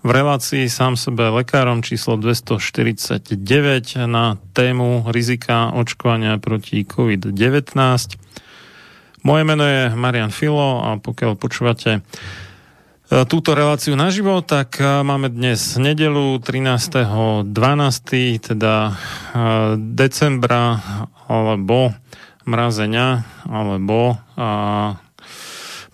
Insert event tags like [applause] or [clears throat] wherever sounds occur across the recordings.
v relácii sám sebe lekárom číslo 249 na tému rizika očkovania proti COVID-19. Moje meno je Marian Filo a pokiaľ počúvate e, túto reláciu naživo, tak e, máme dnes nedelu 13.12., teda e, decembra alebo mrazenia alebo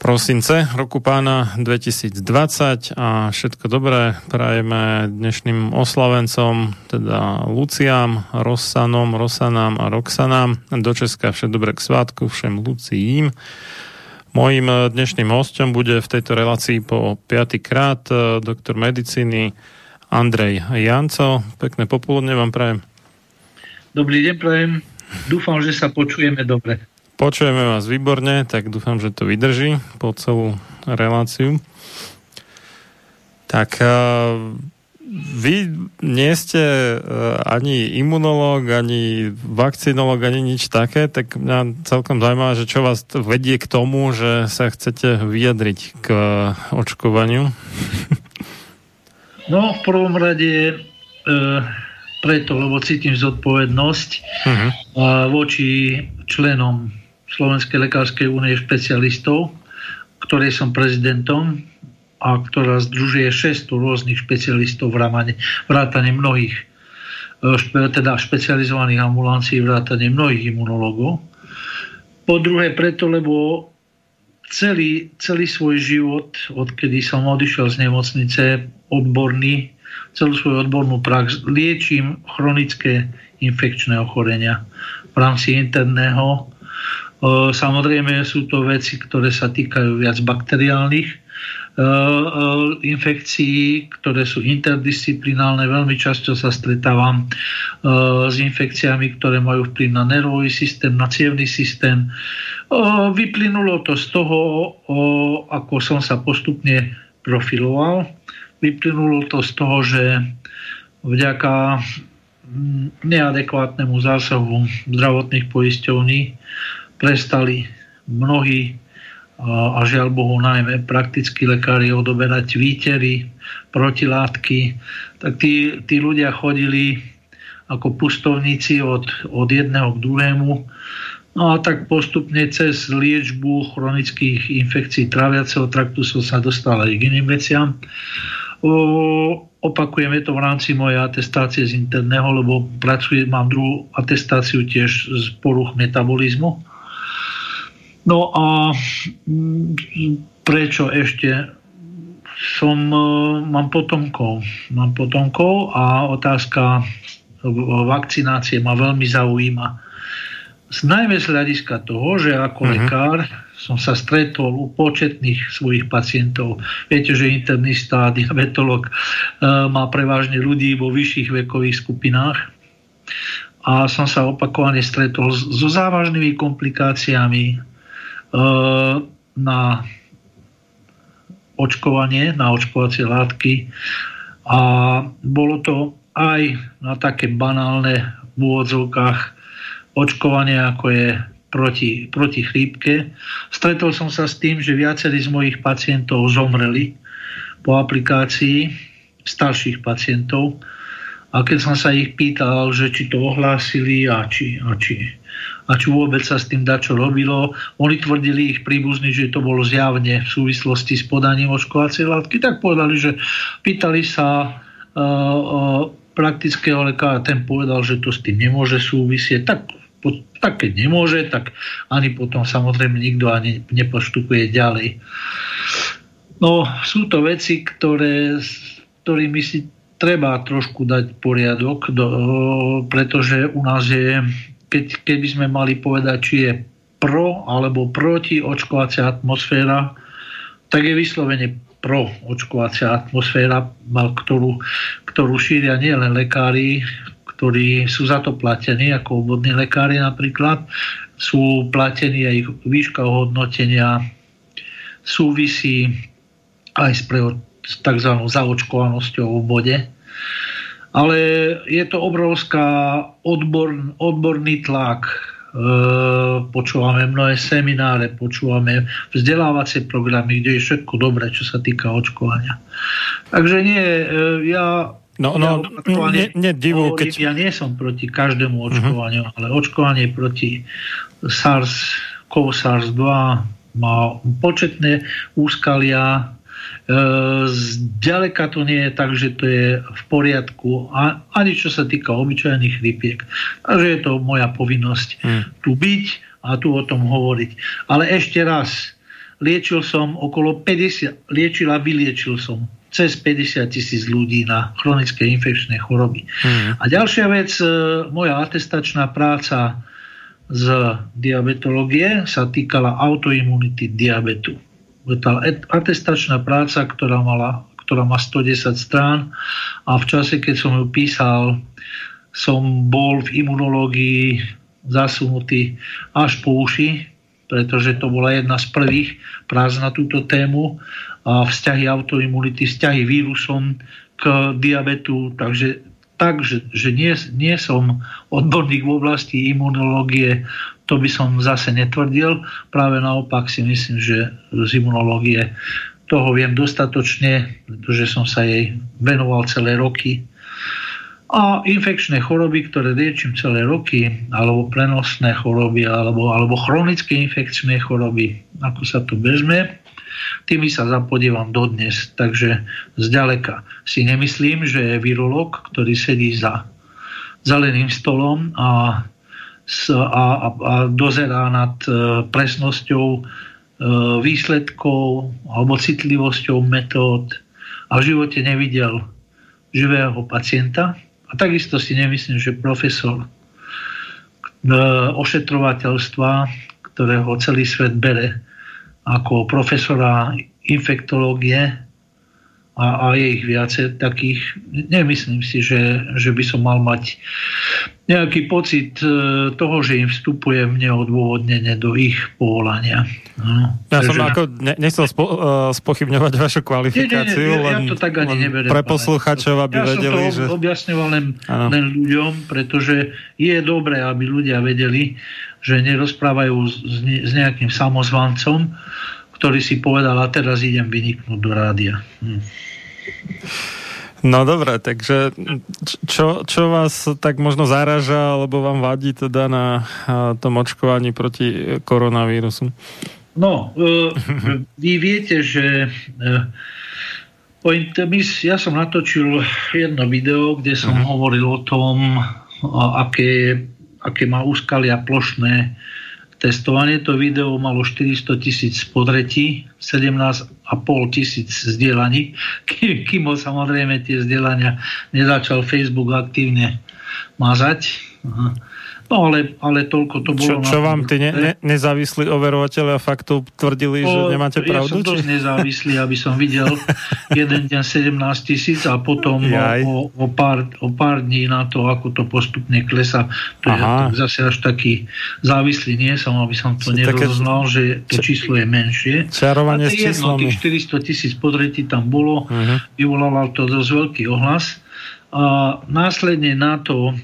prosince roku pána 2020 a všetko dobré prajeme dnešným oslavencom, teda Luciám, Rosanom, Rosanám a Roxanám. Do Česka všetko dobré k svátku všem Luciím. Mojím dnešným hostom bude v tejto relácii po piatý krát eh, doktor medicíny Andrej Janco. Pekné popoludne vám prajem. Dobrý deň, prajem. Dúfam, že sa počujeme dobre. Počujeme vás výborne, tak dúfam, že to vydrží po celú reláciu. Tak vy nie ste ani imunológ, ani vakcinológ, ani nič také, tak mňa celkom zaujíma, že čo vás vedie k tomu, že sa chcete vyjadriť k očkovaniu? No, v prvom rade e, preto, lebo cítim zodpovednosť uh-huh. voči členom Slovenskej lekárskej únie špecialistov, ktorej som prezidentom a ktorá združuje 600 rôznych špecialistov v rámane, vrátane mnohých e, teda špecializovaných ambulancií, vrátane mnohých imunológov. Po druhé preto, lebo celý, celý svoj život, odkedy som odišiel z nemocnice, odborný, celú svoju odbornú prax, liečím chronické infekčné ochorenia v rámci interného Samozrejme sú to veci, ktoré sa týkajú viac bakteriálnych infekcií, ktoré sú interdisciplinálne. Veľmi často sa stretávam s infekciami, ktoré majú vplyv na nervový systém, na cievný systém. Vyplynulo to z toho, ako som sa postupne profiloval. Vyplynulo to z toho, že vďaka neadekvátnemu zásahu zdravotných poisťovní prestali mnohí a žiaľ Bohu najmä praktickí lekári odoberať výtery, protilátky, tak tí, tí ľudia chodili ako pustovníci od, od jedného k druhému. No a tak postupne cez liečbu chronických infekcií traviaceho traktu som sa dostal aj k iným veciam. O, opakujeme to v rámci mojej atestácie z interného, lebo pracujem, mám druhú atestáciu tiež z poruch metabolizmu No a mm, prečo ešte som, e, mám potomkov. Mám potomkov a otázka vakcinácie ma veľmi zaujíma. Najmä z hľadiska toho, že ako uh-huh. lekár som sa stretol u početných svojich pacientov. Viete, že internista [laughs] diabetolog e, má prevažne ľudí vo vyšších vekových skupinách a som sa opakovane stretol so závažnými komplikáciami na očkovanie, na očkovacie látky a bolo to aj na také banálne v úvodzovkách očkovanie, ako je proti, proti chrípke. Stretol som sa s tým, že viacerí z mojich pacientov zomreli po aplikácii starších pacientov a keď som sa ich pýtal, že či to ohlásili a či, a či a či vôbec sa s tým dačo robilo. Oni tvrdili ich príbuzní, že to bolo zjavne v súvislosti s podaním očkovacej látky, tak povedali, že pýtali sa uh, uh, praktického lekára, ten povedal, že to s tým nemôže súvisieť, tak tak keď nemôže, tak ani potom samozrejme nikto ani nepostupuje ďalej. No, sú to veci, ktoré, ktorými si treba trošku dať poriadok, do, pretože u nás je keď, keby sme mali povedať, či je pro alebo proti očkovacia atmosféra, tak je vyslovene pro očkovacia atmosféra, ktorú, ktorú šíria nielen lekári, ktorí sú za to platení, ako obvodní lekári napríklad, sú platení aj výška hodnotenia súvisí aj s, pre, s tzv. zaočkovanosťou v bode ale je to obrovská odbor, odborný tlak. E, počúvame mnohé semináre, počúvame vzdelávacie programy, kde je všetko dobré, čo sa týka očkovania. Takže nie, e, ja No, no, ja, nie, nie divu, keď... ja nie som proti každému mhm. očkovaniu, uh-huh. ale očkovanie proti SARS, CoV-SARS-2 má početné úskalia, zďaleka to nie je tak, že to je v poriadku, a, ani čo sa týka obyčajných chrypiek. Takže je to moja povinnosť hmm. tu byť a tu o tom hovoriť. Ale ešte raz, liečil som okolo 50, liečil a vyliečil som cez 50 tisíc ľudí na chronické infekčné choroby. Hmm. A ďalšia vec, e, moja atestačná práca z diabetológie sa týkala autoimunity diabetu tá atestačná práca, ktorá, mala, ktorá má 110 strán. A v čase, keď som ju písal, som bol v imunológii zasunutý až po uši, pretože to bola jedna z prvých prác na túto tému. A vzťahy autoimunity, vzťahy vírusom k diabetu, takže tak, že, že nie, nie som odborník v oblasti imunológie, to by som zase netvrdil. Práve naopak si myslím, že z imunológie toho viem dostatočne, pretože som sa jej venoval celé roky. A infekčné choroby, ktoré liečím celé roky, alebo prenosné choroby, alebo, alebo chronické infekčné choroby, ako sa to vezme, tými sa zapodívam dodnes. Takže zďaleka si nemyslím, že je virológ, ktorý sedí za zeleným stolom a a, a, a dozerá nad e, presnosťou e, výsledkov alebo citlivosťou metód a v živote nevidel živého pacienta. A takisto si nemyslím, že profesor e, ošetrovateľstva, ktorého celý svet bere ako profesora infektológie a, a je ich viacej takých. Nemyslím si, že, že by som mal mať nejaký pocit e, toho, že im vstupujem neodôvodnene do ich povolania. No, ja som ako ne, nechcel spo, uh, spochybňovať vašu kvalifikáciu, nie, nie, nie, len, ja to tak ani neberiem, pre posluchačov, aby ja vedeli, som to že... objasňoval len, len ľuďom, pretože je dobré, aby ľudia vedeli, že nerozprávajú s, s nejakým samozvancom, ktorý si povedal, a teraz idem vyniknúť do rádia. Hm. No dobre, takže čo, čo vás tak možno zaraža, alebo vám vadí teda na tom očkovaní proti koronavírusu? No, e, [laughs] vy viete, že e, ja som natočil jedno video, kde som uh-huh. hovoril o tom, aké, aké má úskalia plošné testovanie. To video malo 400 tisíc podretí, 17,5 tisíc zdieľaní, [laughs] kým, kým samozrejme tie zdieľania nezačal Facebook aktívne mazať. Aha. No ale, ale toľko to bolo. Čo, čo vám tí ne, ne, nezávislí overovateľia faktov tvrdili, o, že nemáte pravdu? Ja som či? dosť nezávislý, aby som videl [laughs] jeden deň 17 tisíc a potom o, o, pár, o pár dní na to, ako to postupne klesa. To Aha. je zase až taký závislý nie som, aby som to nerozoznal, že to číslo je menšie. Čarovanie a to jedno, tých 400 tisíc podretí tam bolo, uh-huh. vyvolalo to dosť veľký ohlas. A následne na to e,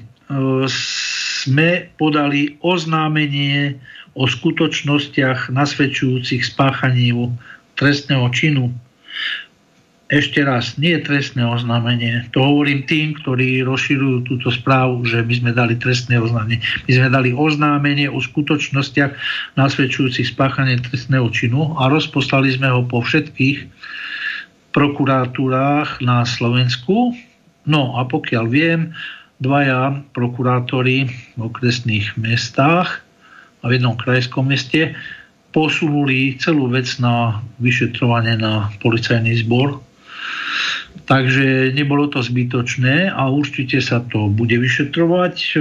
sme podali oznámenie o skutočnostiach nasvedčujúcich spáchaním trestného činu. Ešte raz, nie trestné oznámenie. To hovorím tým, ktorí rozširujú túto správu, že my sme dali trestné oznámenie. My sme dali oznámenie o skutočnostiach nasvedčujúcich spáchanie trestného činu a rozposlali sme ho po všetkých prokuratúrách na Slovensku. No a pokiaľ viem, dvaja prokurátori v okresných mestách a v jednom krajskom meste posunuli celú vec na vyšetrovanie na policajný zbor. Takže nebolo to zbytočné a určite sa to bude vyšetrovať. E,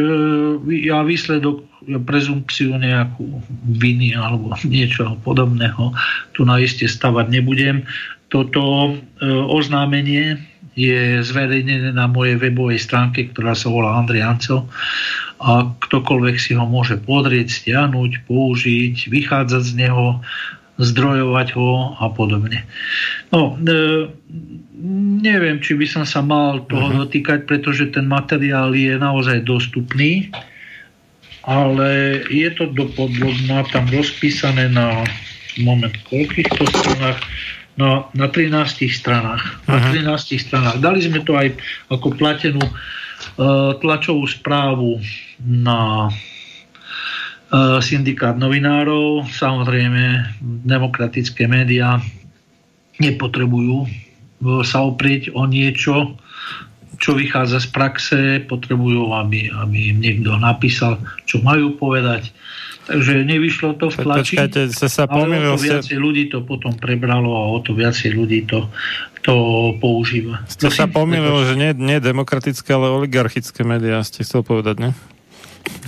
ja výsledok, ja prezumpciu nejakú viny alebo [laughs] niečo podobného tu na iste stavať nebudem. Toto e, oznámenie je zverejnené na mojej webovej stránke, ktorá sa volá Andrej Ancel a ktokoľvek si ho môže podrieť, stiahnuť, použiť, vychádzať z neho, zdrojovať ho a podobne. No, e, neviem, či by som sa mal toho uh-huh. dotýkať, pretože ten materiál je naozaj dostupný, ale je to dopodlobná tam rozpísané na moment koľkých to stranách na, na 13 stranách. Na 13 stranách. Dali sme to aj ako platenú uh, tlačovú správu na uh, syndikát novinárov. Samozrejme, demokratické médiá nepotrebujú uh, sa oprieť o niečo, čo vychádza z praxe, potrebujú, aby, aby im niekto napísal, čo majú povedať. Takže nevyšlo to v tlači, Počkajte, sa pomýlil, ale o to viacej ste... ľudí to potom prebralo a o to viacej ľudí to, to používa. Ste Prosím, sa pomýlil, že nie, nie demokratické, ale oligarchické médiá, ste chcel povedať, ne?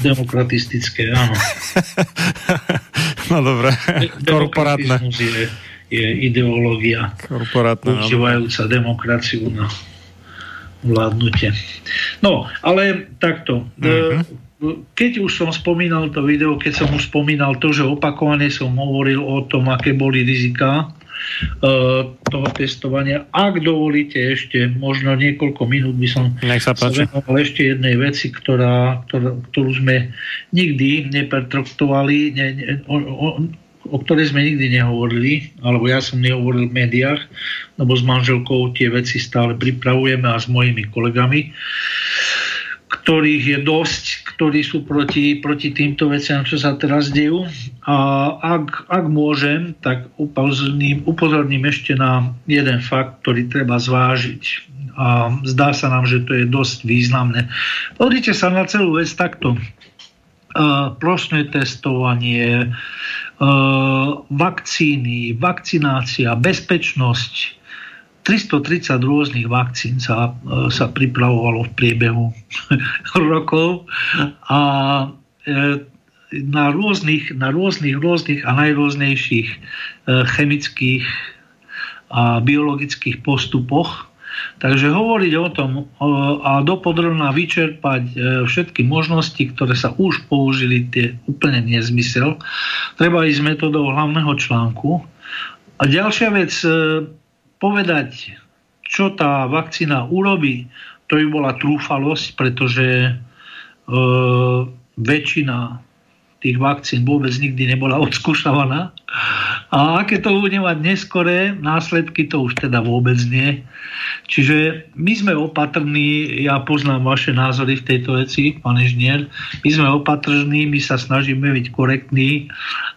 Demokratistické, áno. [laughs] no dobre, korporátne. Je, je ideológia užívajúca demokraciu na vládnutie. No, ale takto. Mm-hmm keď už som spomínal to video, keď som už spomínal to, že opakovane som hovoril o tom, aké boli rizika uh, toho testovania. Ak dovolíte ešte možno niekoľko minút by som Nech sa, sa venoval ešte jednej veci, ktorá, ktorá, ktorú sme nikdy nepertraktovali, ne, ne, o, o, o ktorej sme nikdy nehovorili, alebo ja som nehovoril v médiách, lebo s manželkou tie veci stále pripravujeme a s mojimi kolegami ktorých je dosť, ktorí sú proti, proti týmto veciam, čo sa teraz dejú. A ak, ak môžem, tak upozorním, upozorním ešte na jeden fakt, ktorý treba zvážiť. A zdá sa nám, že to je dosť významné. Pozrite sa na celú vec takto. Plošné testovanie, vakcíny, vakcinácia, bezpečnosť, 330 rôznych vakcín sa, e, sa pripravovalo v priebehu [laughs] rokov a e, na rôznych, na rôznych, rôznych a najrôznejších e, chemických a biologických postupoch. Takže hovoriť o tom a dopodrobná vyčerpať všetky možnosti, ktoré sa už použili, tie úplne nezmysel. Treba ísť metodou hlavného článku. A ďalšia vec, povedať, čo tá vakcína urobí, to by bola trúfalosť, pretože e, väčšina tých vakcín vôbec nikdy nebola [laughs] odskúšavaná. A aké to bude mať neskoré následky, to už teda vôbec nie. Čiže my sme opatrní, ja poznám vaše názory v tejto veci, pán inžinier, my sme opatrní, my sa snažíme byť korektní,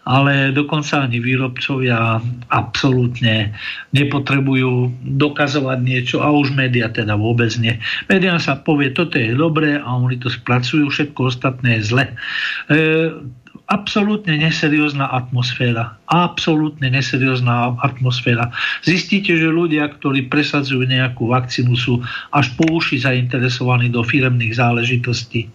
ale dokonca ani výrobcovia absolútne nepotrebujú dokazovať niečo a už média teda vôbec nie. Média sa povie, toto je dobré a oni to spracujú, všetko ostatné je zle. E, absolútne neseriózna atmosféra. Absolútne neseriózna atmosféra. Zistíte, že ľudia, ktorí presadzujú nejakú vakcínu, sú až po uši zainteresovaní do firemných záležitostí.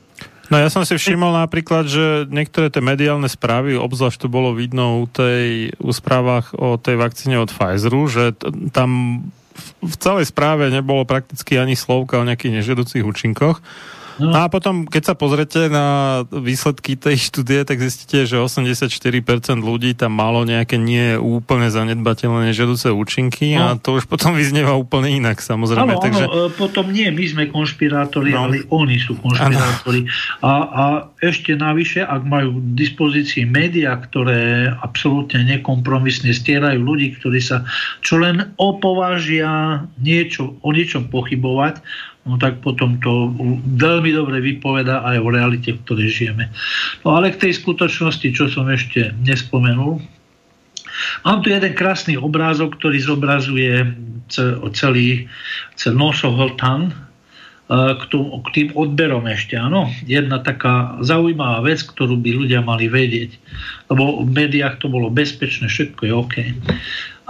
No ja som si všimol napríklad, že niektoré tie mediálne správy, obzvlášť to bolo vidno u tej u správach o tej vakcíne od Pfizeru, že t- tam v celej správe nebolo prakticky ani slovka o nejakých nežiaducich účinkoch. No. a potom, keď sa pozrete na výsledky tej štúdie, tak zistíte, že 84% ľudí tam malo nejaké nie úplne zanedbateľné nežiaduce účinky no. a to už potom vyznieva úplne inak, samozrejme. Áno, takže... áno, e, potom nie my sme konšpirátori, no. ale oni sú konšpirátori. A, a ešte navyše, ak majú v dispozícii médiá, ktoré absolútne nekompromisne stierajú ľudí, ktorí sa čo len opovážia niečo, o niečom pochybovať, no tak potom to veľmi dobre vypoveda aj o realite, v ktorej žijeme. No ale k tej skutočnosti, čo som ešte nespomenul, mám tu jeden krásny obrázok, ktorý zobrazuje celý, celý e, k, k tým odberom ešte, áno. Jedna taká zaujímavá vec, ktorú by ľudia mali vedieť, lebo v médiách to bolo bezpečné, všetko je OK.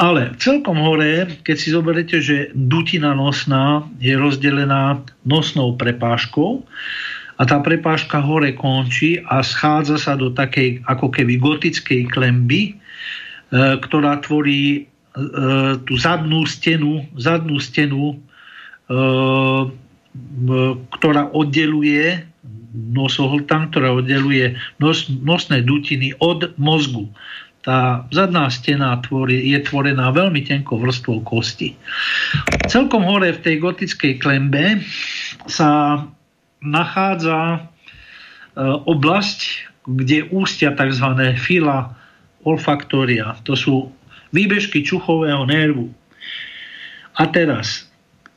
Ale celkom hore, keď si zoberete, že dutina nosná je rozdelená nosnou prepážkou a tá prepážka hore končí a schádza sa do takej ako keby gotickej klemby, e, ktorá tvorí e, tú zadnú stenu, zadnú stenu, ktorá oddeluje nosohltan, ktorá oddeluje nos, nosné dutiny od mozgu tá zadná stena tvorí, je tvorená veľmi tenkou vrstvou kosti. Celkom hore v tej gotickej klembe sa nachádza e, oblasť, kde ústia tzv. fila olfaktória. To sú výbežky čuchového nervu. A teraz,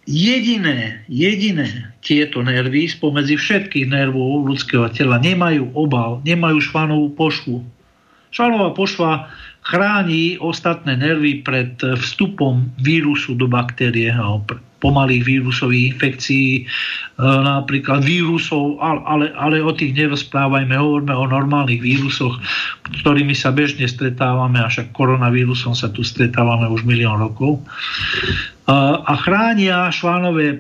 jediné, jediné tieto nervy spomedzi všetkých nervov ľudského tela nemajú obal, nemajú švanovú pošvu, Švalová pošva chráni ostatné nervy pred vstupom vírusu do baktérie pomalých vírusových infekcií, e, napríklad vírusov, ale, ale o tých nerozprávajme, hovoríme o normálnych vírusoch, ktorými sa bežne stretávame, a však koronavírusom sa tu stretávame už milión rokov. A chránia švánové e,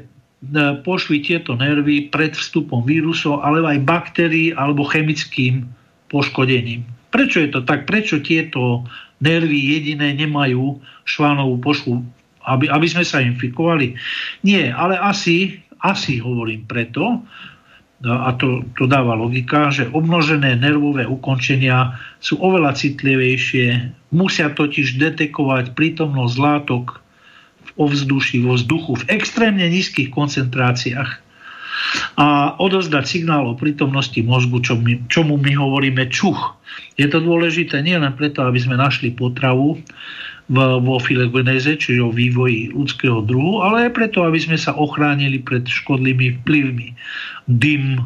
pošvy tieto nervy pred vstupom vírusov, ale aj baktérií alebo chemickým poškodením. Prečo je to tak? Prečo tieto nervy jediné nemajú švánovú pošvu, aby, aby sme sa infikovali? Nie, ale asi, asi hovorím preto, a to, to dáva logika, že obnožené nervové ukončenia sú oveľa citlivejšie, musia totiž detekovať prítomnosť látok v ovzduši, vo vzduchu v extrémne nízkych koncentráciách a odozdať signál o prítomnosti mozgu, čo my, čomu my hovoríme čuch. Je to dôležité nielen preto, aby sme našli potravu v, vo filogeneze, čiže o vývoji ľudského druhu, ale aj preto, aby sme sa ochránili pred škodlivými vplyvmi. Dym,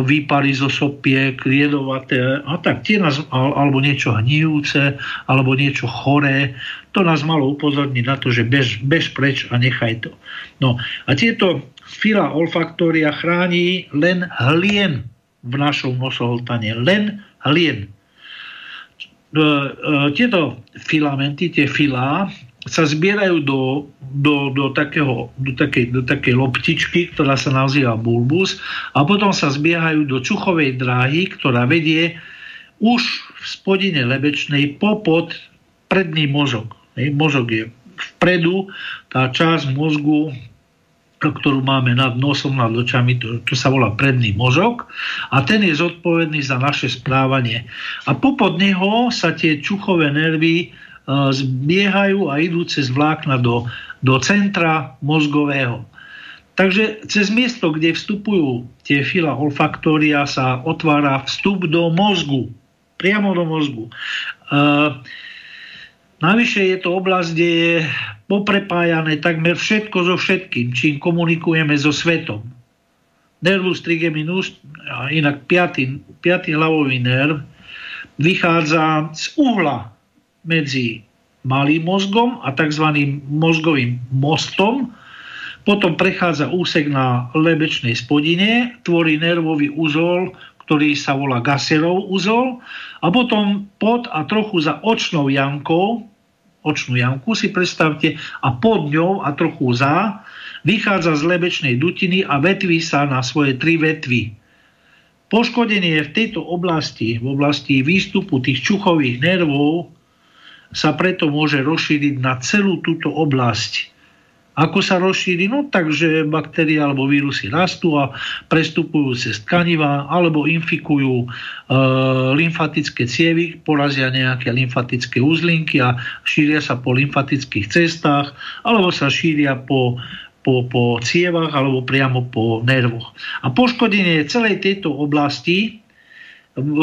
výpary zo sopiek, riedovaté a tak, tie nás, alebo niečo hnijúce, alebo niečo choré, to nás malo upozorniť na to, že bež, bež preč a nechaj to. No a tieto fila olfaktória chráni len hlien v našom nosohltane. Len hlien. E, e, tieto filamenty, tie filá, sa zbierajú do, do, do, takého, do, takej, do takej loptičky, ktorá sa nazýva bulbus a potom sa zbiehajú do čuchovej dráhy, ktorá vedie už v spodine lebečnej popod predný mozog. Mozog je vpredu, tá časť mozgu, ktorú máme nad nosom, nad očami, to, to sa volá predný mozog a ten je zodpovedný za naše správanie. A popod neho sa tie čuchové nervy zbiehajú a idú cez vlákna do, do centra mozgového. Takže cez miesto, kde vstupujú tie fila olfaktória, sa otvára vstup do mozgu. Priamo do mozgu. E, Navyše je to oblasť, kde je poprepájané takmer všetko so všetkým, čím komunikujeme so svetom. Nervus trigeminus, a inak piatý, piatý hlavový nerv, vychádza z uhla medzi malým mozgom a tzv. mozgovým mostom, potom prechádza úsek na lebečnej spodine, tvorí nervový úzol, ktorý sa volá Gasserov úzol a potom pod a trochu za očnou jamkou očnú jamku si predstavte a pod ňou a trochu za vychádza z lebečnej dutiny a vetví sa na svoje tri vetvy. Poškodenie v tejto oblasti, v oblasti výstupu tých čuchových nervov, sa preto môže rozšíriť na celú túto oblasť. Ako sa rozšíri? No takže baktérie alebo vírusy rastú a prestupujú cez tkaniva alebo infikujú e, lymfatické cievy, porazia nejaké lymfatické uzlinky a šíria sa po lymfatických cestách alebo sa šíria po, po, po cievach alebo priamo po nervoch. A poškodenie celej tejto oblasti v,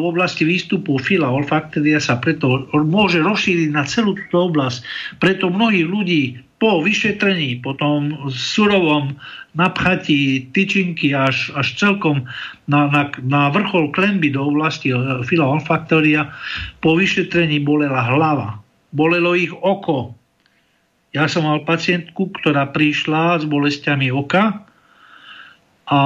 oblasti výstupu fila olfaktéria sa preto môže rozšíriť na celú túto oblasť. Preto mnohí ľudí po vyšetrení, po tom surovom napchatí tyčinky až, až celkom na, na, na vrchol klenby do oblasti e, fila olfaktória, po vyšetrení bolela hlava, bolelo ich oko. Ja som mal pacientku, ktorá prišla s bolestiami oka a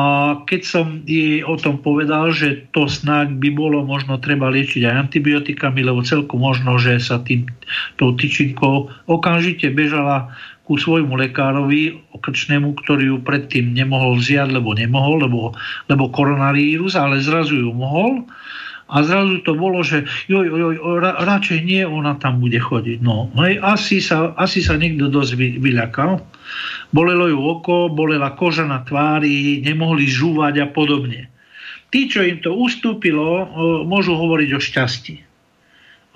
keď som jej o tom povedal, že to snáď by bolo možno treba liečiť aj antibiotikami, lebo celkom možno, že sa tým, tou tyčinkou okamžite bežala ku svojmu lekárovi okrčnému, ktorý ju predtým nemohol vziať, lebo nemohol, lebo, lebo koronavírus, ale zrazu ju mohol. A zrazu to bolo, že joj, joj, ra, radšej nie, ona tam bude chodiť. No, hej, asi, sa, asi sa niekto dosť vyľakal bolelo ju oko, bolela koža na tvári, nemohli žúvať a podobne. Tí, čo im to ustúpilo, môžu hovoriť o šťastí.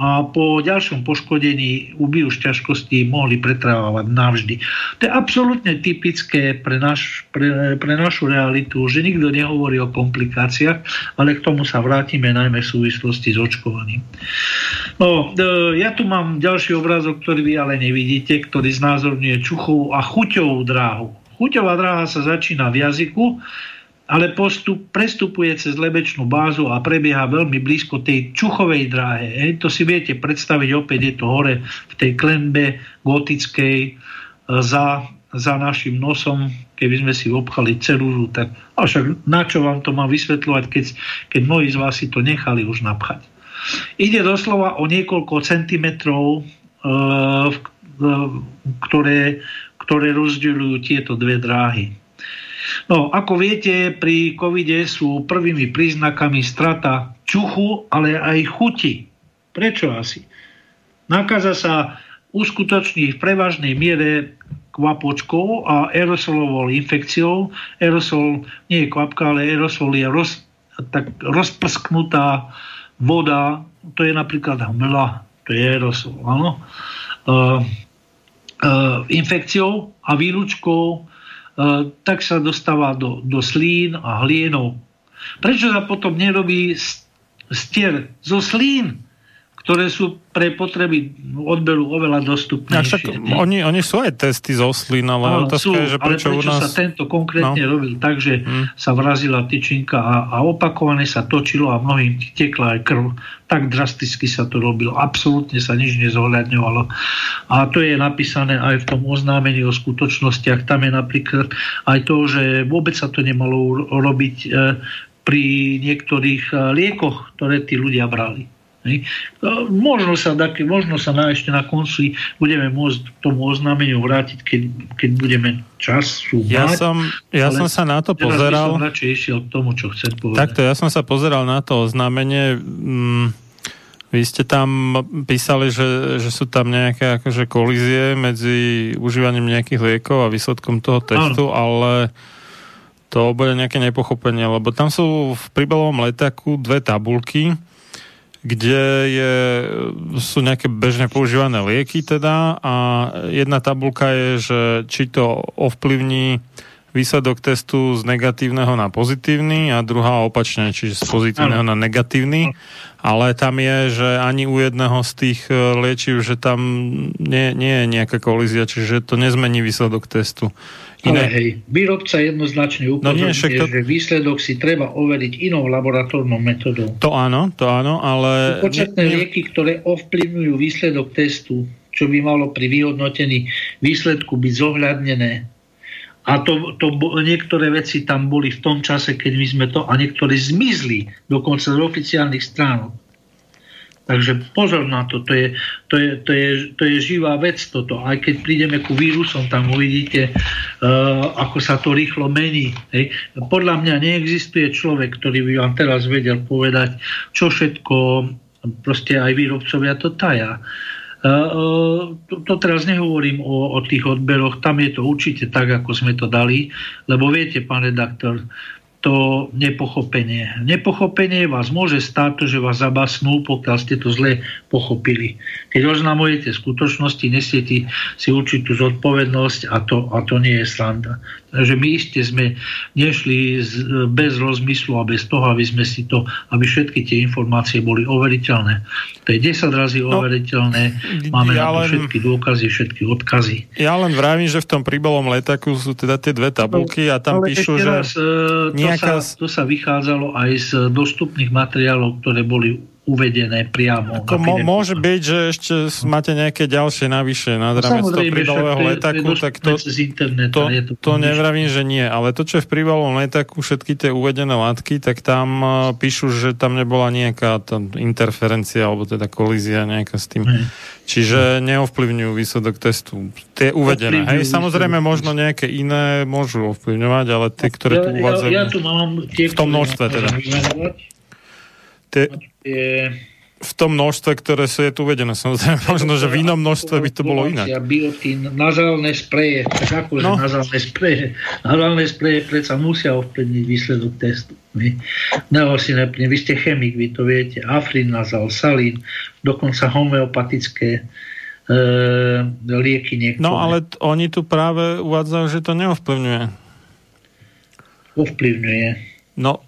A po ďalšom poškodení ubijú z ťažkostí mohli pretrávať navždy. To je absolútne typické pre, naš, pre, pre našu realitu, že nikto nehovorí o komplikáciách, ale k tomu sa vrátime najmä v súvislosti s očkovaním. No, e, ja tu mám ďalší obrázok, ktorý vy ale nevidíte, ktorý znázorňuje čuchovú a chuťovú dráhu. Chuťová dráha sa začína v jazyku, ale postup prestupuje cez lebečnú bázu a prebieha veľmi blízko tej čuchovej dráhe. E, to si viete predstaviť, opäť je to hore v tej klenbe gotickej e, za, za našim nosom, keby sme si obchali celúru, tak však na čo vám to mám vysvetľovať, keď, keď mnohí z vás si to nechali už napchať. Ide doslova o niekoľko centimetrov, e, ktoré, ktoré rozdeľujú tieto dve dráhy. No, ako viete, pri covide sú prvými príznakami strata čuchu, ale aj chuti. Prečo asi? Nakaza sa uskutoční v prevažnej miere kvapočkou a aerosolovou infekciou. Aerosol nie je kvapka, ale aerosol je roz, tak rozprsknutá voda, to je napríklad hmla, to je aerosol, áno. Uh, uh, infekciou a výlučkou tak sa dostáva do, do slín a hlienov. Prečo sa potom nerobí stier zo slín? Ktoré sú pre potreby odberu oveľa dostupnejšie. Ja, oni, oni sú aj testy zo slín, ale otázka sú, je, že prečo, ale prečo u nás... sa tento konkrétne no. robil tak, že hmm. sa vrazila tyčinka a, a opakovane sa točilo a mnohým tekla aj krv. Tak drasticky sa to robilo. Absolútne sa nič nezohľadňovalo. A to je napísané aj v tom oznámení o skutočnostiach. Tam je napríklad aj to, že vôbec sa to nemalo robiť e, pri niektorých e, liekoch, ktoré tí ľudia brali. Hej. Možno sa, možno sa na, ešte na konci budeme môcť k tomu oznámeniu vrátiť, keď, keď budeme čas Ja som, ja som sa na to pozeral. Som radšej išiel k tomu, čo chcem povedať. Takto, ja som sa pozeral na to oznámenie. Mm, Vy ste tam písali, že, že sú tam nejaké akože kolízie medzi užívaním nejakých liekov a výsledkom toho testu, ano. ale to bude nejaké nepochopenie, lebo tam sú v príbalovom letáku dve tabulky, kde je, sú nejaké bežne používané lieky teda a jedna tabulka je, že či to ovplyvní výsledok testu z negatívneho na pozitívny a druhá opačne, čiže z pozitívneho na negatívny. Ale tam je, že ani u jedného z tých e, liečiv, že tam nie, nie je nejaká kolízia, čiže to nezmení výsledok testu. Iné... Ale hej, výrobca jednoznačne upozorňuje, no to... že výsledok si treba overiť inou laboratórnou metodou. To áno, to áno, ale... Početné nie... lieky, ktoré ovplyvňujú výsledok testu, čo by malo pri vyhodnotení výsledku byť zohľadnené a to, to, niektoré veci tam boli v tom čase, keď my sme to, a niektoré zmizli dokonca z oficiálnych stránok. Takže pozor na to, to je, to je, to je, to je živá vec toto. Aj keď prídeme ku vírusom, tam uvidíte, uh, ako sa to rýchlo mení. Hej. Podľa mňa neexistuje človek, ktorý by vám teraz vedel povedať, čo všetko proste aj výrobcovia to taja. E, to, to teraz nehovorím o, o tých odberoch, tam je to určite tak, ako sme to dali, lebo viete, pán redaktor, to nepochopenie. Nepochopenie vás môže stáť to, že vás zabasnú, pokiaľ ste to zle pochopili. Keď oznamujete skutočnosti, nesiete si určitú zodpovednosť a to, a to nie je sranda. Takže my iste sme nešli z, bez rozmyslu a bez toho, aby sme si to, aby všetky tie informácie boli overiteľné. To je 10 razy no, overiteľné, máme ja na to len, všetky dôkazy, všetky odkazy. Ja len vravím, že v tom príbalom letaku sú teda tie dve tabulky a tam ale píšu, že raz, e, nejaká... to, sa, to sa vychádzalo aj z dostupných materiálov, ktoré boli uvedené priamo. Ako mo, môže byť, že ešte máte nejaké ďalšie navyše nad no, rámec toho príbalového letaku, tak to, to, to, to nevravím, že nie. Ale to, čo je v príbalovom letaku, všetky tie uvedené látky, tak tam uh, píšu, že tam nebola nejaká tá interferencia, alebo teda kolízia nejaká s tým. Hmm. Čiže neovplyvňujú výsledok testu. Tie uvedené. Hej, samozrejme, možno nejaké iné môžu ovplyvňovať, ale tie, ktoré tu uvádzajú... Ja, ja tu mám tie, v tom množstve teda. Tie, je v tom množstve, ktoré sú je tu uvedené. Samozrejme, [laughs] možno, že v inom množstve by to bolo inak. Biotín, nazálne spreje, tak akože no. nazálne spreje. Nazálne spreje predsa musia ovplyvniť výsledok testu. si nepne, vy ste chemik, vy to viete. Afrin, nazal, salín, dokonca homeopatické e, lieky niektoré. No ale t- oni tu práve uvádzajú, že to neovplyvňuje. Ovplyvňuje. No,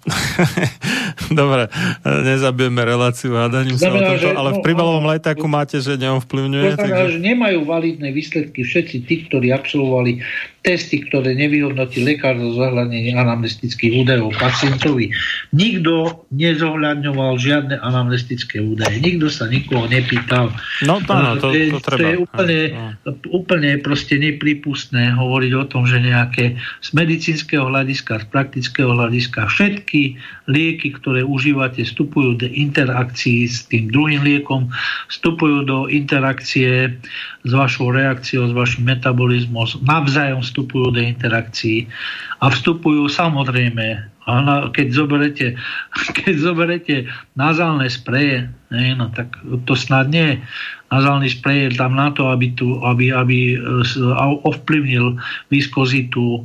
[laughs] dobre, nezabijeme reláciu hádaním sa o tomto, ale v príbalovom no, letáku máte, že neovplyvňuje. To znamená, takže... že nemajú validné výsledky všetci tí, ktorí absolvovali testy, ktoré nevyhodnotí lekár zo zohľadnenie anamnestických údajov pacientovi. Nikto nezohľadňoval žiadne anamnestické údaje. Nikto sa nikoho nepýtal. No to, áno, to, to, to, treba. to je úplne, no. úplne proste nepripustné hovoriť o tom, že nejaké z medicínskeho hľadiska, z praktického hľadiska všetky lieky, ktoré užívate, vstupujú do interakcií s tým druhým liekom, vstupujú do interakcie s vašou reakciou, s vašim metabolizmom, navzájom vstupujú do interakcií a vstupujú samozrejme, keď zoberete, [laughs] keď zoberete nazálne spreje, ne, no tak to snad nie nazálny sprej je tam na to, aby, tu, aby, aby e, ovplyvnil viskozitu e,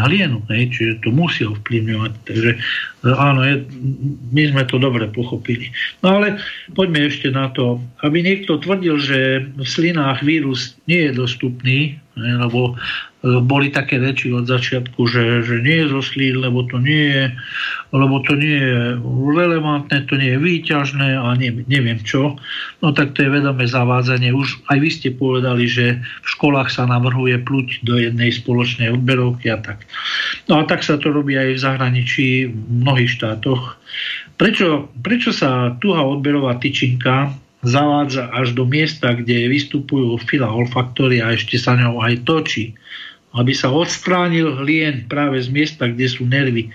hlienu. Ne? Čiže to musí ovplyvňovať. Takže e, áno, je, my sme to dobre pochopili. No ale poďme ešte na to. Aby niekto tvrdil, že v slinách vírus nie je dostupný, ne? lebo boli také reči od začiatku, že, že nie je zoslín, lebo to nie je, lebo to nie je relevantné, to nie je výťažné a neviem, neviem čo. No tak to je vedomé zavádzanie. Už aj vy ste povedali, že v školách sa navrhuje pluť do jednej spoločnej odberovky a tak. No a tak sa to robí aj v zahraničí v mnohých štátoch. Prečo, prečo sa tuha odberová tyčinka zavádza až do miesta, kde vystupujú fila olfaktory a ešte sa ňou aj točí aby sa odstránil hlien práve z miesta, kde sú nervy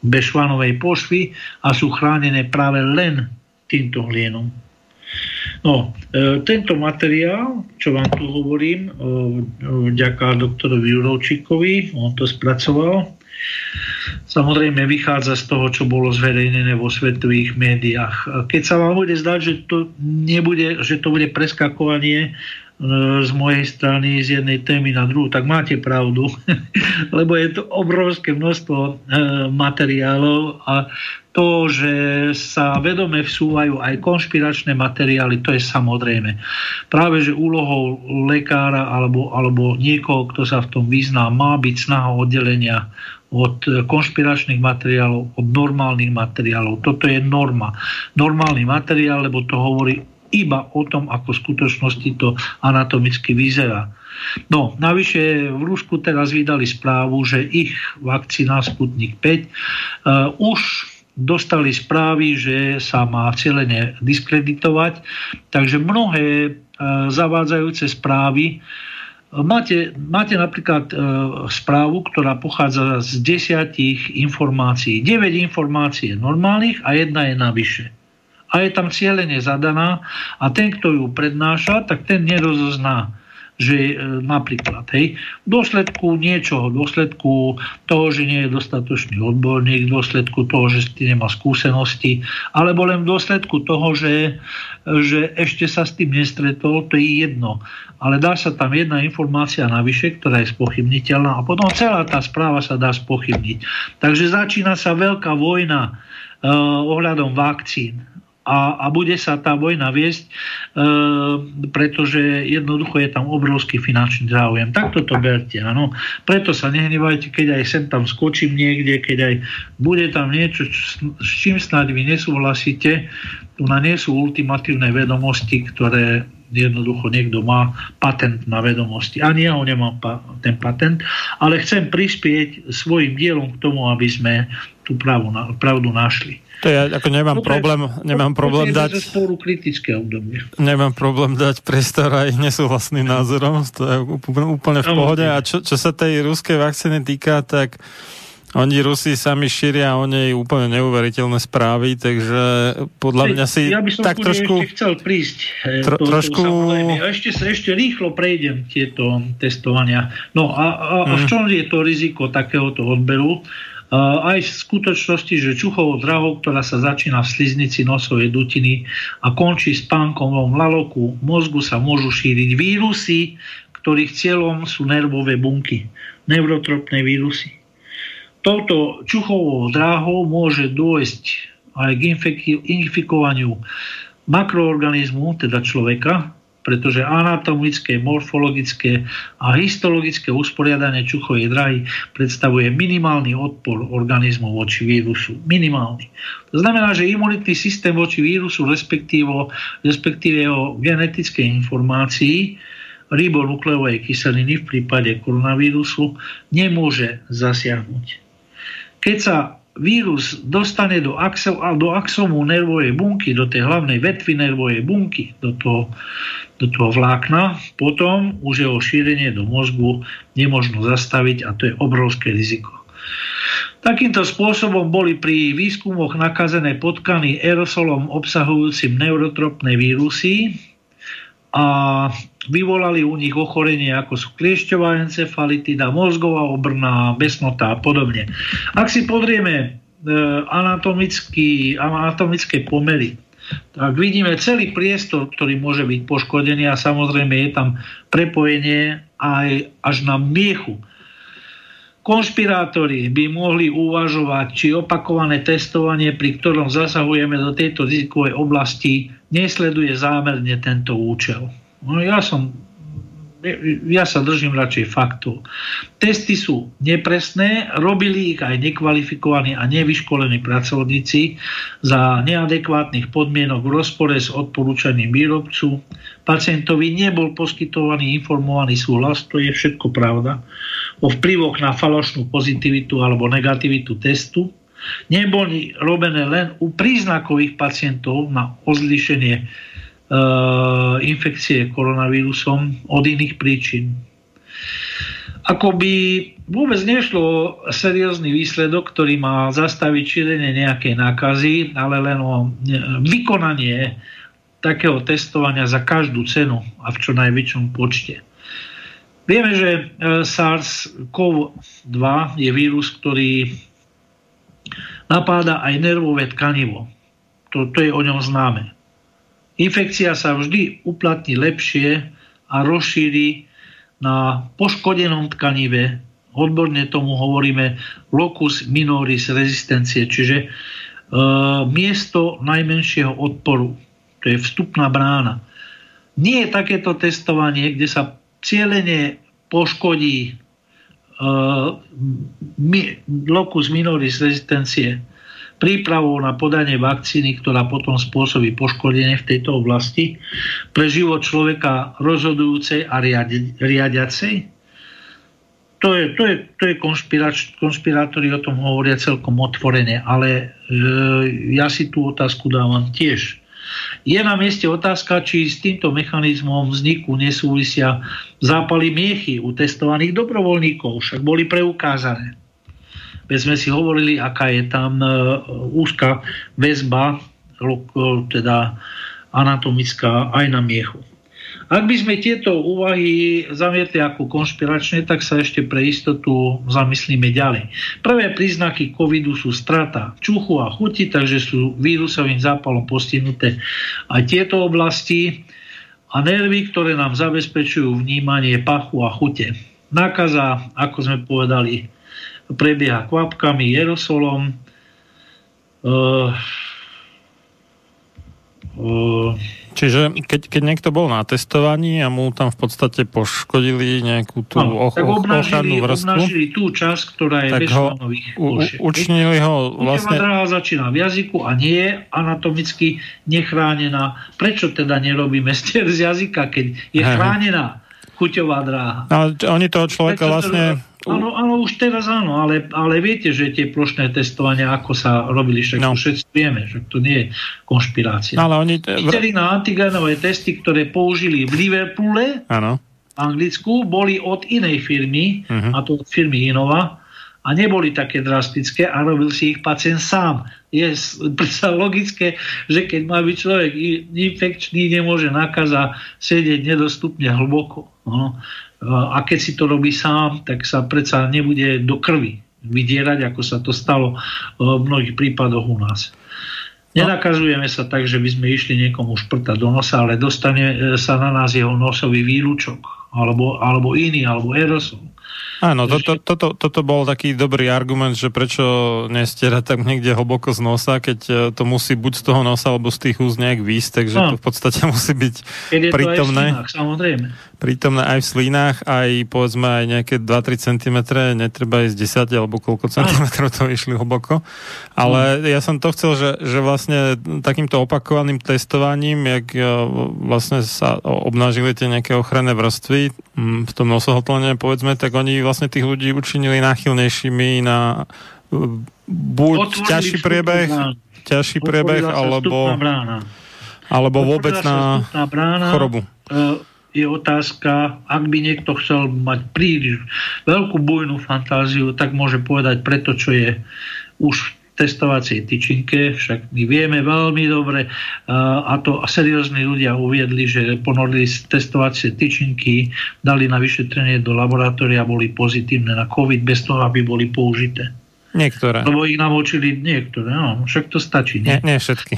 bešvanovej pošvy a sú chránené práve len týmto hlienom. No, e, tento materiál, čo vám tu hovorím, e, doktorovi Jurovčíkovi, on to spracoval, samozrejme vychádza z toho, čo bolo zverejnené vo svetových médiách. Keď sa vám bude zdať, že to, nebude, že to bude preskakovanie z mojej strany z jednej témy na druhú, tak máte pravdu, [laughs] lebo je to obrovské množstvo e, materiálov a to, že sa vedome vsúvajú aj konšpiračné materiály, to je samozrejme. Práve, že úlohou lekára alebo, alebo niekoho, kto sa v tom vyzná, má byť snaha oddelenia od konšpiračných materiálov, od normálnych materiálov. Toto je norma. Normálny materiál, lebo to hovorí iba o tom, ako v skutočnosti to anatomicky vyzerá. No, navyše v Rusku teraz vydali správu, že ich vakcína Sputnik 5 uh, e, už dostali správy, že sa má cieľene diskreditovať, takže mnohé uh, zavádzajúce správy Máte, máte napríklad e, správu, ktorá pochádza z desiatich informácií. 9 informácií je normálnych a jedna je navyše a je tam cieľene zadaná a ten, kto ju prednáša, tak ten nerozozná že e, napríklad hej, v dôsledku niečoho, v dôsledku toho, že nie je dostatočný odborník, v dôsledku toho, že si nemá skúsenosti, alebo len v dôsledku toho, že, že ešte sa s tým nestretol, to je jedno. Ale dá sa tam jedna informácia navyše, ktorá je spochybniteľná a potom celá tá správa sa dá spochybniť. Takže začína sa veľká vojna uh, ohľadom vakcín a, a bude sa tá vojna viesť, e, pretože jednoducho je tam obrovský finančný záujem. Takto to berte. Áno. Preto sa nehnevajte, keď aj sem tam skočím niekde, keď aj bude tam niečo, s čím snáď vy nesúhlasíte, tu na nie sú ultimatívne vedomosti, ktoré jednoducho niekto má patent na vedomosti. Ani ja ho nemám pa, ten patent, ale chcem prispieť svojim dielom k tomu, aby sme tú pravdu, pravdu našli. To ja ako nemám no, problém, nemám problém dať... Sporu kritické obdobie. Nemám problém dať priestor aj nesúhlasným názorom, to je úplne v pohode. A čo, čo sa tej ruskej vakcíny týka, tak oni Rusi sami šíria o nej úplne neuveriteľné správy, takže podľa mňa si ja by som tak trošku... Ešte chcel prísť. Eh, tro, to, trošku... To, ešte, ešte rýchlo prejdem tieto testovania. No a, a, a v mhm. čom je to riziko takéhoto odberu? Aj v skutočnosti, že čuchovou drahou, ktorá sa začína v sliznici nosovej dutiny a končí spánkom v laloku mozgu sa môžu šíriť vírusy, ktorých cieľom sú nervové bunky, neurotropné vírusy. Touto čuchovou dráhou môže dôjsť aj k infikovaniu makroorganizmu, teda človeka, pretože anatomické, morfologické a histologické usporiadanie čuchovej drahy predstavuje minimálny odpor organizmu voči vírusu. Minimálny. To znamená, že imunitný systém voči vírusu, respektíve, respektíve jeho genetickej informácii, ribonukleovej kyseliny v prípade koronavírusu nemôže zasiahnuť. Keď sa vírus dostane do, axel, do axomu nervovej bunky, do tej hlavnej vetvy nervovej bunky, do toho do toho vlákna, potom už jeho šírenie do mozgu nemožno zastaviť a to je obrovské riziko. Takýmto spôsobom boli pri výskumoch nakazené potkany aerosolom obsahujúcim neurotropné vírusy a vyvolali u nich ochorenie ako sú kliešťová encefalitida, mozgová obrna, besnota a podobne. Ak si podrieme e, anatomické pomery tak vidíme celý priestor, ktorý môže byť poškodený a samozrejme je tam prepojenie aj až na miechu. Konšpirátori by mohli uvažovať, či opakované testovanie, pri ktorom zasahujeme do tejto rizikovej oblasti, nesleduje zámerne tento účel. No, ja som ja sa držím radšej faktov. Testy sú nepresné, robili ich aj nekvalifikovaní a nevyškolení pracovníci za neadekvátnych podmienok v rozpore s odporúčaním výrobcu. Pacientovi nebol poskytovaný informovaný súhlas, to je všetko pravda, o vplyvoch na falošnú pozitivitu alebo negativitu testu. Neboli robené len u príznakových pacientov na odlišenie Eh, infekcie koronavírusom od iných príčin. Ako by vôbec nešlo seriózny výsledok, ktorý má zastaviť šírenie nejakej nákazy, ale len o vykonanie takého testovania za každú cenu a v čo najväčšom počte. Vieme, že eh, SARS-CoV-2 je vírus, ktorý napáda aj nervové tkanivo. To, to je o ňom známe. Infekcia sa vždy uplatní lepšie a rozšíri na poškodenom tkanive. Odborne tomu hovoríme locus minoris rezistencie, čiže e, miesto najmenšieho odporu. To je vstupná brána. Nie je takéto testovanie, kde sa cieľene poškodí uh, mi, locus minoris rezistencie prípravou na podanie vakcíny, ktorá potom spôsobí poškodenie v tejto oblasti pre život človeka rozhodujúcej a riadi, riadiacej. To je, to je, to je konšpirátori o tom hovoria celkom otvorene, ale e, ja si tú otázku dávam tiež. Je na mieste otázka, či s týmto mechanizmom vzniku nesúvisia zápaly miechy u testovaných dobrovoľníkov, však boli preukázané. Veď sme si hovorili, aká je tam e, úzka väzba, teda anatomická aj na miechu. Ak by sme tieto úvahy zamietli ako konšpiračné, tak sa ešte pre istotu zamyslíme ďalej. Prvé príznaky covidu sú strata čuchu a chuti, takže sú vírusovým zápalom postihnuté aj tieto oblasti a nervy, ktoré nám zabezpečujú vnímanie pachu a chute. Nákaza, ako sme povedali, prebieha kvapkami, aerosolom. Uh, uh, Čiže keď, keď niekto bol na testovaní a mu tam v podstate poškodili nejakú tú no, och, ochrannú vrstvu, obnažili tú časť, ktorá je bez ho, u, učinili ho vlastne... dráha začína v jazyku a nie je anatomicky nechránená. Prečo teda nerobíme stier z jazyka, keď je chránená chuťová dráha? Ale oni toho človeka Prečo vlastne... Teda Áno, áno, už teraz áno, ale, ale viete, že tie plošné testovania, ako sa robili, však no. všetci vieme, že to nie je konšpirácia. No, ale oni... Chyteli na antigenové testy, ktoré použili v Liverpoole, áno. Anglicku, boli od inej firmy, uh-huh. a to od firmy Inova, a neboli také drastické a robil si ich pacient sám. Je predsa logické, že keď má byť človek infekčný, nemôže nakaza sedieť nedostupne hlboko. No a keď si to robí sám, tak sa predsa nebude do krvi vydierať, ako sa to stalo v mnohých prípadoch u nás. Nenakazujeme sa tak, že by sme išli niekomu šprtať do nosa, ale dostane sa na nás jeho nosový výlučok, alebo, alebo iný, alebo aerosol. Áno, toto, toto, toto bol taký dobrý argument, že prečo nestierať tak niekde hlboko z nosa, keď e, to musí buď z toho nosa, alebo z tých úst nejak výsť, takže no. to v podstate [laughs] musí byť prítomné. Aj v slínach, samozrejme. Prítomné aj v slínach, aj povedzme aj nejaké 2-3 cm, netreba ísť 10 alebo koľko centimetrov to išli hlboko. Ale ja som to chcel, že, že vlastne takýmto opakovaným testovaním, jak e, vlastne sa obnažili tie nejaké ochranné vrstvy v tom nosohotlene, povedzme, tak oni vlastne tých ľudí učinili náchylnejšími na e, buď Otvorili ťažší priebeh, ťažší priebeh, alebo, alebo vôbec na brána, chorobu. E, je otázka, ak by niekto chcel mať príliš veľkú bujnú fantáziu, tak môže povedať preto, čo je už testovacej tyčinke, však my vieme veľmi dobre a to seriózni ľudia uviedli, že ponorili testovacie tyčinky, dali na vyšetrenie do laboratória, boli pozitívne na COVID bez toho, aby boli použité. Niektoré. Lebo ich namočili niektoré, no, však to stačí. Nie, nie, nie všetky.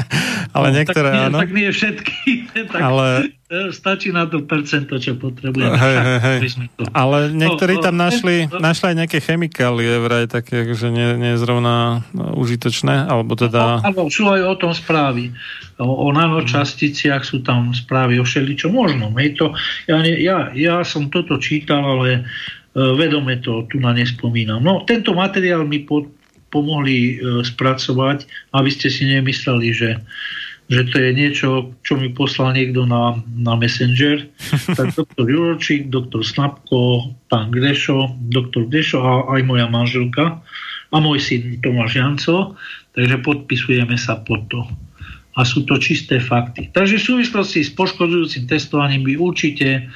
[laughs] ale no, niektoré, tak nie, áno. Tak nie všetky. [laughs] tak ale... Stačí na to percento, čo potrebujeme. Hej, hej, hej. To... Ale niektorí no, tam no, našli, no, našli aj nejaké chemikálie, vraj také, že nie, nie je zrovna užitočné, alebo teda... Áno, sú aj o tom správy. O, o nanočasticiach sú tam správy o všeličo možno. Hej, to, ja, ja, ja som toto čítal, ale vedome to tu na nespomínam. No, tento materiál mi po, pomohli e, spracovať, aby ste si nemysleli, že, že to je niečo, čo mi poslal niekto na, na Messenger. [laughs] Tak doktor Juročík, doktor Snapko, pán Grešo, doktor Grešo a aj moja manželka a môj syn Tomáš Janco. Takže podpisujeme sa pod to. A sú to čisté fakty. Takže v súvislosti s poškodzujúcim testovaním by určite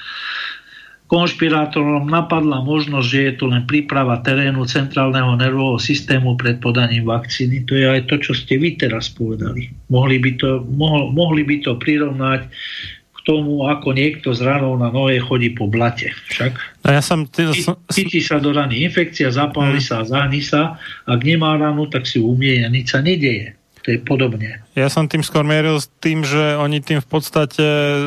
konšpirátorom napadla možnosť, že je to len príprava terénu centrálneho nervového systému pred podaním vakcíny. To je aj to, čo ste vy teraz povedali. Mohli by to, mohli by to prirovnať k tomu, ako niekto z ranou na nohe chodí po blate. Však? No ja som... Ty, Chytí sa do rany infekcia, zapáli hmm. sa, zahní sa. Ak nemá ranu, tak si umie a nič sa nedieje. To je podobne. Ja som tým skôr mieril s tým, že oni tým v podstate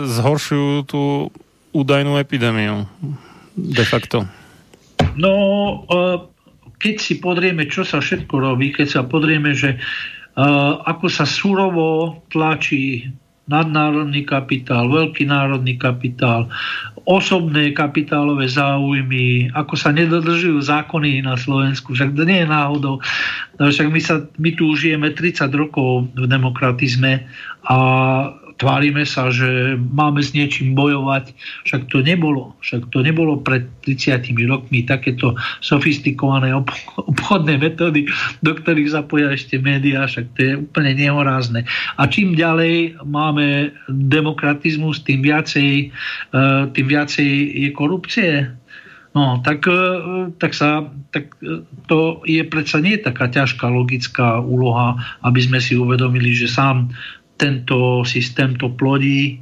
zhoršujú tú údajnú epidémiu. De facto. No, e, keď si podrieme, čo sa všetko robí, keď sa podrieme, že e, ako sa surovo tlačí nadnárodný kapitál, veľký národný kapitál, osobné kapitálové záujmy, ako sa nedodržujú zákony na Slovensku. Však to nie je náhodou. Však my, sa, my tu žijeme 30 rokov v demokratizme a tvárime sa, že máme s niečím bojovať. Však to nebolo. Však to nebolo pred 30 rokmi takéto sofistikované obchodné metódy, do ktorých zapoja ešte médiá, však to je úplne nehorázne. A čím ďalej máme demokratizmus, tým viacej, e, tým viacej je korupcie. No, tak, e, tak, sa, tak e, to je predsa nie taká ťažká logická úloha, aby sme si uvedomili, že sám tento systém to plodí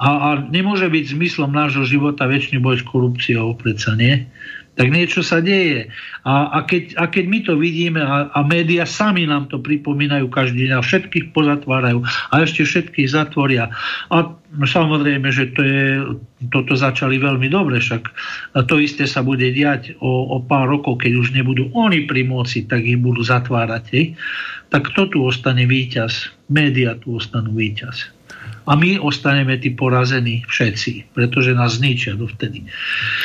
a, a nemôže byť zmyslom nášho života väčší boj s korupciou, predsa nie. Tak niečo sa deje. A, a, keď, a keď my to vidíme a, a médiá sami nám to pripomínajú každý deň a všetkých pozatvárajú a ešte všetkých zatvoria. A samozrejme, že to je, toto začali veľmi dobre, však to isté sa bude diať o, o pár rokov, keď už nebudú oni pri moci, tak ich budú zatvárať. Hej tak kto tu ostane víťaz? Média tu ostanú víťaz. A my ostaneme tí porazení všetci, pretože nás zničia dovtedy.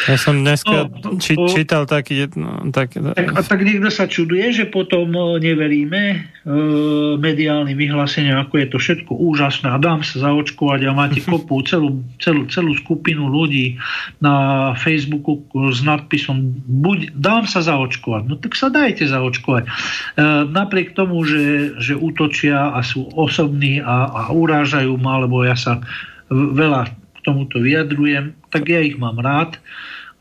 Ja som dneska no, či, čítal taký... No, tak, tak, a tak niekto sa čuduje, že potom e, neveríme e, mediálnym vyhláseniam, ako je to všetko úžasné a dám sa zaočkovať a máte [laughs] kopu celú, celú, celú skupinu ľudí na Facebooku s nadpisom buď dám sa zaočkovať. No tak sa dajte zaočkovať. E, napriek tomu, že, že útočia a sú osobní a, a urážajú ma, alebo lebo ja sa veľa k tomuto vyjadrujem, tak ja ich mám rád.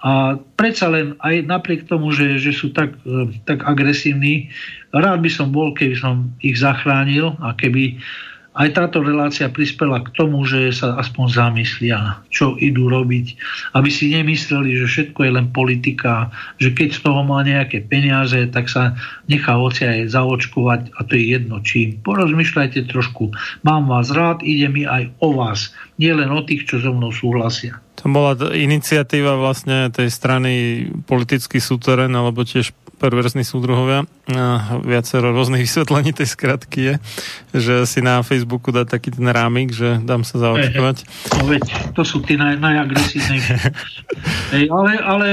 A predsa len aj napriek tomu, že, že sú tak, e, tak agresívni, rád by som bol, keby som ich zachránil a keby aj táto relácia prispela k tomu, že sa aspoň zamyslia, čo idú robiť, aby si nemysleli, že všetko je len politika, že keď z toho má nejaké peniaze, tak sa nechá ocia aj zaočkovať a to je jedno čím. Porozmýšľajte trošku, mám vás rád, ide mi aj o vás, nie len o tých, čo so mnou súhlasia. To bola iniciatíva vlastne tej strany politický súteren, alebo tiež perverzní súdruhovia. Viacero rôznych [laughs] vysvetlení tej skratky je, že si na Facebooku dá taký ten rámik, že dám sa zaočkovať. No veď, to sú tí naj, najagresívnejší. [laughs] hej, ale ale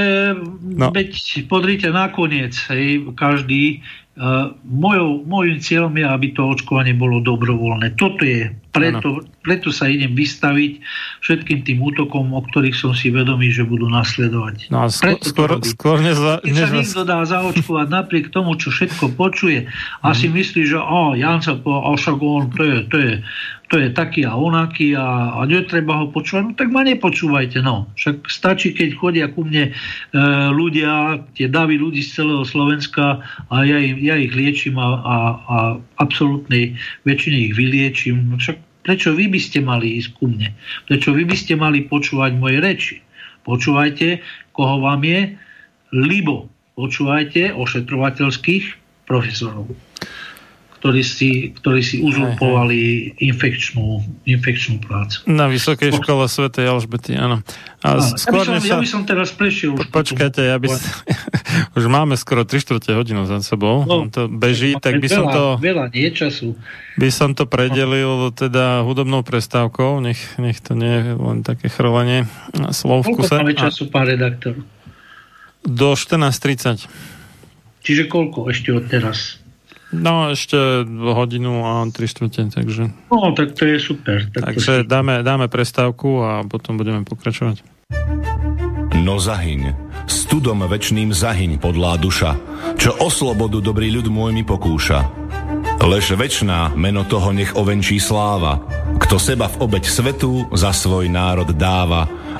no. veď podrite nakoniec, hej, každý Uh, mojou, mojim cieľom je, aby to očkovanie bolo dobrovoľné. Toto je, preto, preto sa idem vystaviť všetkým tým útokom, o ktorých som si vedomý, že budú nasledovať. No a skôr, skôr, skôr neza, Keď sa niekto dá zaočkovať napriek tomu, čo všetko počuje mm. si myslí, že oh, Jan sa po, však on, to je, to je to je taký a onaký a, a netreba ho počúvať, no tak ma nepočúvajte. No. Však stačí, keď chodia ku mne e, ľudia, tie davy ľudí z celého Slovenska a ja, im, ja ich liečím a, a, a absolútnej väčšine ich vyliečím. No však prečo vy by ste mali ísť ku mne? Prečo vy by ste mali počúvať moje reči? Počúvajte, koho vám je libo. Počúvajte ošetrovateľských profesorov ktorí si, ktorí si uzurpovali infekčnú, infekčnú prácu. Na Vysokej škole Sv. Alžbety, áno. A, a skôr, ja, by som, sa... ja by som teraz prešiel. Po, počkajte, ja by... [laughs] už máme skoro 3 čtvrte hodinu za sebou. No, to beží, tak by veľa, som to... Veľa, nie času. By som to predelil teda hudobnou prestávkou, nech, nech to nie je len také chrlenie slov v kuse. Koľko máme času, pán redaktor? Do 14.30. Čiže koľko ešte od teraz? No, ešte hodinu a tri štvrte, takže... No, tak to je super. Tak takže to... dáme, dáme prestávku a potom budeme pokračovať. No zahyň, studom večným zahyň podlá duša, čo o slobodu dobrý ľud môj mi pokúša. Lež večná meno toho nech ovenčí sláva, kto seba v obeď svetu za svoj národ dáva,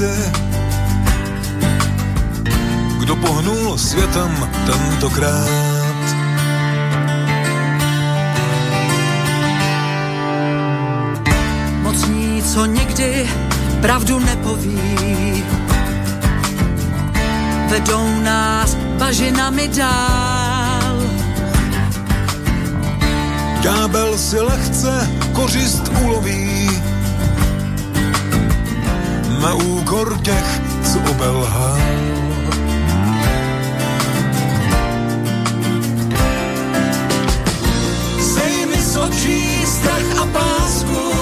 Dotazy. Kdo pohnul světem tentokrát? Mocní, co nikdy pravdu nepoví vedou nás bažinami dál. Ďábel si lehce kořist uloví na úkor těch, co obelhal. Zejmi z strach a pásku,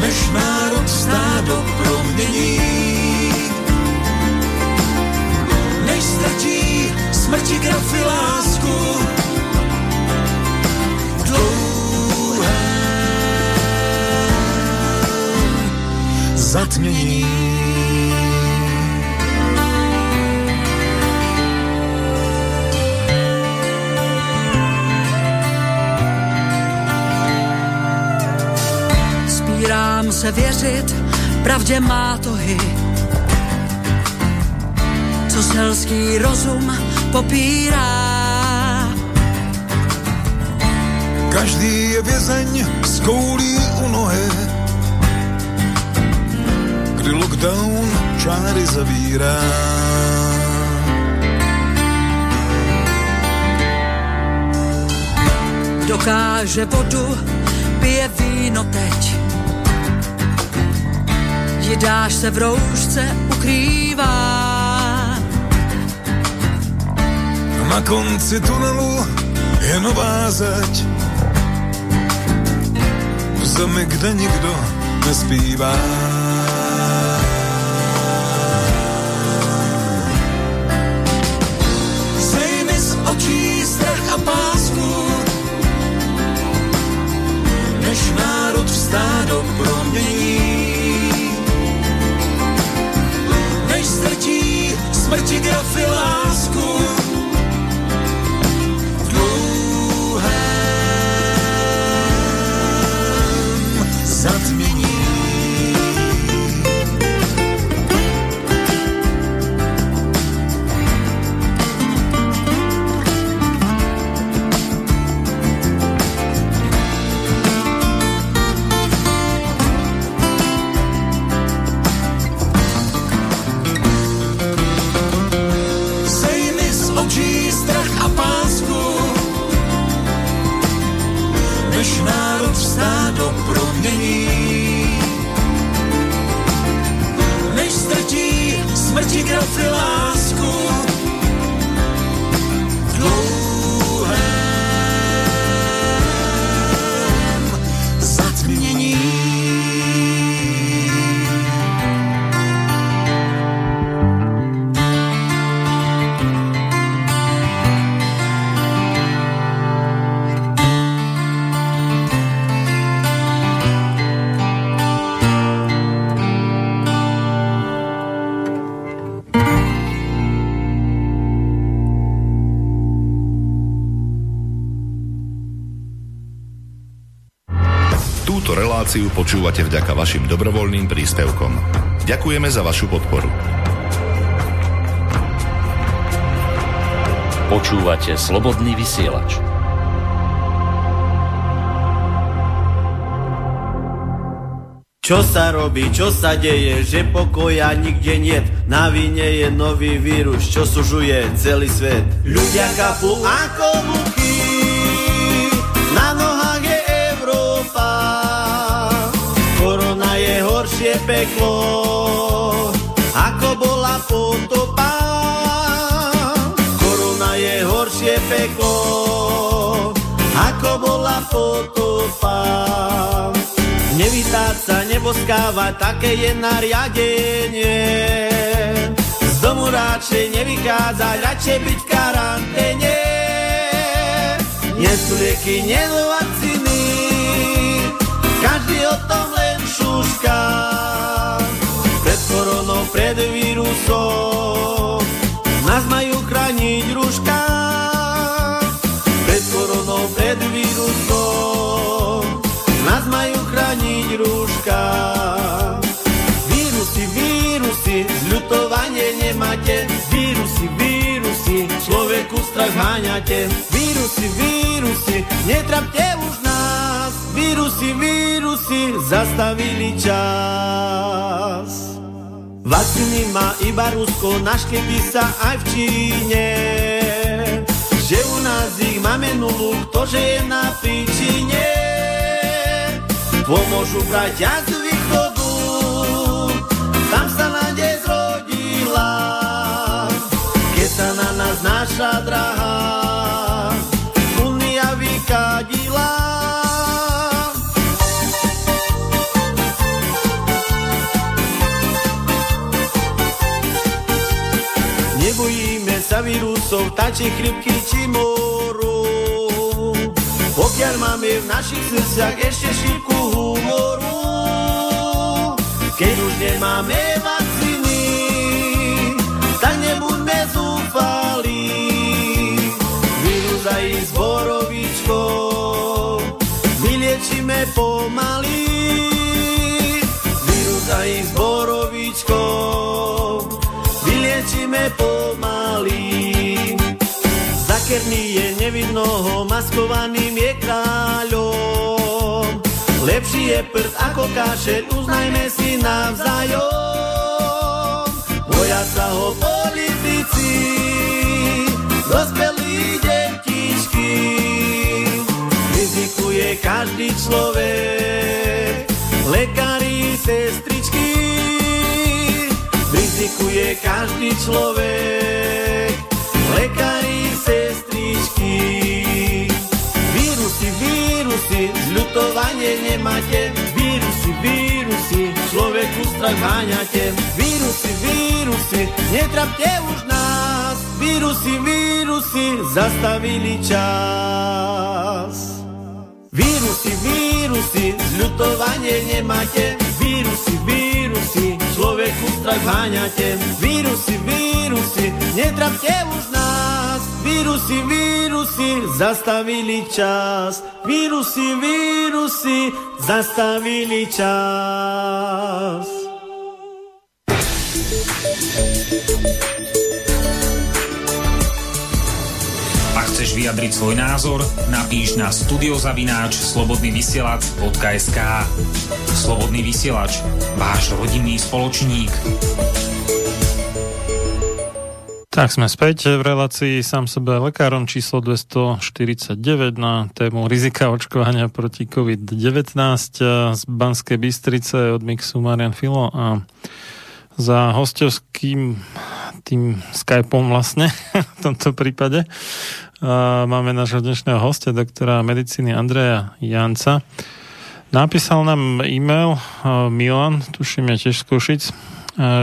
než národ stádo promění. strčí smrti grafy lásku. Zatmění. Spírám se věřit, pravdě má tohy co selský rozum popírá. Každý je vězeň s koulí u nohy, kdy lockdown čáry zavírá. Dokáže vodu, pije víno teď. Jidáš se v roušce ukrývá Na konci tunelu je nová zeď. V zemi, kde nikdo nespívá. Reláciu počúvate vďaka vašim dobrovoľným príspevkom. Ďakujeme za vašu podporu. Počúvate slobodný vysielač. Čo sa robí, čo sa deje, že pokoja nikde niet Na vine je nový vírus, čo sužuje celý svet Ľudia kapu ako peklo Ako bola potopa Korona je horšie peklo Ako bola potopa Nevytáť sa, neboskávať, také je nariadenie. Z domu radšej nevychádzať, radšej byť v karanténe. Nie sú lieky, nie vakcíny, každý o tom koronou, pred vírusom, nás majú chrániť rúška. Pred koronou, pred vírusom, nás majú chrániť rúška. Vírusy, vírusy, zľutovanie nemáte. Vírusy, vírusy, človeku strach háňate. Vírusy, vírusy, netrapte už nás. Vírusy, vírusy, zastavili čas. Vakcíny má iba Rusko, naškedy sa aj v Číne. Že u nás ich máme nulu, ktože je na príčine pomôžu bratia z východu, tam sa nádej zrodila, keď sa na nás naša drahá vírusov, tači chrypky či moru. Pokiaľ máme v našich srdciach ešte šípku humoru, keď už nemáme vakcíny, tak nebuďme zúfali. Vírus aj s borovičkou, vyliečíme pomaly. Vírus aj s borovičkou, vyliečíme pomaly. Zakerný je nevidno ho, maskovaným je kráľom. Lepší je prd ako kašeľ, uznajme si navzájom. Boja sa ho politici, dospelí detičky. Rizikuje každý človek, lekári, sestričky. Rizikuje každý človek, lekári, sestričky. Vírusy, vírusy, zľutovanie nemáte. Vírusy, vírusy, človeku strach háňate. Vírusy, vírusy, netrapte už nás. Vírusy, vírusy, zastavili čas. Vírusy, vírusy, zľutovanie nemáte. Vírusy, vírusy, človeku strach háňate. Vírusy, vírusy, netrapte už nás. Vírusy, vírusy, zastavili čas. Vírusy, vírusy, zastavili čas. Chceš vyjadriť svoj názor, napíš na studiozavináč slobodnyvysielac.sk Slobodný vysielač, váš rodinný spoločník. Tak sme späť v relácii sám sebe lekárom číslo 249 na tému rizika očkovania proti COVID-19 z Banskej Bystrice od Mixu Marian Filo a za hostovským tým Skypeom vlastne [laughs] v tomto prípade máme nášho dnešného hostia, doktora medicíny Andreja Janca. Napísal nám e-mail Milan, tuším je tiež z Košic,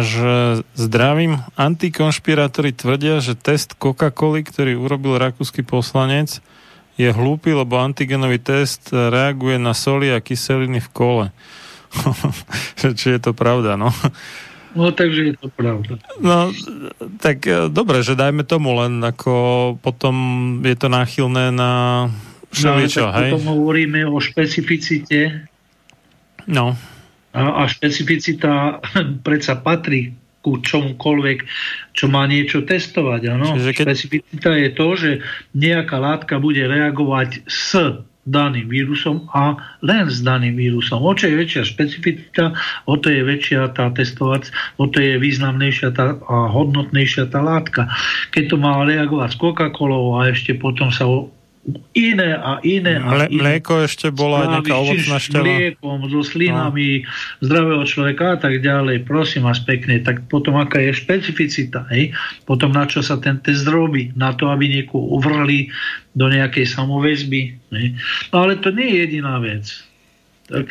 že zdravím, antikonšpirátori tvrdia, že test Coca-Coly, ktorý urobil rakúsky poslanec, je hlúpy, lebo antigenový test reaguje na soli a kyseliny v kole. [laughs] Či je to pravda, no? No, takže je to pravda. No, tak e, dobre, že dajme tomu, len ako potom je to náchylné na všeličo, no, hej? Potom hovoríme o špecificite. No. A, a špecificita [laughs] predsa patrí ku čomukoľvek, čo má niečo testovať. Ano? Keď... Špecificita je to, že nejaká látka bude reagovať s daným vírusom a len s daným vírusom. O čo je väčšia špecificita, o to je väčšia tá testovac, o to je významnejšia tá, a hodnotnejšia tá látka. Keď to má reagovať s Coca-Colou a ešte potom sa iné a iné a Mle, iné. Mlieko ešte bola nejaká ovocná štela. mliekom, so slinami no. zdravého človeka a tak ďalej. Prosím vás pekne, tak potom aká je špecificita, hej? Potom na čo sa ten test robí? Na to, aby niekoho uvrli do nejakej samoväzby. Hej? No ale to nie je jediná vec. Tak,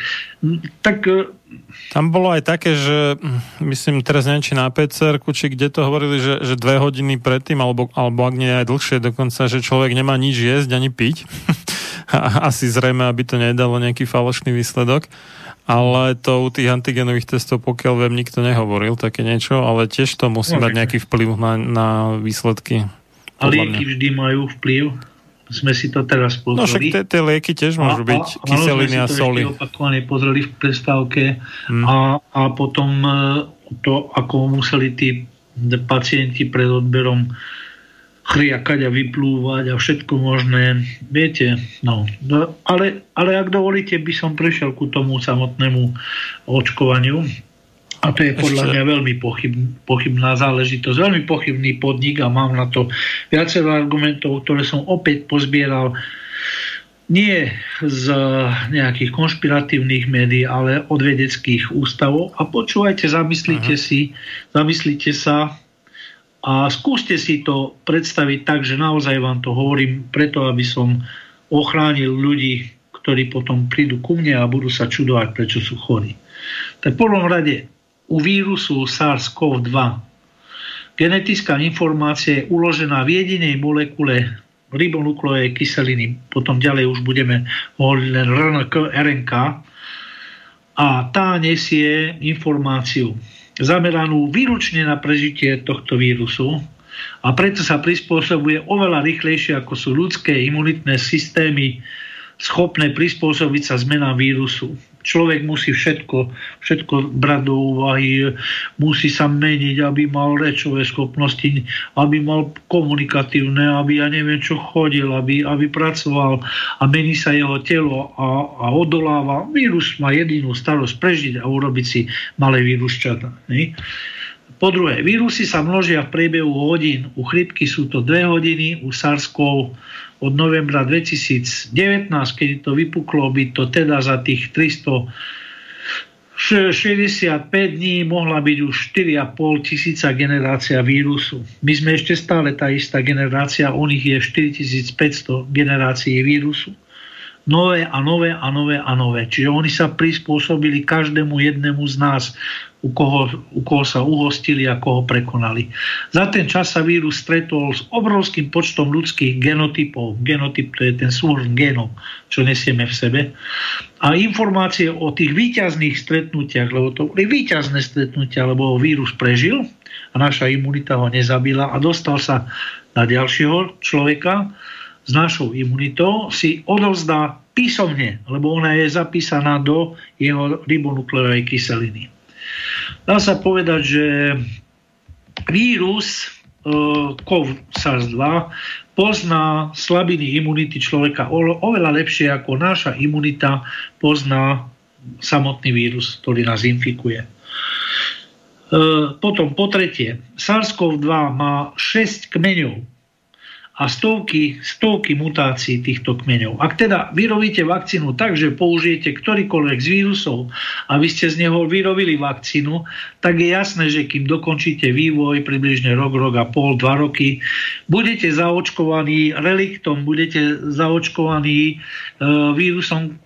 tak tam bolo aj také, že hm, myslím teraz neviem, či na pcr či kde to hovorili, že, že dve hodiny predtým, alebo, alebo ak nie aj dlhšie dokonca, že človek nemá nič jesť ani piť. [laughs] Asi zrejme, aby to nedalo nejaký falošný výsledok. Ale to u tých antigenových testov, pokiaľ viem, nikto nehovoril také niečo, ale tiež to musí no, mať nejaký vplyv na, na výsledky. A lieky vždy majú vplyv? Sme si to teraz pozreli. No však tie lieky tiež môžu a, byť a, kyseliny a soli. opakovane pozreli v prestávke hmm. a, a potom e, to, ako museli tí pacienti pred odberom chriakať a vyplúvať a všetko možné. Viete, no. no. Ale, ale ak dovolíte, by som prešiel ku tomu samotnému očkovaniu. A to je podľa mňa veľmi pochyb, pochybná záležitosť, veľmi pochybný podnik a mám na to viacero argumentov, ktoré som opäť pozbieral nie z nejakých konšpiratívnych médií, ale od vedeckých ústavov. A počúvajte, zamyslite Aha. si, zamyslite sa a skúste si to predstaviť tak, že naozaj vám to hovorím preto, aby som ochránil ľudí, ktorí potom prídu ku mne a budú sa čudovať, prečo sú chorí. Tak v prvom rade u vírusu SARS-CoV-2 genetická informácia je uložená v jedinej molekule ribonukleovej kyseliny. Potom ďalej už budeme hovoriť len RNK, RNK. A tá nesie informáciu zameranú výručne na prežitie tohto vírusu a preto sa prispôsobuje oveľa rýchlejšie ako sú ľudské imunitné systémy schopné prispôsobiť sa zmenám vírusu človek musí všetko, všetko brať do úvahy, musí sa meniť, aby mal rečové schopnosti, aby mal komunikatívne, aby ja neviem čo chodil, aby, aby pracoval a mení sa jeho telo a, a odoláva. Vírus má jedinú starosť prežiť a urobiť si malé vírusčata. Ne? Po druhé, vírusy sa množia v priebehu hodín. U chrypky sú to 2 hodiny, u sars od novembra 2019, keď to vypuklo, by to teda za tých 300 65 dní mohla byť už 4,5 tisíca generácia vírusu. My sme ešte stále tá istá generácia, u nich je 4500 generácií vírusu nové a nové a nové a nové. Čiže oni sa prispôsobili každému jednému z nás, u koho, u koho sa uhostili a koho prekonali. Za ten čas sa vírus stretol s obrovským počtom ľudských genotypov. Genotyp to je ten súhrn genov, čo nesieme v sebe. A informácie o tých výťazných stretnutiach, lebo to boli výťazné stretnutia, lebo vírus prežil a naša imunita ho nezabila a dostal sa na ďalšieho človeka, s našou imunitou si odovzdá písomne, lebo ona je zapísaná do jeho ribonukleovej kyseliny. Dá sa povedať, že vírus e, COV-SARS-2 pozná slabiny imunity človeka oveľa lepšie ako naša imunita pozná samotný vírus, ktorý nás infikuje. E, potom po tretie, SARS-CoV-2 má 6 kmeňov a stovky, stovky mutácií týchto kmeňov. Ak teda vyrobíte vakcínu tak, že použijete ktorýkoľvek z vírusov a vy ste z neho vyrobili vakcínu, tak je jasné, že kým dokončíte vývoj približne rok, rok a pol, dva roky, budete zaočkovaní reliktom, budete zaočkovaní e, vírusom,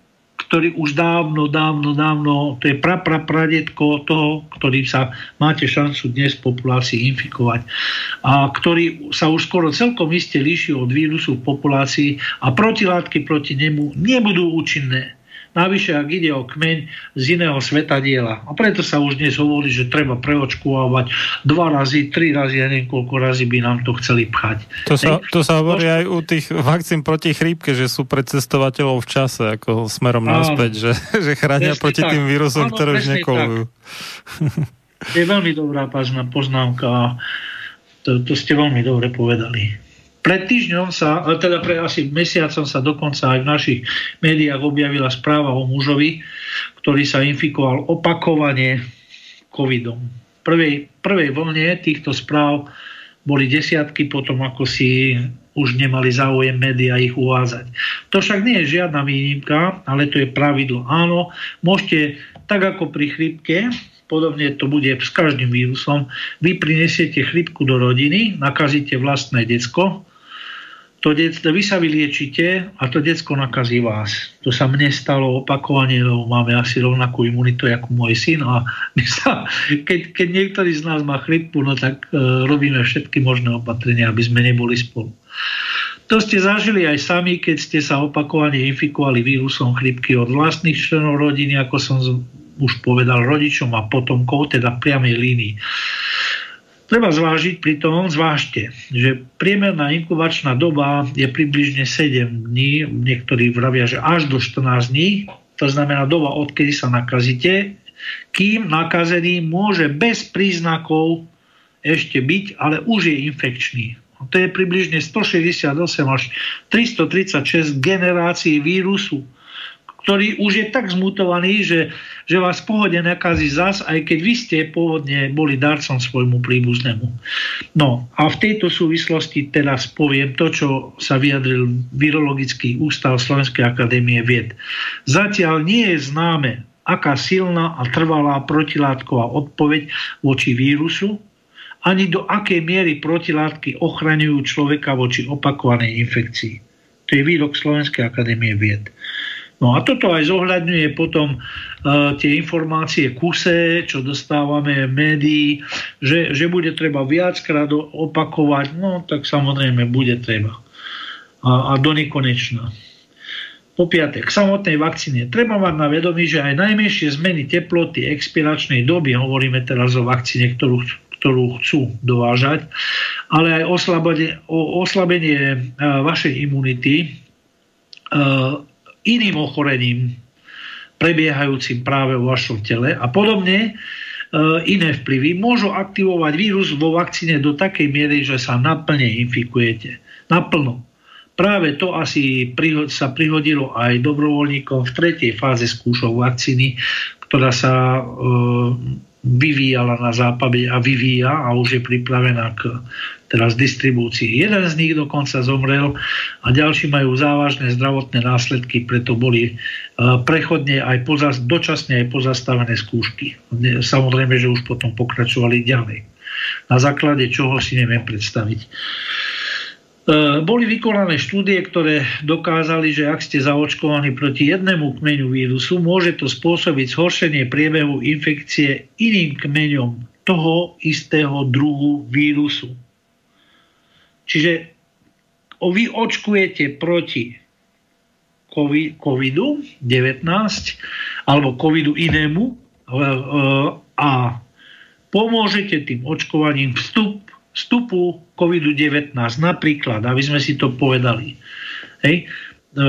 ktorý už dávno, dávno, dávno, to je pra, pra, pradetko toho, ktorý sa máte šancu dnes v populácii infikovať a ktorý sa už skoro celkom iste líši od vírusu v populácii a protilátky proti nemu nebudú účinné. Navyše, ak ide o kmeň z iného sveta diela. A preto sa už dnes hovorí, že treba preočkovávať dva razy, tri razy, ja neviem koľko razy by nám to chceli pchať. To sa, to sa hovorí aj u tých vakcín proti chrípke, že sú pre cestovateľov v čase, ako smerom naspäť, že, že chránia proti tak. tým vírusom, Áno, ktoré už nekolujú. Je veľmi dobrá pážna poznámka. To, to ste veľmi dobre povedali Pred týždňom sa, teda pre asi mesiacom sa dokonca aj v našich médiách objavila správa o mužovi, ktorý sa infikoval opakovane covidom. Prvej, prvej vlne týchto správ boli desiatky, potom ako si už nemali záujem média ich uvázať. To však nie je žiadna výnimka, ale to je pravidlo. Áno, môžete, tak ako pri chrypke, podobne to bude s každým vírusom, vy prinesiete chrypku do rodiny, nakazíte vlastné decko, to detstvo, vy sa vyliečite a to detsko nakazí vás. To sa mne stalo opakovane, lebo máme asi rovnakú imunitu ako môj syn a my sa, keď, keď niektorý z nás má chrypku, no tak e, robíme všetky možné opatrenia, aby sme neboli spolu. To ste zažili aj sami, keď ste sa opakovane infikovali vírusom chrypky od vlastných členov rodiny, ako som už povedal, rodičom a potomkov, teda priamej línii. Treba zvážiť pri tom, zvážte, že priemerná inkubačná doba je približne 7 dní, niektorí vravia, že až do 14 dní, to znamená doba, odkedy sa nakazíte, kým nakazený môže bez príznakov ešte byť, ale už je infekčný. To je približne 168 až 336 generácií vírusu ktorý už je tak zmutovaný, že, že vás pohode nakazí zas, aj keď vy ste pôvodne boli darcom svojmu príbuznému. No a v tejto súvislosti teraz poviem to, čo sa vyjadril Virologický ústav Slovenskej akadémie vied. Zatiaľ nie je známe, aká silná a trvalá protilátková odpoveď voči vírusu, ani do akej miery protilátky ochraňujú človeka voči opakovanej infekcii. To je výrok Slovenskej akadémie vied. No a toto aj zohľadňuje potom uh, tie informácie kuse, čo dostávame v médií, že, že bude treba viackrát opakovať, no tak samozrejme bude treba. A, a do nekonečna. Po piaté, k samotnej vakcíne. Treba mať na vedomí, že aj najmenšie zmeny teploty expiračnej doby, hovoríme teraz o vakcíne, ktorú, ktorú chcú dovážať, ale aj oslabenie, o oslabenie e, vašej imunity e, iným ochorením prebiehajúcim práve vo vašom tele a podobne e, iné vplyvy môžu aktivovať vírus vo vakcíne do takej miery, že sa naplne infikujete. Naplno. Práve to asi sa prihodilo aj dobrovoľníkom v tretej fáze skúšov vakcíny, ktorá sa e, vyvíjala na západe a vyvíja a už je pripravená k teraz distribúcii. Jeden z nich dokonca zomrel a ďalší majú závažné zdravotné následky, preto boli e, prechodne aj pozas, dočasne aj pozastavené skúšky. Samozrejme, že už potom pokračovali ďalej. Na základe čoho si neviem predstaviť. E, boli vykonané štúdie, ktoré dokázali, že ak ste zaočkovaní proti jednému kmeňu vírusu, môže to spôsobiť zhoršenie priebehu infekcie iným kmeňom toho istého druhu vírusu. Čiže vy očkujete proti COVID-19 alebo covidu inému e, e, a pomôžete tým očkovaním vstup, vstupu COVID-19 napríklad, aby sme si to povedali. Hej. E,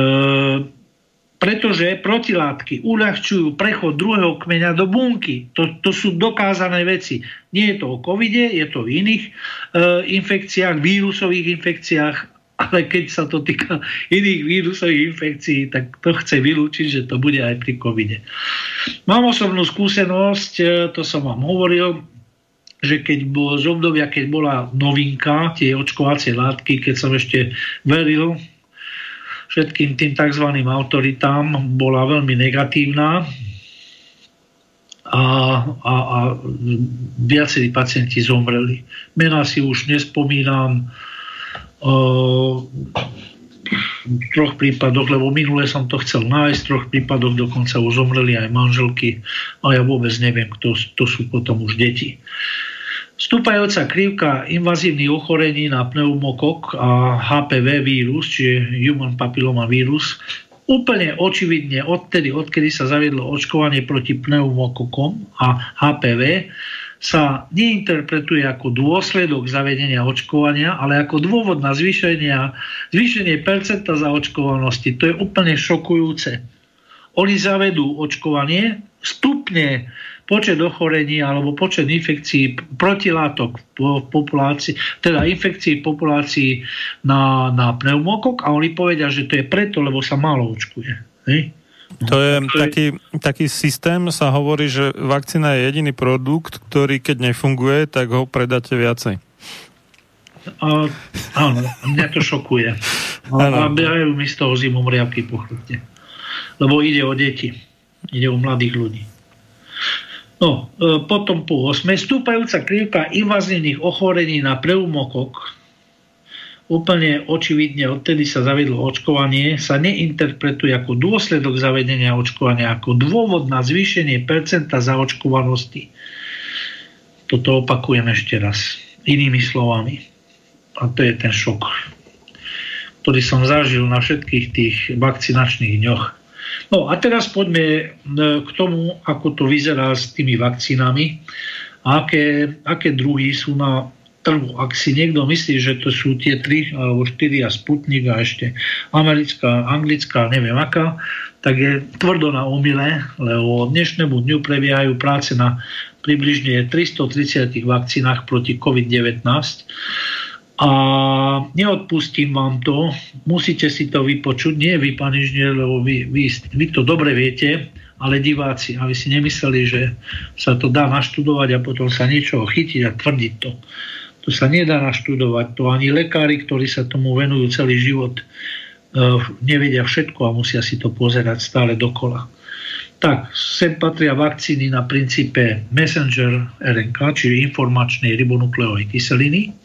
pretože protilátky uľahčujú prechod druhého kmeňa do bunky. To, to sú dokázané veci. Nie je to o covide, je to o iných e, infekciách, vírusových infekciách, ale keď sa to týka iných vírusových infekcií, tak to chce vylúčiť, že to bude aj pri covide. Mám osobnú skúsenosť, e, to som vám hovoril, že keď bol z obdobia, keď bola novinka, tie očkovacie látky, keď som ešte veril všetkým tým tzv. autoritám bola veľmi negatívna a, a, a viacerí pacienti zomreli. Mená si už nespomínam o, v troch prípadoch, lebo minule som to chcel nájsť, v troch prípadoch dokonca už zomreli aj manželky a ja vôbec neviem, kto to sú potom už deti. Stúpajúca krivka invazívnych ochorení na pneumokok a HPV vírus, čiže Human Papilloma vírus, úplne očividne odtedy, odkedy sa zaviedlo očkovanie proti pneumokokom a HPV, sa neinterpretuje ako dôsledok zavedenia očkovania, ale ako dôvod na zvýšenie, zvýšenie percenta zaočkovanosti. To je úplne šokujúce. Oni zavedú očkovanie, stupne počet ochorení alebo počet infekcií protilátok v populácii, teda infekcií v populácii na, na pneumokok a oni povedia, že to je preto, lebo sa málo očkuje. Hej? To je taký, taký systém, sa hovorí, že vakcína je jediný produkt, ktorý keď nefunguje, tak ho predáte viacej. A, áno, mňa to šokuje. A, a mi z toho zimom riavky po chrbte. Lebo ide o deti. Ide o mladých ľudí. No, e, potom po 8. Stúpajúca krivka invazívnych ochorení na pneumokok úplne očividne odtedy sa zavedlo očkovanie, sa neinterpretuje ako dôsledok zavedenia očkovania, ako dôvod na zvýšenie percenta zaočkovanosti. Toto opakujem ešte raz, inými slovami. A to je ten šok, ktorý som zažil na všetkých tých vakcinačných dňoch. No a teraz poďme e, k tomu, ako to vyzerá s tými vakcínami aké, aké druhy sú na trhu. Ak si niekto myslí, že to sú tie tri alebo štyri a Sputnik a ešte americká, anglická, neviem aká, tak je tvrdo na omile, lebo dnešnému dňu prebiehajú práce na približne 330 vakcínach proti COVID-19 a neodpustím vám to, musíte si to vypočuť, nie vy, pán inžinier, lebo vy, vy, vy to dobre viete, ale diváci, aby si nemysleli, že sa to dá naštudovať a potom sa niečoho chytiť a tvrdiť to. To sa nedá naštudovať, to ani lekári, ktorí sa tomu venujú celý život, e, nevedia všetko a musia si to pozerať stále dokola. Tak, sem patria vakcíny na princípe messenger RNK, čiže informačnej ribonukleovej kyseliny.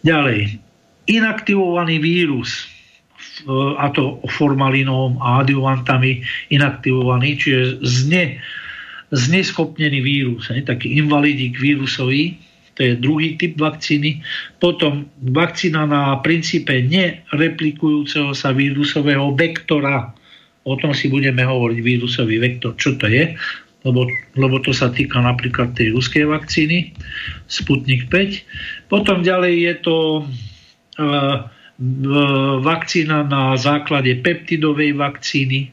Ďalej, inaktivovaný vírus, a to formalinom a adjuvantami inaktivovaný, čiže zne, zneschopnený vírus, ne, taký invalidík vírusový, to je druhý typ vakcíny. Potom vakcína na princípe nereplikujúceho sa vírusového vektora. O tom si budeme hovoriť, vírusový vektor, čo to je lebo, lebo to sa týka napríklad tej ruskej vakcíny Sputnik 5. Potom ďalej je to uh, vakcína na základe peptidovej vakcíny.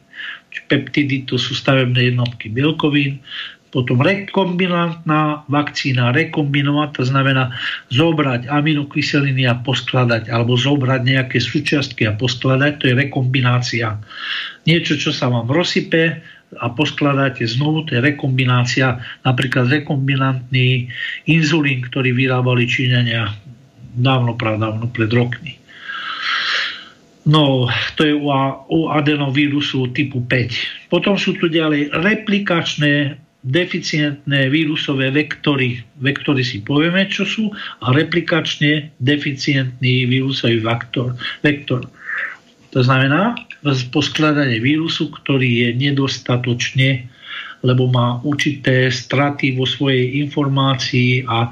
Peptidy to sú stavebné jednotky bielkovín. Potom rekombinantná vakcína, rekombinovať, to znamená zobrať aminokyseliny a poskladať, alebo zobrať nejaké súčiastky a poskladať, to je rekombinácia. Niečo, čo sa vám rozsype, a poskladáte znovu, to je rekombinácia, napríklad rekombinantný inzulín, ktorý vyrábali Číňania dávno, dávno pred rokmi. No, to je u, u adenovírusu typu 5. Potom sú tu ďalej replikačné deficientné vírusové vektory. Vektory si povieme, čo sú, a replikačne deficientný vírusový vektor. vektor. To znamená poskladanie vírusu, ktorý je nedostatočne, lebo má určité straty vo svojej informácii a,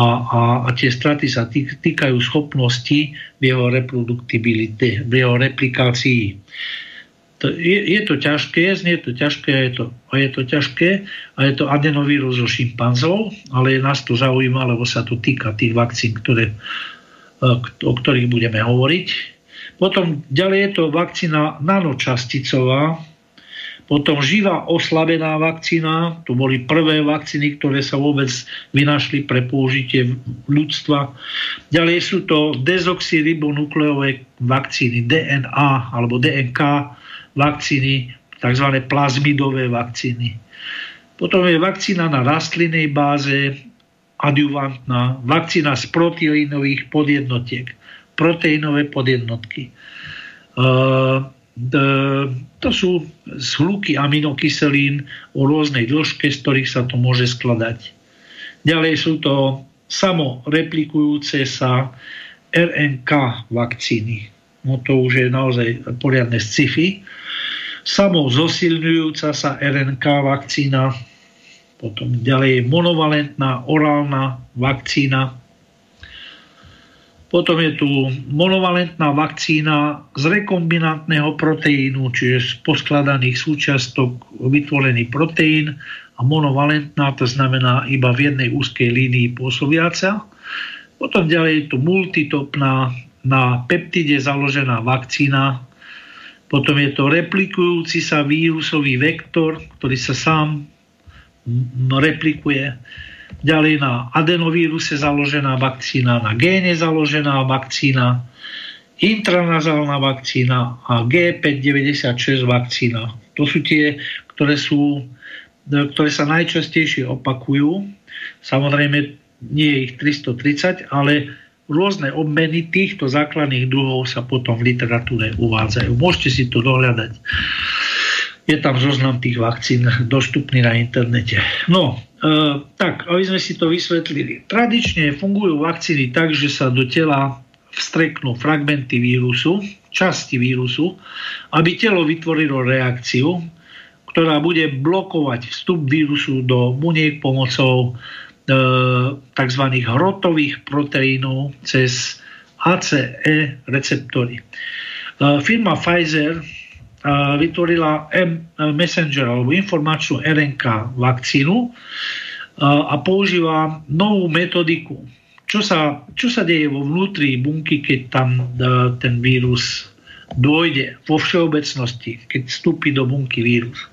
a, a, a tie straty sa týkajú schopnosti v jeho reproduktibilite, v jeho replikácii. To, je, je to ťažké, znie to ťažké, je to, je to ťažké a je to adenovírus zo šimpanzov, ale nás to zaujíma, lebo sa to týka tých vakcín, ktoré, o ktorých budeme hovoriť. Potom ďalej je to vakcína nanočasticová, potom živá oslabená vakcína, to boli prvé vakcíny, ktoré sa vôbec vynašli pre použitie ľudstva. Ďalej sú to dezoxyribonukleové vakcíny, DNA alebo DNK vakcíny, tzv. plazmidové vakcíny. Potom je vakcína na rastlinnej báze, adjuvantná, vakcína z proteínových podjednotiek proteínové podjednotky. To sú zhluky aminokyselín o rôznej dĺžke, z ktorých sa to môže skladať. Ďalej sú to samoreplikujúce sa RNK vakcíny. No to už je naozaj poriadne sci-fi. Samozosilňujúca sa RNK vakcína, potom ďalej monovalentná orálna vakcína, potom je tu monovalentná vakcína z rekombinantného proteínu, čiže z poskladaných súčiastok vytvorený proteín a monovalentná, to znamená iba v jednej úzkej línii pôsobiaca. Potom ďalej je tu multitopná na peptide založená vakcína. Potom je to replikujúci sa vírusový vektor, ktorý sa sám replikuje. Ďalej na adenovíruse založená vakcína, na géne založená vakcína, intranazálna vakcína a G596 vakcína. To sú tie, ktoré, sú, ktoré sa najčastejšie opakujú. Samozrejme, nie je ich 330, ale rôzne obmeny týchto základných druhov sa potom v literatúre uvádzajú. Môžete si to dohľadať. Je tam zoznam tých vakcín dostupný na internete. No, e, tak, aby sme si to vysvetlili. Tradične fungujú vakcíny tak, že sa do tela vstreknú fragmenty vírusu, časti vírusu, aby telo vytvorilo reakciu, ktorá bude blokovať vstup vírusu do buniek pomocou tzv. hrotových proteínov cez ACE receptory. E, firma Pfizer e, vytvorila messenger alebo informačnú RNK vakcínu e, a používa novú metodiku čo sa, čo sa deje vo vnútri bunky, keď tam e, ten vírus dôjde vo všeobecnosti, keď vstúpi do bunky vírus.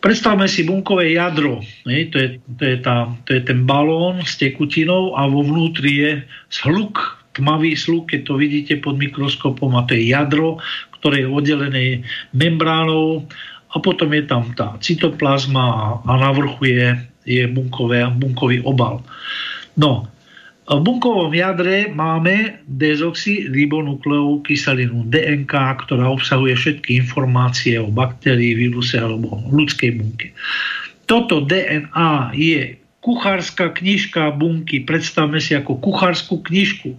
Predstavme si bunkové jadro, ne? To, je, to, je tá, to je ten balón s tekutinou a vo vnútri je zhluk, tmavý sluk, keď to vidíte pod mikroskopom a to je jadro, ktoré je oddelené membránou a potom je tam tá cytoplazma a, a na vrchu je, je bunkové, bunkový obal. No, v bunkovom jadre máme dezoxyribonukleovú kyselinu DNK, ktorá obsahuje všetky informácie o baktérii, víruse alebo ľudskej bunke. Toto DNA je kuchárska knižka bunky. Predstavme si ako kuchárskú knižku.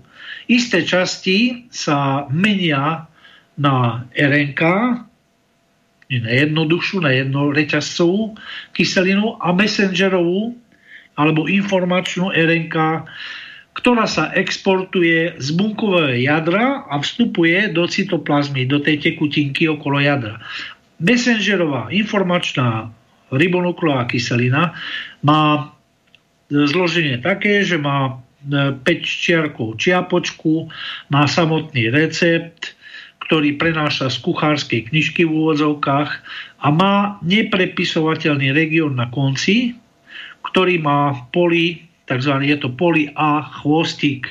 Isté časti sa menia na RNK, na jednoduchšiu, na jednoreťazcovú kyselinu a messengerovú alebo informačnú RNK ktorá sa exportuje z bunkového jadra a vstupuje do cytoplazmy, do tej tekutinky okolo jadra. Messengerová informačná ribonukleová kyselina má zloženie také, že má 5 e, čiarkov čiapočku, má samotný recept, ktorý prenáša z kuchárskej knižky v úvodzovkách a má neprepisovateľný región na konci, ktorý má poli tzv. je to poly A chvostík.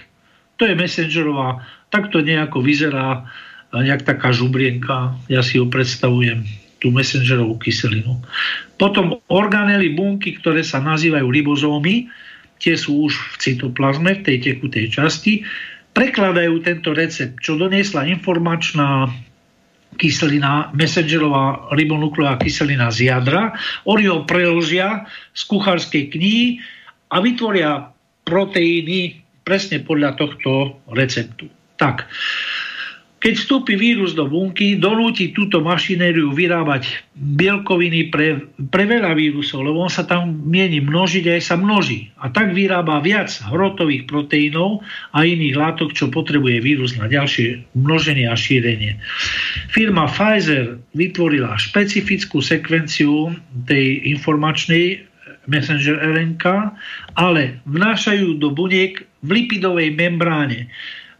To je messengerová, takto nejako vyzerá nejak taká žubrienka, ja si ho predstavujem, tú messengerovú kyselinu. Potom organely bunky, ktoré sa nazývajú ribozómy, tie sú už v cytoplazme, v tej tekutej časti, prekladajú tento recept, čo doniesla informačná kyselina, messengerová ribonukleová kyselina z jadra. Oni ho preložia z kuchárskej knihy a vytvoria proteíny presne podľa tohto receptu. Tak, keď vstúpi vírus do bunky, donúti túto mašinériu vyrábať bielkoviny pre, pre veľa vírusov, lebo on sa tam mieni množiť aj sa množí. A tak vyrába viac hrotových proteínov a iných látok, čo potrebuje vírus na ďalšie množenie a šírenie. Firma Pfizer vytvorila špecifickú sekvenciu tej informačnej messenger RNK, ale vnášajú do buniek v lipidovej membráne.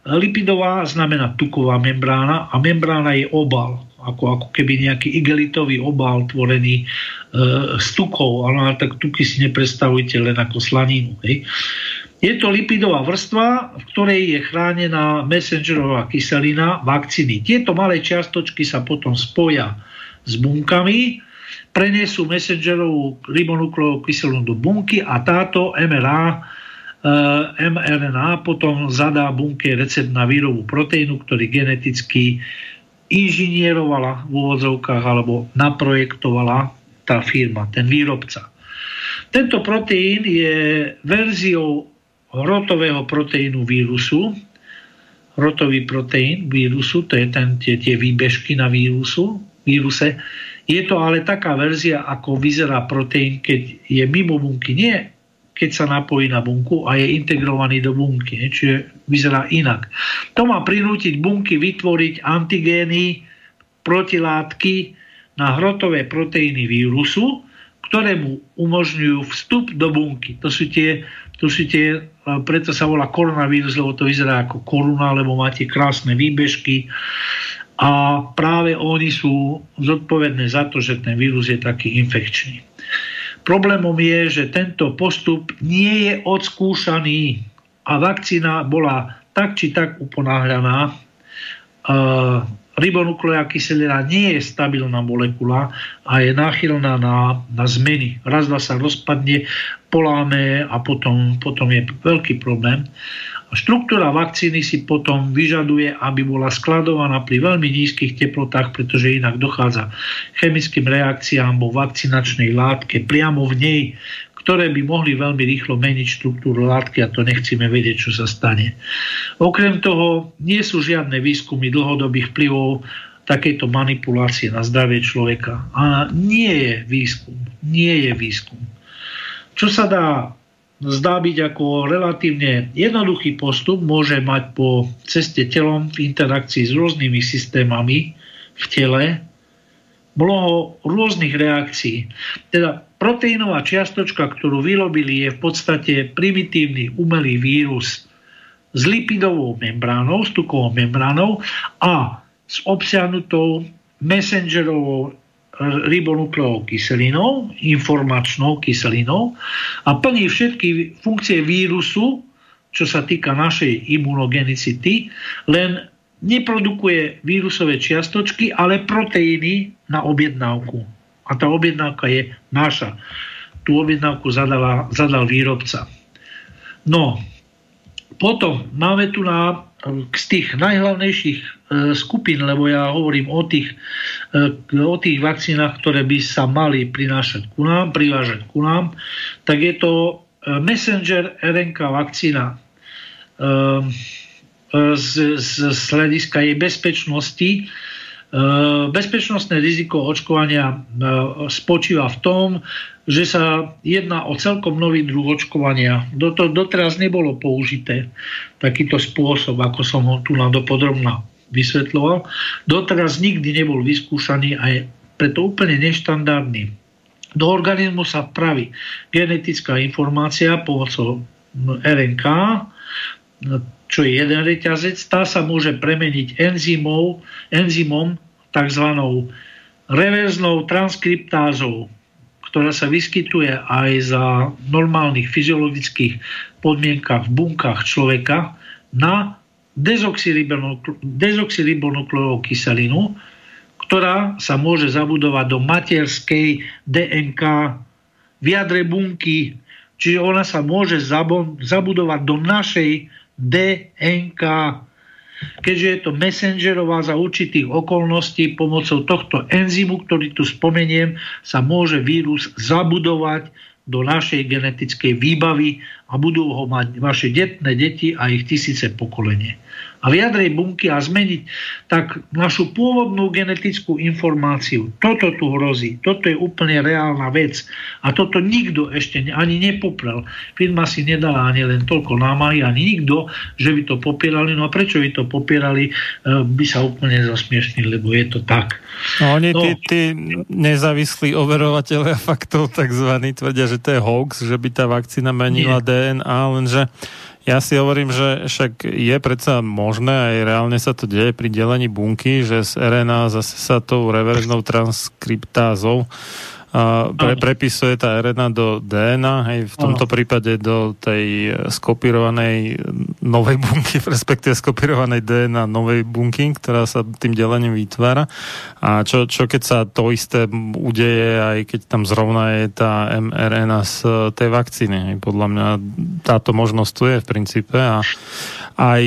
Lipidová znamená tuková membrána a membrána je obal, ako, ako keby nejaký igelitový obal tvorený e, z tukov, ale tak tuky si nepredstavujte len ako slaninu. Hej. Je to lipidová vrstva, v ktorej je chránená messengerová kyselina vakcíny. Tieto malé čiastočky sa potom spoja s bunkami prenesú messengerovú ribonukleovú kyselinu do bunky a táto MRA e, mRNA potom zadá bunke recept na výrobu proteínu, ktorý geneticky inžinierovala v úvodzovkách alebo naprojektovala tá firma, ten výrobca. Tento proteín je verziou hrotového proteínu vírusu. Hrotový proteín vírusu, to je ten, tie, tie výbežky na vírusu, víruse, je to ale taká verzia, ako vyzerá proteín, keď je mimo bunky. Nie keď sa napojí na bunku a je integrovaný do bunky. Čiže vyzerá inak. To má prinútiť bunky vytvoriť antigény, protilátky na hrotové proteíny vírusu, ktoré mu umožňujú vstup do bunky. To sú tie, to sú tie preto sa volá koronavírus, lebo to vyzerá ako koruna, lebo máte krásne výbežky a práve oni sú zodpovedné za to, že ten vírus je taký infekčný. Problémom je, že tento postup nie je odskúšaný a vakcína bola tak či tak uponáhľaná. Ribonukleová kyselina nie je stabilná molekula a je náchylná na, na zmeny. Raz, sa rozpadne, poláme a potom, potom je veľký problém. Štruktúra vakcíny si potom vyžaduje, aby bola skladovaná pri veľmi nízkych teplotách, pretože inak dochádza chemickým reakciám vo vakcinačnej látke priamo v nej, ktoré by mohli veľmi rýchlo meniť štruktúru látky a to nechceme vedieť, čo sa stane. Okrem toho nie sú žiadne výskumy dlhodobých vplyvov takejto manipulácie na zdravie človeka. A nie je výskum. Nie je výskum. Čo sa dá zdá byť ako relatívne jednoduchý postup, môže mať po ceste telom v interakcii s rôznymi systémami v tele mnoho rôznych reakcií. Teda proteínová čiastočka, ktorú vyrobili, je v podstate primitívny umelý vírus s lipidovou membránou, s tukovou membránou a s obsiahnutou messengerovou ribonukleovou kyselinou, informačnou kyselinou a plní všetky funkcie vírusu, čo sa týka našej imunogenicity, len neprodukuje vírusové čiastočky, ale proteíny na objednávku. A tá objednávka je naša. Tú objednávku zadala, zadal výrobca. No, potom máme tu na, z tých najhlavnejších skupín, lebo ja hovorím o tých, e, o tých vakcínach, ktoré by sa mali prinášať ku nám, privážať ku nám, tak je to e, messenger RNK vakcína z, z, z hľadiska jej bezpečnosti. Bezpečnostné riziko očkovania spočíva v tom, že sa jedná o celkom nový druh očkovania. Doteraz nebolo použité takýto spôsob, ako som ho tu na dopodrobná vysvetľoval. Doteraz nikdy nebol vyskúšaný a je preto úplne neštandardný. Do organizmu sa praví genetická informácia pomocou RNK, čo je jeden reťazec, tá sa môže premeniť enzymov, enzymom, tzv. reverznou transkriptázou, ktorá sa vyskytuje aj za normálnych fyziologických podmienkach v bunkách človeka na dezoxyribonukleovú kyselinu, ktorá sa môže zabudovať do materskej DNK v jadre bunky, čiže ona sa môže zabudovať do našej DNK. Keďže je to messengerová za určitých okolností pomocou tohto enzymu, ktorý tu spomeniem, sa môže vírus zabudovať do našej genetickej výbavy a budú ho mať vaše detné deti a ich tisíce pokolenie a vyjadrej bunky a zmeniť tak našu pôvodnú genetickú informáciu. Toto tu hrozí. Toto je úplne reálna vec. A toto nikto ešte ani nepoprel. Firma si nedala ani len toľko námahy, ani nikto, že by to popierali. No a prečo by to popierali, e, by sa úplne zasmiešnili, lebo je to tak. No oni, no, tí, tí nezávislí overovateľia faktov takzvaní tvrdia, že to je hoax, že by tá vakcína menila nie. DNA, lenže ja si hovorím, že však je predsa možné, aj reálne sa to deje pri delení bunky, že z RNA zase sa tou reverznou transkriptázou pre, prepisuje tá RNA do DNA, hej, v tomto ano. prípade do tej skopírovanej novej bunky, [laughs] respektíve skopírovanej DNA novej bunky, ktorá sa tým delením vytvára. A čo, čo keď sa to isté udeje, aj keď tam zrovna je tá mRNA z tej vakcíny. Hej, podľa mňa táto možnosť tu je v princípe a aj...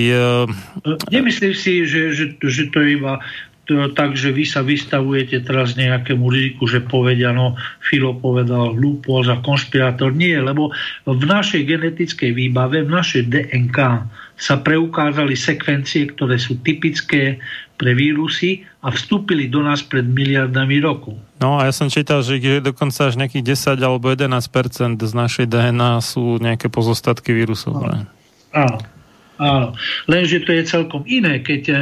Nemyslím si, že, že, že to je iba takže vy sa vystavujete teraz nejakému riziku, že povedia, no Filo povedal hlúposť a konšpirátor. Nie, lebo v našej genetickej výbave, v našej DNK sa preukázali sekvencie, ktoré sú typické pre vírusy a vstúpili do nás pred miliardami rokov. No a ja som čítal, že dokonca až nejakých 10 alebo 11 z našej DNA sú nejaké pozostatky vírusov. No. Áno. Áno, lenže to je celkom iné, keď e,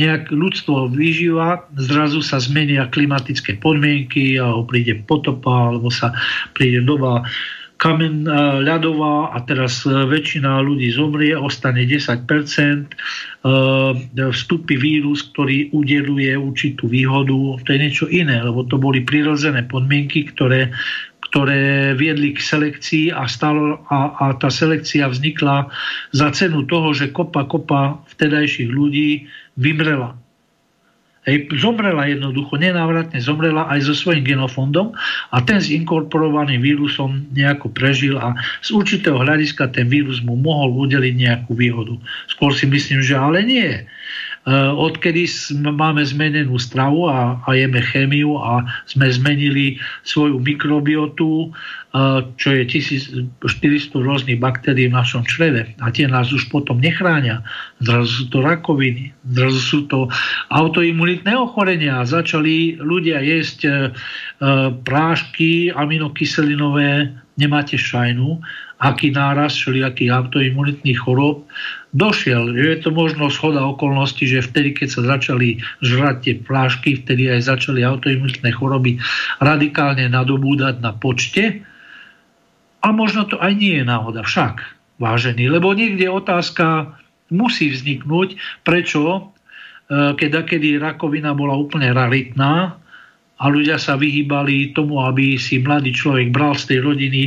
nejak ľudstvo vyžíva, zrazu sa zmenia klimatické podmienky, alebo príde potopa, alebo sa príde doba kamen e, ľadová a teraz e, väčšina ľudí zomrie, ostane 10%, vstúpi vírus, ktorý udeluje určitú výhodu, to je niečo iné, lebo to boli prirodzené podmienky, ktoré ktoré viedli k selekcii a, stalo, a, a tá selekcia vznikla za cenu toho, že kopa kopa vtedajších ľudí vymrela. Hej, zomrela jednoducho, nenávratne zomrela aj so svojím genofondom a ten s inkorporovaným vírusom nejako prežil a z určitého hľadiska ten vírus mu mohol udeliť nejakú výhodu. Skôr si myslím, že ale nie. Eh, odkedy máme zmenenú stravu a, a jeme chémiu a sme zmenili svoju mikrobiotu, eh, čo je 1400 rôznych baktérií v našom čreve a tie nás už potom nechránia. Zrazu sú to rakoviny, zrazu sú to autoimunitné ochorenia. Začali ľudia jesť eh, prášky aminokyselinové, nemáte šajnu, aký náraz všelijakých autoimunitných chorób došiel. Je to možno schoda okolností, že vtedy, keď sa začali žrať tie plášky, vtedy aj začali autoimunitné choroby radikálne nadobúdať na počte. A možno to aj nie je náhoda. Však, vážený, lebo niekde otázka musí vzniknúť, prečo e, keď kedy rakovina bola úplne raritná, a ľudia sa vyhýbali tomu, aby si mladý človek bral z tej rodiny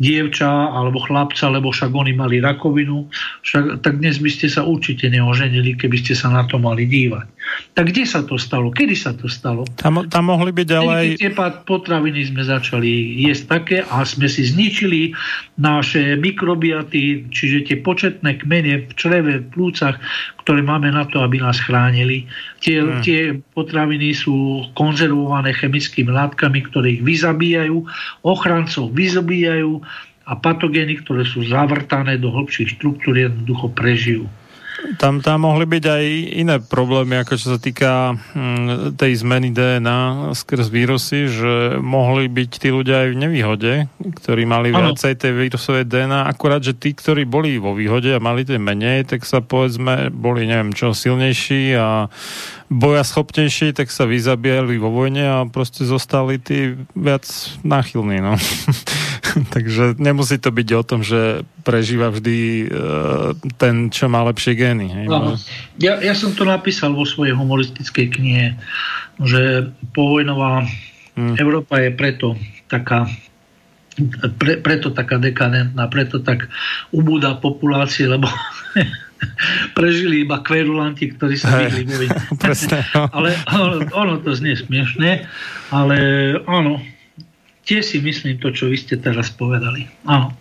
dievča alebo chlapca, lebo však oni mali rakovinu. Však, tak dnes by ste sa určite neoženili, keby ste sa na to mali dívať. Tak kde sa to stalo? Kedy sa to stalo? Tam, tam mohli byť ale aj... Tie potraviny sme začali jesť také a sme si zničili naše mikrobiaty, čiže tie početné kmene v čreve, v plúcach, ktoré máme na to, aby nás chránili. Tie, hmm. tie potraviny sú konzervované chemickými látkami, ktoré ich vyzabíjajú, ochrancov vyzabíjajú a patogény, ktoré sú zavrtané do hlbších štruktúr, jednoducho prežijú. Tam, tam mohli byť aj iné problémy, ako čo sa týka hm, tej zmeny DNA skrz vírusy, že mohli byť tí ľudia aj v nevýhode, ktorí mali ano. viacej tej vírusovej DNA, akurát, že tí, ktorí boli vo výhode a mali tie menej, tak sa povedzme boli, neviem čo, silnejší a boja schopnejší, tak sa vyzabíjali vo vojne a proste zostali tí viac náchylní. No. [laughs] [laughs] Takže nemusí to byť o tom, že prežíva vždy uh, ten, čo má lepšie gény. Hej? No. Ja, ja som to napísal vo svojej humoristickej knihe, že povojnová hmm. Európa je preto taká pre, preto taká dekadentná, preto tak ubúda populácie, lebo [laughs] prežili iba kverulanti, ktorí sa vyhli [laughs] no. ale ono, ono to znie smiešne, ale áno, tie si myslím to, čo vy ste teraz povedali. Áno.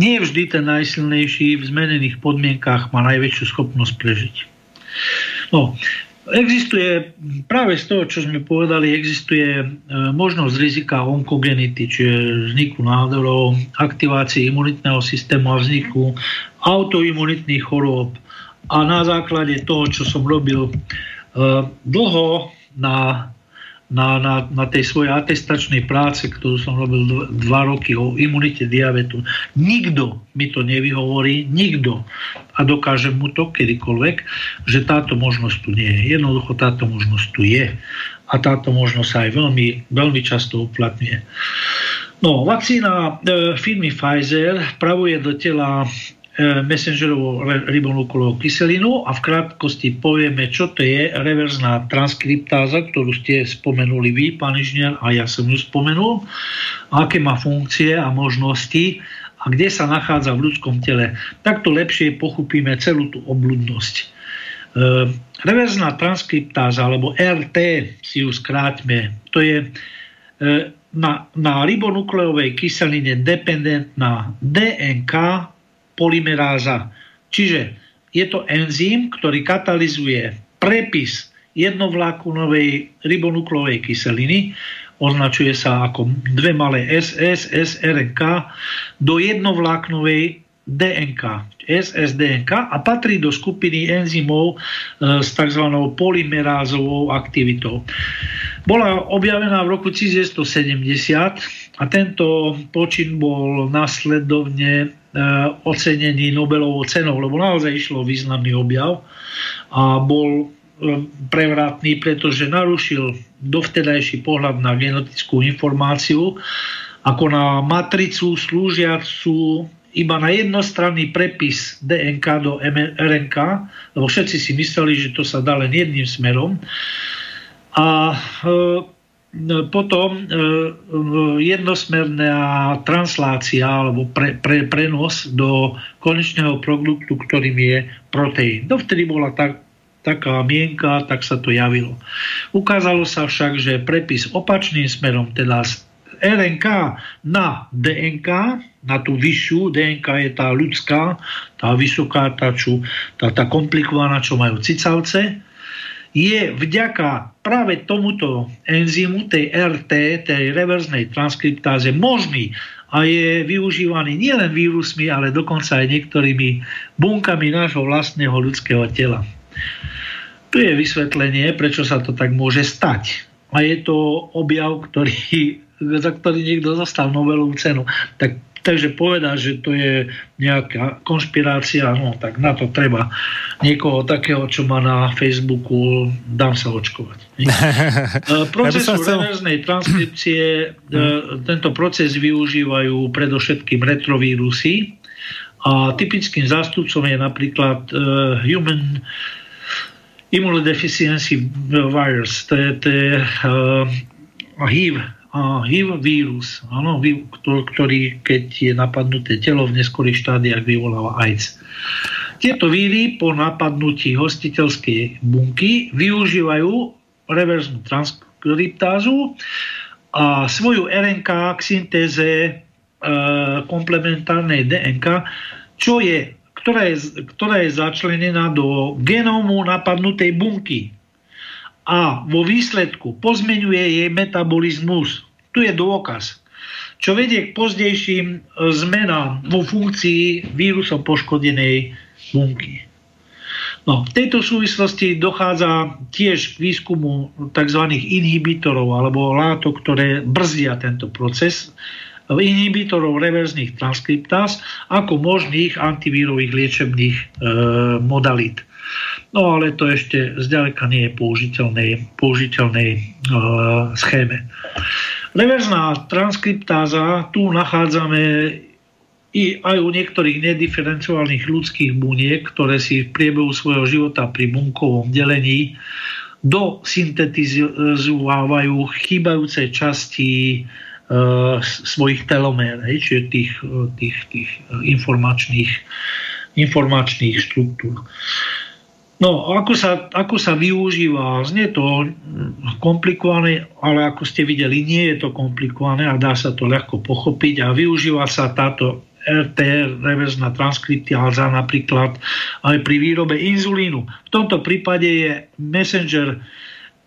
Nie vždy ten najsilnejší v zmenených podmienkách má najväčšiu schopnosť prežiť. No, Existuje, práve z toho, čo sme povedali, existuje e, možnosť rizika onkogenity, čiže vzniku nádorov, aktivácii imunitného systému a vzniku autoimunitných chorób. A na základe toho, čo som robil e, dlho na na, na, na tej svojej atestačnej práce, ktorú som robil dva roky o imunite diabetu. Nikto mi to nevyhovorí, nikto. A dokáže mu to kedykoľvek, že táto možnosť tu nie je. Jednoducho táto možnosť tu je. A táto možnosť sa aj veľmi, veľmi často uplatňuje. No, vakcína e, firmy Pfizer pravuje do tela E, messengerovú ribonukleovú kyselinu a v krátkosti povieme, čo to je reverzná transkriptáza, ktorú ste spomenuli vy, pán inžinier, a ja som ju spomenul, aké má funkcie a možnosti a kde sa nachádza v ľudskom tele. Takto lepšie pochopíme celú tú obludnosť. E, reverzná transkriptáza, alebo RT, si ju skráťme, to je e, na, na ribonukleovej kyseline dependentná DNK polymeráza. Čiže je to enzym, ktorý katalizuje prepis jednovlákunovej ribonuklovej kyseliny, označuje sa ako dve malé SS, SRNK, do jednovláknovej DNK, SSDNK a patrí do skupiny enzymov e, s tzv. polymerázovou aktivitou. Bola objavená v roku 1970 a tento počin bol následovne E, ocenený Nobelovou cenou, lebo naozaj išlo významný objav a bol e, prevratný, pretože narušil dovtedajší pohľad na genetickú informáciu ako na matricu slúžiacu iba na jednostranný prepis DNK do RNK, lebo všetci si mysleli, že to sa dá len jedným smerom. A e, potom jednosmerná translácia alebo pre, pre, prenos do konečného produktu, ktorým je proteín. Dovtedy bola tak, taká mienka, tak sa to javilo. Ukázalo sa však, že prepis opačným smerom, teda z RNK na DNK, na tú vyššiu, DNK je tá ľudská, tá vysoká, tá, čo, tá, tá komplikovaná, čo majú cicavce, je vďaka práve tomuto enzymu, tej RT, tej reverznej transkriptáze možný a je využívaný nielen vírusmi, ale dokonca aj niektorými bunkami nášho vlastného ľudského tela. Tu je vysvetlenie, prečo sa to tak môže stať. A je to objav, ktorý, za ktorý niekto dostal Nobelovú cenu. Tak Takže povedať, že to je nejaká konšpirácia, no tak na to treba niekoho takého, čo má na Facebooku, dám sa očkovať. [laughs] E, procesu ja chcel... reverznej transkripcie, hmm. [clears throat] tento proces využívajú predovšetkým retrovírusy a typickým zástupcom je napríklad uh, Human Immunodeficiency Virus, to je, to je HIV HIV vírus, áno, ktorý keď je napadnuté telo v neskorých štádiách vyvoláva AIDS. Tieto víry po napadnutí hostiteľskej bunky využívajú reverznú transkriptázu a svoju RNK k syntéze e, komplementárnej DNK, čo je, ktorá, je, ktorá je začlenená do genómu napadnutej bunky a vo výsledku pozmenuje jej metabolizmus. Tu je dôkaz. Čo vedie k pozdejším e, zmenám vo funkcii vírusom poškodenej bunky. No, v tejto súvislosti dochádza tiež k výskumu tzv. inhibitorov alebo látok, ktoré brzdia tento proces, inhibitorov reverzných transkriptáz ako možných antivírových liečebných e, modalít. No ale to ešte zďaleka nie je použiteľnej, použiteľnej e, schéme. Reverzná transkriptáza, tu nachádzame i aj u niektorých nediferenciálnych ľudských buniek, ktoré si v priebehu svojho života pri bunkovom delení dosyntetizovávajú chýbajúce časti e, svojich telomér, hej, čiže tých, tých, tých informačných, informačných štruktúr. No, ako sa, ako sa využíva, znie to komplikované, ale ako ste videli, nie je to komplikované a dá sa to ľahko pochopiť a využíva sa táto RTR, reverzná transkriptiáza napríklad aj pri výrobe inzulínu. V tomto prípade je messenger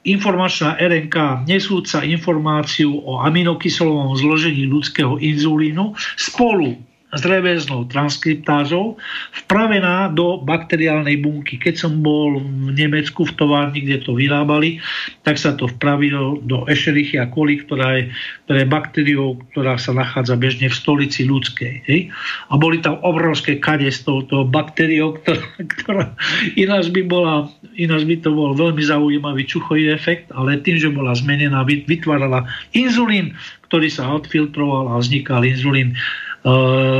informačná RNK nesúca informáciu o aminokyslovom zložení ľudského inzulínu spolu s reverznou transkriptázou vpravená do bakteriálnej bunky. Keď som bol v Nemecku v továrni, kde to vyrábali, tak sa to vpravilo do Escherichia coli, ktorá je, ktorá je baktériou, ktorá sa nachádza bežne v stolici ľudskej. Hej? A boli tam obrovské kade s touto baktériou, ktorá, ktorá ináč by bola ináč by to bol veľmi zaujímavý čuchový efekt, ale tým, že bola zmenená, vytvárala inzulín, ktorý sa odfiltroval a vznikal inzulín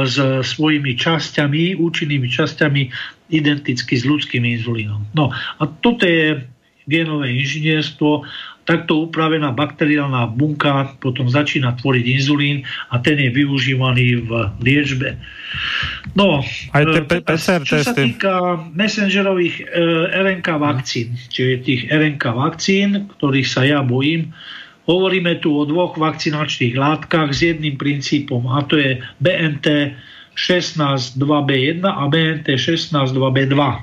s svojimi časťami, účinnými časťami identicky s ľudským inzulínom. No a toto je genové inžinierstvo, takto upravená bakteriálna bunka potom začína tvoriť inzulín a ten je využívaný v liečbe. No, Aj te e, PCR čo sa týka messengerových e, RNK vakcín, čiže tých RNK vakcín, ktorých sa ja bojím, Hovoríme tu o dvoch vakcinačných látkach s jedným princípom a to je BNT 16.2b1 a BNT 16.2b2. E,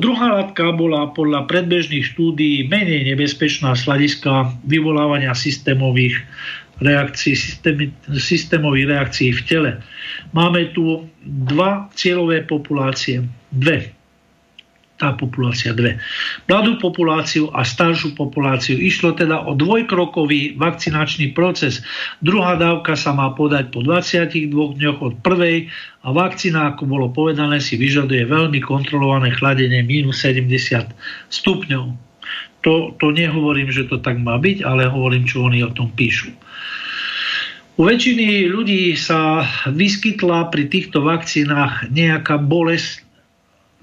druhá látka bola podľa predbežných štúdií menej nebezpečná z hľadiska vyvolávania systémových reakcií, systémy, systémových reakcií v tele. Máme tu dva cieľové populácie. Dve tá populácia dve. Mladú populáciu a staršiu populáciu. Išlo teda o dvojkrokový vakcinačný proces. Druhá dávka sa má podať po 22 dňoch od prvej a vakcína, ako bolo povedané, si vyžaduje veľmi kontrolované chladenie minus 70 stupňov. To, to nehovorím, že to tak má byť, ale hovorím, čo oni o tom píšu. U väčšiny ľudí sa vyskytla pri týchto vakcínach nejaká bolesť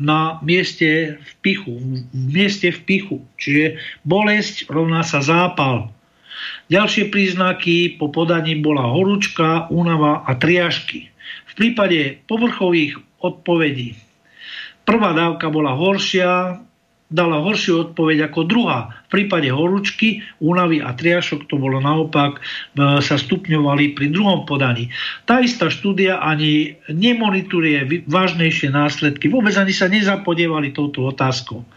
na mieste v pichu, v mieste v pichu. Čiže bolesť rovná sa zápal. Ďalšie príznaky po podaní bola horúčka, únava a triažky. V prípade povrchových odpovedí prvá dávka bola horšia, dala horšiu odpoveď ako druhá. V prípade horúčky, únavy a triašok to bolo naopak, e, sa stupňovali pri druhom podaní. Tá istá štúdia ani nemonitoruje vážnejšie následky. Vôbec ani sa nezapodievali touto otázkou.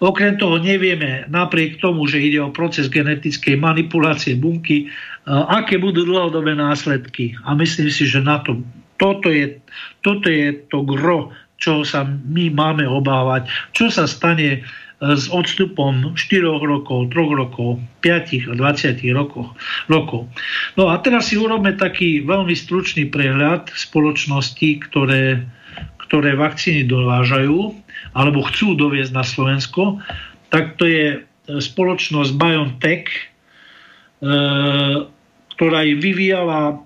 Okrem toho nevieme, napriek tomu, že ide o proces genetickej manipulácie bunky, e, aké budú dlhodobé následky. A myslím si, že na to, toto je, toto je to gro čo sa my máme obávať, čo sa stane e, s odstupom 4 rokov, 3 rokov, 5 a 20 rokov. rokov. No a teraz si urobme taký veľmi stručný prehľad spoločností, ktoré, ktoré vakcíny dovážajú alebo chcú doviezť na Slovensko. Tak to je e, spoločnosť BioNTech, e, ktorá vyvíjala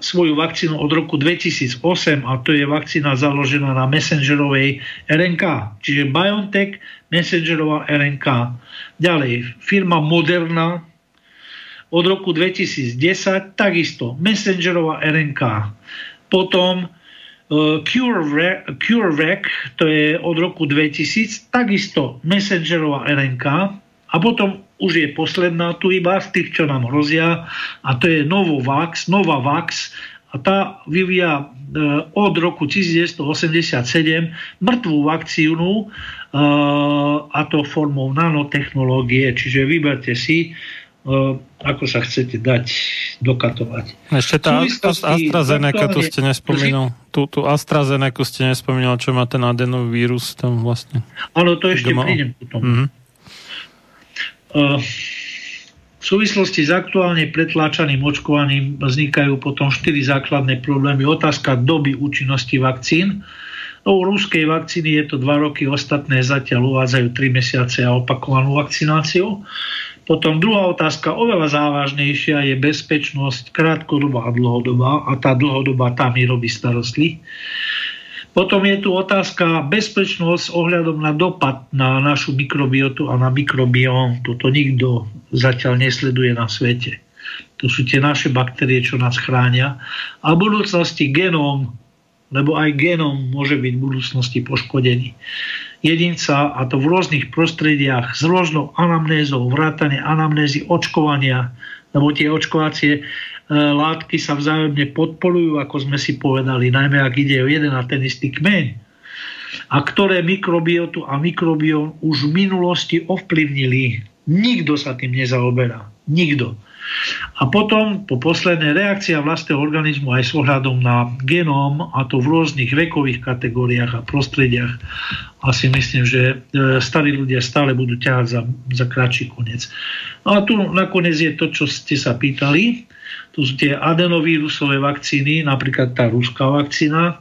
svoju vakcínu od roku 2008 a to je vakcína založená na messengerovej RNK. Čiže BioNTech, messengerová RNK. Ďalej, firma Moderna od roku 2010 takisto messengerová RNK. Potom CureVac, CureVac, to je od roku 2000, takisto messengerová RNK. A potom už je posledná tu iba z tých, čo nám hrozia a to je Novavax, Novavax a tá vyvíja e, od roku 1987 mŕtvú vakcínu e, a to formou nanotechnológie, čiže vyberte si, e, ako sa chcete dať dokatovať. Ešte tá AstraZeneca, to ste nespomínal. Tú, tú AstraZeneca ste nespomínal, čo má ten adenovírus tam vlastne. Áno, to ešte prídem potom. Mm-hmm. V súvislosti s aktuálne pretláčaným očkovaním vznikajú potom štyri základné problémy. Otázka doby účinnosti vakcín. No, u ruskej vakcíny je to 2 roky, ostatné zatiaľ uvádzajú 3 mesiace a opakovanú vakcináciu. Potom druhá otázka, oveľa závažnejšia, je bezpečnosť krátkodobá a dlhodobá a tá dlhodobá tam mi robí starosti. Potom je tu otázka bezpečnosť ohľadom na dopad na našu mikrobiotu a na mikrobióm. Toto nikto zatiaľ nesleduje na svete. To sú tie naše baktérie, čo nás chránia. A v budúcnosti genóm, lebo aj genóm môže byť v budúcnosti poškodený. Jedinca, a to v rôznych prostrediach, s rôznou anamnézou, vrátane anamnézy očkovania, lebo tie očkovacie látky sa vzájomne podporujú, ako sme si povedali, najmä ak ide o jeden a ten istý kmeň, a ktoré mikrobiotu a mikrobiom už v minulosti ovplyvnili. Nikto sa tým nezaoberá. Nikto. A potom po poslednej reakcia vlastného organizmu aj s ohľadom na genóm, a to v rôznych vekových kategóriách a prostrediach, asi myslím, že e, starí ľudia stále budú ťahať za, za kratší koniec. No a tu nakoniec je to, čo ste sa pýtali. Tu sú tie adenovírusové vakcíny, napríklad tá ruská vakcína.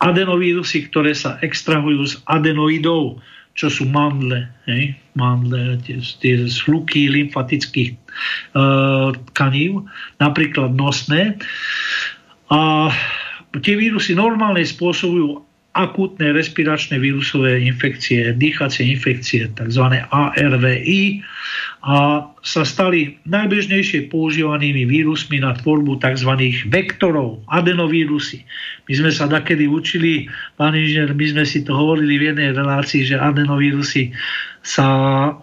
Adenovírusy, ktoré sa extrahujú z adenoidov, čo sú mandle, hej? mandle, tie, tie sluky lymfatických e, tkanív, napríklad nosné. A tie vírusy normálne spôsobujú akútne respiračné vírusové infekcie, dýchacie infekcie, tzv. ARVI a sa stali najbežnejšie používanými vírusmi na tvorbu tzv. vektorov, adenovírusy. My sme sa takedy učili, pán inžinier, my sme si to hovorili v jednej relácii, že adenovírusy sa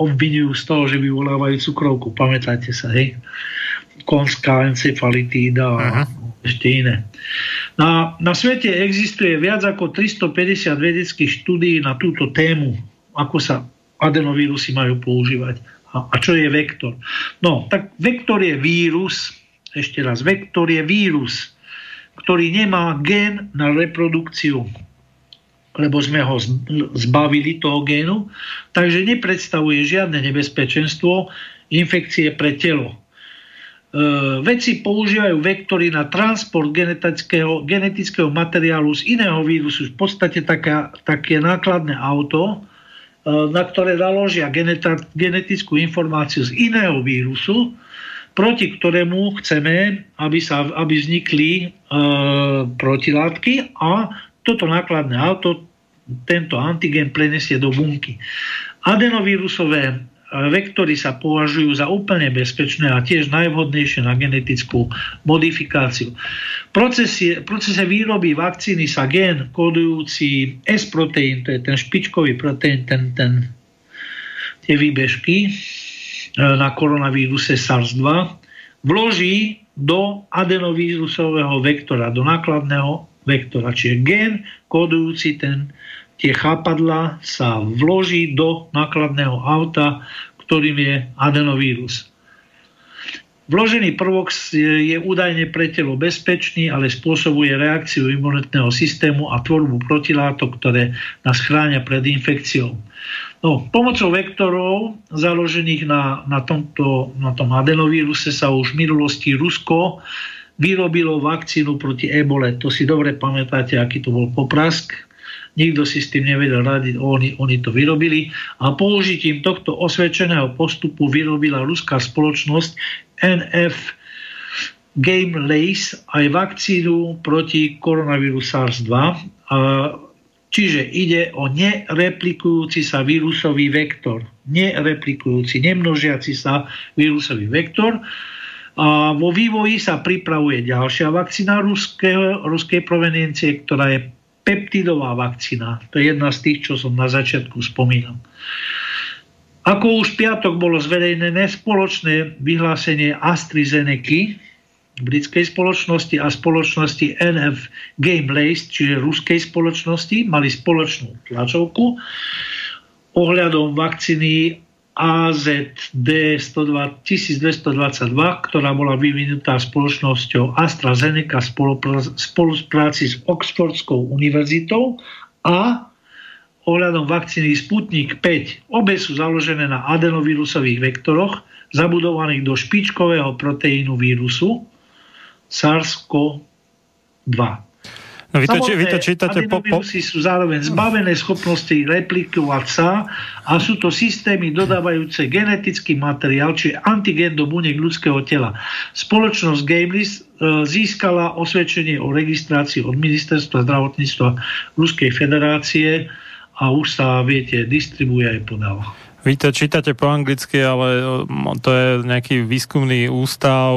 obvinujú z toho, že vyvolávajú cukrovku. Pamätáte sa, hej? Konská encefalitída a ešte iné. Na, na svete existuje viac ako 350 vedeckých štúdií na túto tému, ako sa adenovírusy majú používať. A, čo je vektor? No, tak vektor je vírus, ešte raz, vektor je vírus, ktorý nemá gen na reprodukciu, lebo sme ho zbavili toho génu, takže nepredstavuje žiadne nebezpečenstvo infekcie pre telo. E, vedci používajú vektory na transport genetického, genetického materiálu z iného vírusu, v podstate taká, také nákladné auto, na ktoré naložia genetickú informáciu z iného vírusu, proti ktorému chceme, aby, sa, aby vznikli e, protilátky a toto nákladné auto tento antigen prenesie do bunky. Adenovírusové vektory sa považujú za úplne bezpečné a tiež najvhodnejšie na genetickú modifikáciu. V procese výroby vakcíny sa gen kodujúci S-proteín, to je ten špičkový proteín, ten, ten, tie výbežky e, na koronavíruse SARS-2, vloží do adenovírusového vektora, do nákladného vektora, čiže gen kodujúci ten tie chápadla sa vloží do nákladného auta, ktorým je adenovírus. Vložený prvok je údajne pre telo bezpečný, ale spôsobuje reakciu imunitného systému a tvorbu protilátok, ktoré nás chránia pred infekciou. No, pomocou vektorov založených na, na, tomto, na tom adenovíruse sa už v minulosti Rusko vyrobilo vakcínu proti ebole. To si dobre pamätáte, aký to bol poprask nikto si s tým nevedel radiť, oni, oni to vyrobili a použitím tohto osvedčeného postupu vyrobila ruská spoločnosť NF Game Lace aj vakcínu proti koronavíru SARS-2. Čiže ide o nereplikujúci sa vírusový vektor. Nereplikujúci, nemnožiaci sa vírusový vektor. A vo vývoji sa pripravuje ďalšia vakcína ruskej, proveniencie, ktorá je peptidová vakcína. To je jedna z tých, čo som na začiatku spomínal. Ako už piatok bolo zverejnené spoločné vyhlásenie AstraZeneca, britskej spoločnosti a spoločnosti NF Game Lace, čiže ruskej spoločnosti, mali spoločnú tlačovku ohľadom vakcíny AZD 1222, ktorá bola vyvinutá spoločnosťou AstraZeneca v spolupráci s Oxfordskou univerzitou a ohľadom vakcíny Sputnik 5. Obe sú založené na adenovírusových vektoroch zabudovaných do špičkového proteínu vírusu SARS-CoV-2. No vy to, Samotné vy to čítate po, po... sú zároveň zbavené schopnosti replikovať sa a sú to systémy dodávajúce genetický materiál, čiže antigen do buniek ľudského tela. Spoločnosť Gameless e, získala osvedčenie o registrácii od Ministerstva zdravotníctva Ruskej federácie a už sa, viete, distribuje aj podáva. Vy to čítate po anglicky, ale to je nejaký výskumný ústav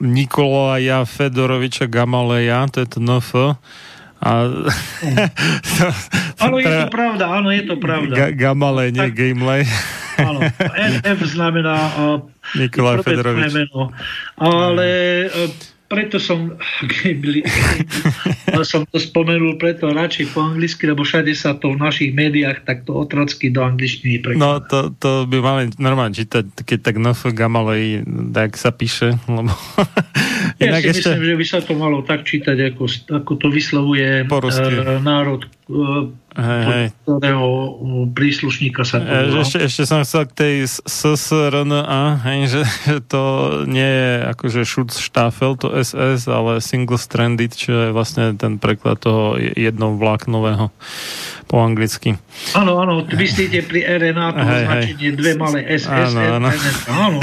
Nikolaja Fedoroviča Gamaleja, to je to NF. A, [laughs] to, áno, je to pravda, áno, je to pravda. Ga, Gamale, nie Gamelej. Áno, NF znamená uh, Nikolaj Fedorovič. Ale uh, preto som, [laughs] [laughs] som to spomenul preto radšej po anglicky, lebo všade sa to v našich médiách takto otrocky do angličtiny prekladá. No to, to by mali normálne čítať, keď tak NF Gamalej, tak sa píše, [laughs] lebo... ja si ešte... myslím, že by sa to malo tak čítať, ako, ako to vyslovuje uh, národ uh, hej, ktorého príslušníka sa to ešte, ešte som chcel k tej SSRNA, hej, že, to nie je akože Schutzstaffel, to SS, ale single stranded, čo je vlastne ten preklad toho jednovláknového po anglicky. Áno, áno, myslíte pri RNA to hej, označenie hej. dve malé SS, áno, áno. áno.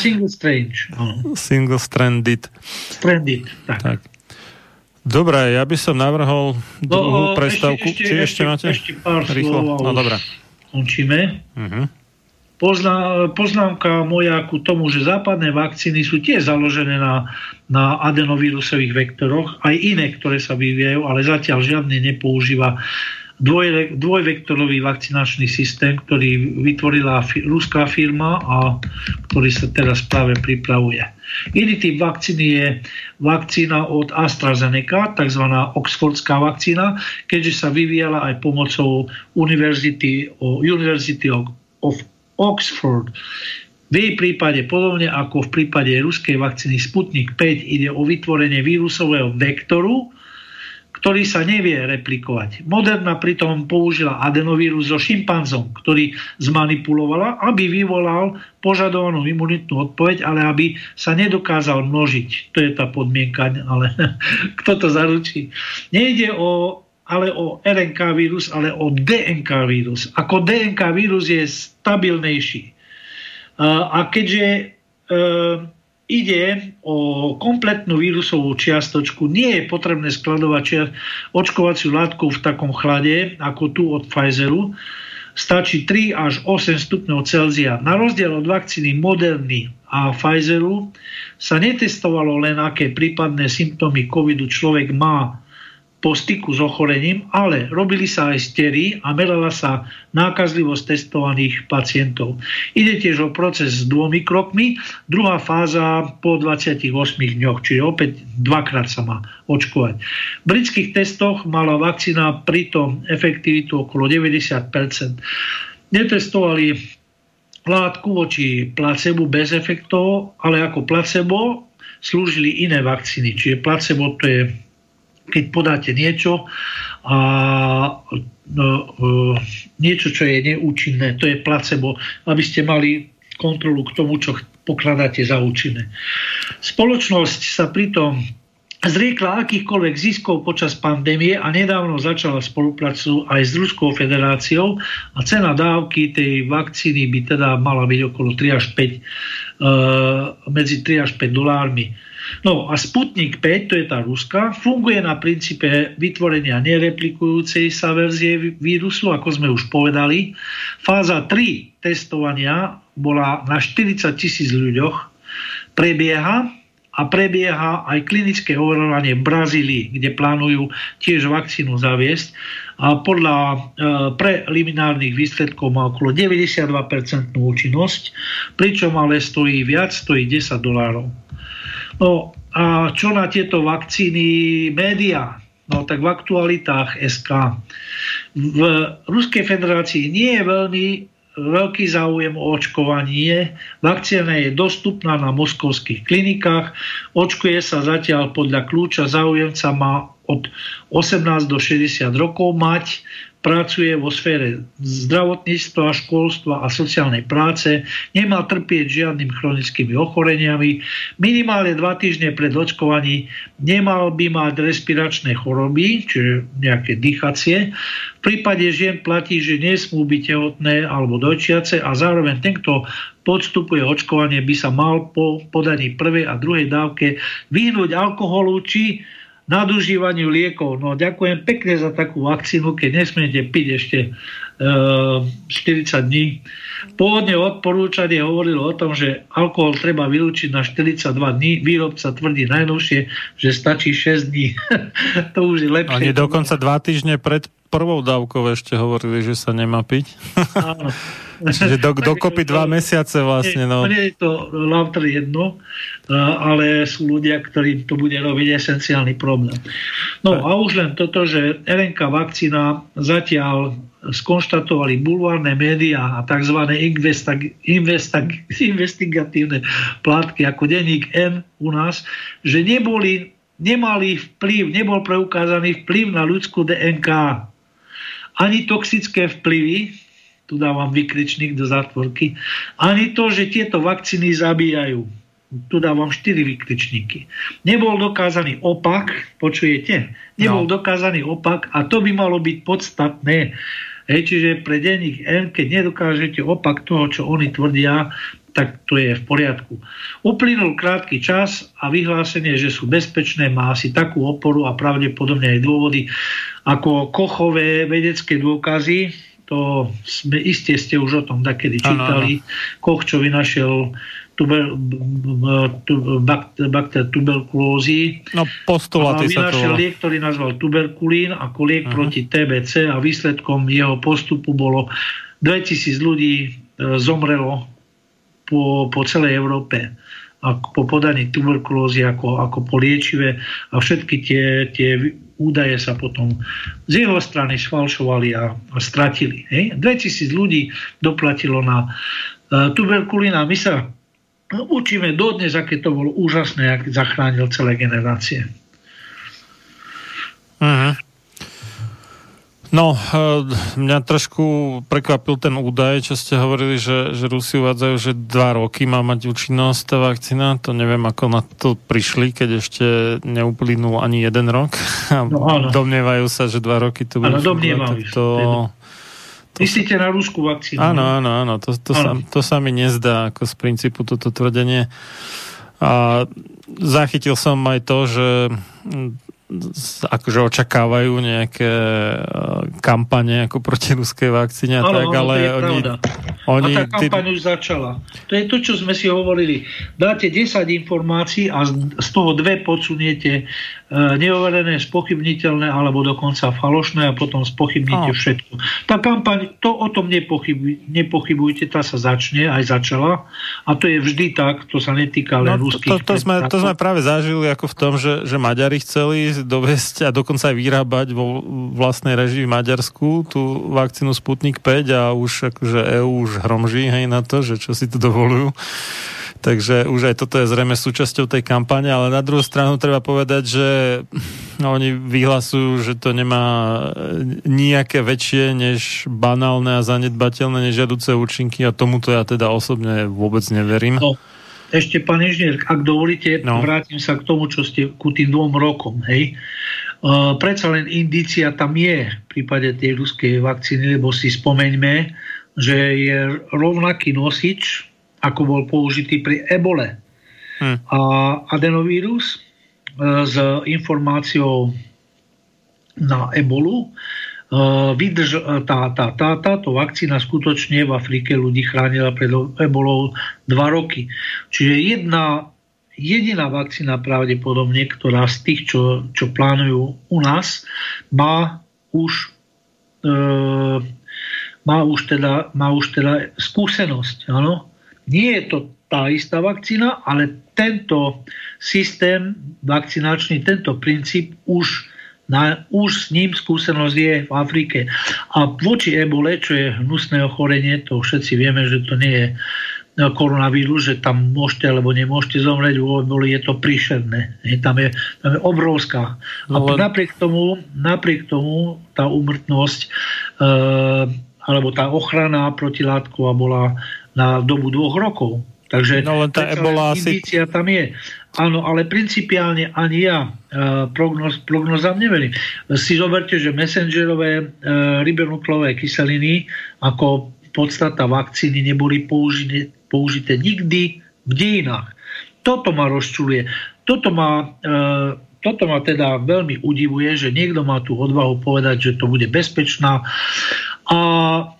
Single strange. Áno. Single stranded. Stranded, tak. tak. Dobre, ja by som navrhol druhú no, prestávku. Ešte, Či ešte, ešte máte? Ešte pár Rýchlo. No, dobré. Končíme. Uh-huh. Pozná, poznámka moja ku tomu, že západné vakcíny sú tiež založené na, na adenovírusových vektoroch, aj iné, ktoré sa vyvíjajú, ale zatiaľ žiadny nepoužíva dvoj, dvojvektorový vakcinačný systém, ktorý vytvorila fi, ruská firma a ktorý sa teraz práve pripravuje. Iný typ vakcíny je vakcína od AstraZeneca, tzv. oxfordská vakcína, keďže sa vyvíjala aj pomocou University, University of Oxford. V jej prípade, podobne ako v prípade ruskej vakcíny Sputnik 5, ide o vytvorenie vírusového vektoru, ktorý sa nevie replikovať. Moderna pritom použila adenovírus so šimpanzom, ktorý zmanipulovala, aby vyvolal požadovanú imunitnú odpoveď, ale aby sa nedokázal množiť. To je tá podmienka, ale [laughs] kto to zaručí? Nejde o ale o RNK vírus, ale o DNK vírus. Ako DNK vírus je stabilnejší. A keďže ide o kompletnú vírusovú čiastočku. Nie je potrebné skladovať očkovaciu látku v takom chlade, ako tu od Pfizeru. stačí 3 až 8 stupňov Celzia. Na rozdiel od vakcíny Moderny a Pfizeru sa netestovalo len, aké prípadné symptómy covidu človek má po styku s ochorením, ale robili sa aj stery a merala sa nákazlivosť testovaných pacientov. Ide tiež o proces s dvomi krokmi. Druhá fáza po 28 dňoch, čiže opäť dvakrát sa má očkovať. V britských testoch mala vakcína pritom efektivitu okolo 90%. Netestovali látku voči placebo bez efektov, ale ako placebo slúžili iné vakcíny. Čiže placebo to je keď podáte niečo a no, e, niečo, čo je neúčinné, to je placebo, aby ste mali kontrolu k tomu, čo pokladáte za účinné. Spoločnosť sa pritom zriekla akýchkoľvek ziskov počas pandémie a nedávno začala spoluprácu aj s Ruskou federáciou a cena dávky tej vakcíny by teda mala byť okolo 3 až 5, uh, e, medzi 3 až 5 dolármi. No a Sputnik 5, to je tá ruská, funguje na princípe vytvorenia nereplikujúcej sa verzie vírusu, ako sme už povedali. Fáza 3 testovania bola na 40 tisíc ľuďoch, prebieha a prebieha aj klinické overovanie v Brazílii, kde plánujú tiež vakcínu zaviesť a podľa e, preliminárnych výsledkov má okolo 92% účinnosť, pričom ale stojí viac, stojí 10 dolárov. No a čo na tieto vakcíny média? No tak v aktualitách SK. V Ruskej federácii nie je veľmi veľký záujem o očkovanie. Vakcína je dostupná na moskovských klinikách. Očkuje sa zatiaľ podľa kľúča. Záujemca má od 18 do 60 rokov mať pracuje vo sfére zdravotníctva, školstva a sociálnej práce, nemá trpieť žiadnym chronickými ochoreniami, minimálne dva týždne pred očkovaní nemal by mať respiračné choroby, čiže nejaké dýchacie. V prípade žien platí, že nesmú byť tehotné alebo dojčiace a zároveň ten, kto podstupuje očkovanie, by sa mal po podaní prvej a druhej dávke vyhnúť alkoholu či nadužívaniu liekov. No ďakujem pekne za takú vakcínu, keď nesmiete piť ešte e, 40 dní. Pôvodne odporúčanie hovorilo o tom, že alkohol treba vylúčiť na 42 dní. Výrobca tvrdí najnovšie, že stačí 6 dní. [laughs] to už je lepšie. Oni dokonca dva týždne pred prvou dávkou ešte hovorili, že sa nemá piť. Áno. [laughs] Čiže do, [laughs] dokopy dva mesiace vlastne. No. Nie, nie je to lauter jedno, ale sú ľudia, ktorí to bude robiť esenciálny problém. No a už len toto, že RNK vakcína zatiaľ skonštatovali bulvárne médiá a tzv. [laughs] investigatívne plátky ako denník N u nás, že neboli, nemali vplyv, nebol preukázaný vplyv na ľudskú DNK. Ani toxické vplyvy, tu dávam vykričník do zátvorky, ani to, že tieto vakcíny zabíjajú. Tu dávam 4 vykričníky. Nebol dokázaný opak, počujete? Nebol no. dokázaný opak a to by malo byť podstatné. Hej, čiže pre denník N, keď nedokážete opak toho, čo oni tvrdia, tak to je v poriadku. Uplynul krátky čas a vyhlásenie, že sú bezpečné, má asi takú oporu a pravdepodobne aj dôvody ako kochové vedecké dôkazy, to sme, iste ste už o tom takedy čítali. Ano, ano. Koch, čo vynašiel tuber, bakter tuberkulózy. No, postulaty a vynašiel liek, ktorý nazval tuberkulín ako liek uh-huh. proti TBC a výsledkom jeho postupu bolo 2000 ľudí e, zomrelo po, po celej Európe ako po podaní tuberkulózy ako, ako po liečive a všetky tie, tie údaje sa potom z jeho strany sfalšovali a, a stratili. Hej? 2000 ľudí doplatilo na uh, tuberkulín a my sa učíme dodnes, aké to bolo úžasné, ak zachránil celé generácie. Uh-huh. No, eh, mňa trošku prekvapil ten údaj, čo ste hovorili, že, že Rusi uvádzajú, že dva roky má mať účinnosť tá vakcína. To neviem, ako na to prišli, keď ešte neuplynul ani jeden rok. [laughs] No, áno. Domnievajú sa, že dva roky to bude domnievajú to, to... Myslíte na rúskú vakcínu? Áno, áno, áno. To, to, áno. Sa, to sa mi nezdá ako z princípu toto tvrdenie. A zachytil som aj to, že akože očakávajú nejaké e, kampane ako proti ruskej vakcíne a tak, ale oni, oni... A tá kampaň ty... už začala. To je to, čo sme si hovorili. Dáte 10 informácií a z toho dve podsuniete neoverené, spochybniteľné alebo dokonca falošné a potom spochybnite oh. všetko. Tá kampaň, to o tom nepochybuj, nepochybujte, tá sa začne, aj začala a to je vždy tak, to sa netýka len no, ruských. To, to, to, sme, to sme práve zažili ako v tom, že, že Maďari chceli dovesť a dokonca aj vyrábať vo vlastnej režii v Maďarsku tú vakcínu Sputnik 5 a už akože EU už hromží hej, na to, že čo si tu dovolujú. Takže už aj toto je zrejme súčasťou tej kampane, ale na druhú stranu treba povedať, že oni vyhlasujú, že to nemá nejaké väčšie než banálne a zanedbateľné nežiaduce účinky a tomuto ja teda osobne vôbec neverím. No, ešte, pán inžinier, ak dovolíte, no. vrátim sa k tomu, čo ste ku tým dvom rokom, hej. Uh, predsa len indícia tam je v prípade tej ruskej vakcíny, lebo si spomeňme, že je rovnaký nosič ako bol použitý pri ebole. Hmm. A adenovírus e, s informáciou na ebolu e, vydrž, tá, tá, tá, táto vakcína skutočne v Afrike ľudí chránila pred ebolou dva roky. Čiže jedna jediná vakcína pravdepodobne, ktorá z tých, čo, čo plánujú u nás, má už e, má už teda, má už teda skúsenosť. Áno? Nie je to tá istá vakcína, ale tento systém vakcinačný, tento princíp už, na, už s ním skúsenosť je v Afrike. A voči ebole, čo je hnusné ochorenie, to všetci vieme, že to nie je koronavírus, že tam môžete alebo nemôžete zomrieť, boli je to príšerné. Je, tam, je, tam je obrovská. A no, napriek tomu, napriek tomu tá umrtnosť e, alebo tá ochrana protilátková bola na dobu dvoch rokov. Takže no, len tá ebola asi... tam je. Áno, ale principiálne ani ja uh, prognoz, prognozám neverím. Si zoberte, že messengerové uh, ribonuklové kyseliny ako podstata vakcíny neboli použité, použité nikdy v dejinách. Toto ma rozčuluje. Toto ma, uh, toto ma teda veľmi udivuje, že niekto má tú odvahu povedať, že to bude bezpečná. A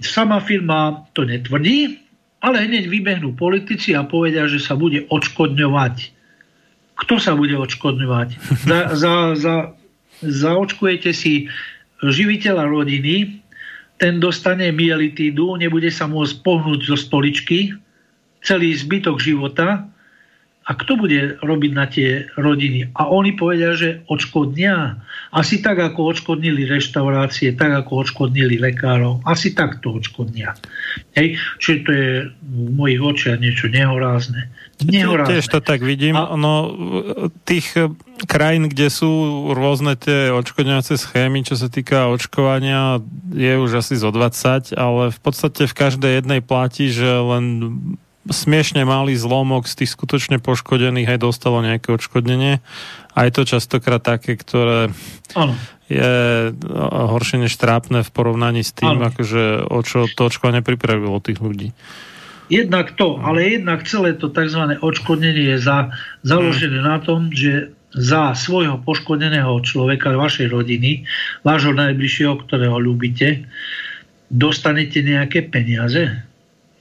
sama firma to netvrdí, ale hneď vybehnú politici a povedia, že sa bude odškodňovať. Kto sa bude odškodňovať? Za, za, za, zaočkujete si živiteľa rodiny, ten dostane mielitídu, nebude sa môcť pohnúť zo stoličky celý zbytok života a kto bude robiť na tie rodiny? A oni povedia, že odškodnia. Asi tak, ako odškodnili reštaurácie, tak, ako odškodnili lekárov. Asi tak to odškodnia. Hej? Čiže to je v mojich očiach niečo nehorázne. Nehorázne. Tiež to tak vidím. A... No, tých eh, krajín, kde sú rôzne tie odškodňovacie schémy, čo sa týka očkovania, je už asi zo 20, ale v podstate v každej jednej platí, že len smiešne malý zlomok z tých skutočne poškodených aj dostalo nejaké odškodnenie. A je to častokrát také, ktoré ano. je no, horšie než trápne v porovnaní s tým, akože o čo to očkovanie pripravilo tých ľudí. Jednak to, ale jednak celé to tzv. odškodnenie je za, založené hmm. na tom, že za svojho poškodeného človeka, vašej rodiny, vášho najbližšieho, ktorého ľúbite, dostanete nejaké peniaze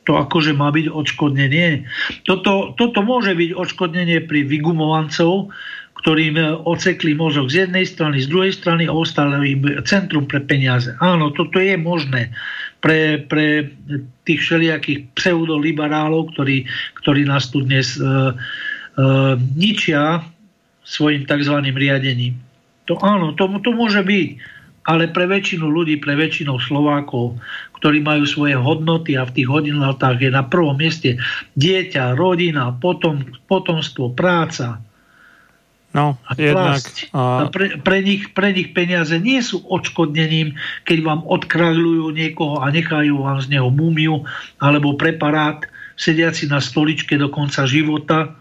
to akože má byť odškodnenie. Toto, toto môže byť odškodnenie pri vygumovancov, ktorým ocekli mozog z jednej strany, z druhej strany a ostali centrum pre peniaze. Áno, toto je možné pre, pre tých všelijakých pseudoliberálov, ktorí, ktorí nás tu dnes uh, uh, ničia svojim tzv. riadením. To áno, to, to môže byť ale pre väčšinu ľudí, pre väčšinu Slovákov, ktorí majú svoje hodnoty a v tých hodnotách je na prvom mieste dieťa, rodina, potom, potomstvo, práca. No, a jednak. A... pre, pre, nich, pre nich peniaze nie sú odškodnením, keď vám odkráľujú niekoho a nechajú vám z neho múmiu alebo preparát, sediaci na stoličke do konca života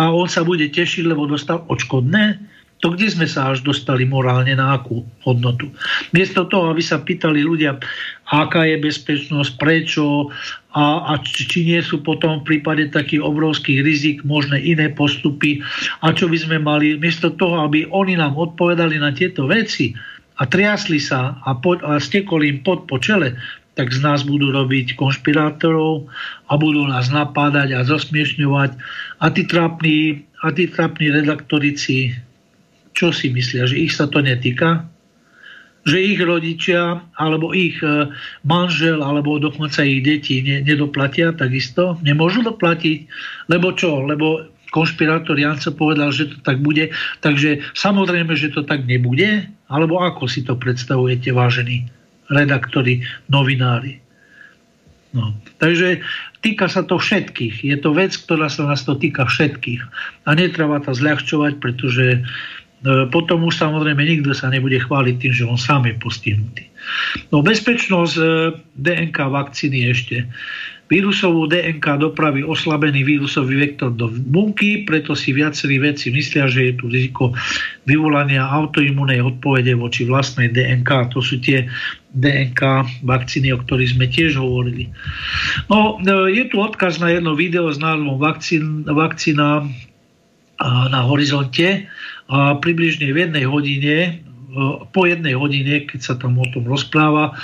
a on sa bude tešiť, lebo dostal odškodné. To kde sme sa až dostali morálne na akú hodnotu? Miesto toho, aby sa pýtali ľudia, aká je bezpečnosť, prečo a, a či, či nie sú potom v prípade takých obrovských rizik možné iné postupy a čo by sme mali, miesto toho, aby oni nám odpovedali na tieto veci a triasli sa a, po, a stekoli im pod po čele, tak z nás budú robiť konšpirátorov a budú nás napádať a zosmiešňovať. A tí trápni, a tí trápni redaktorici čo si myslia, že ich sa to netýka? Že ich rodičia, alebo ich e, manžel, alebo dokonca ich deti nedoplatia takisto? Nemôžu doplatiť? Lebo čo? Lebo konšpirátor Janco povedal, že to tak bude. Takže samozrejme, že to tak nebude? Alebo ako si to predstavujete, vážení redaktori, novinári? No. Takže týka sa to všetkých. Je to vec, ktorá sa nás to týka všetkých. A netreba to zľahčovať, pretože potom už samozrejme nikto sa nebude chváliť tým, že on sám je postihnutý. No bezpečnosť e, DNK vakcíny ešte. Vírusovú DNK dopraví oslabený vírusový vektor do bunky, preto si viacerí vedci myslia, že je tu riziko vyvolania autoimunej odpovede voči vlastnej DNK. To sú tie DNK vakcíny, o ktorých sme tiež hovorili. No, e, je tu odkaz na jedno video s názvom vakcína na horizonte a približne v jednej hodine, e, po jednej hodine, keď sa tam o tom rozpráva,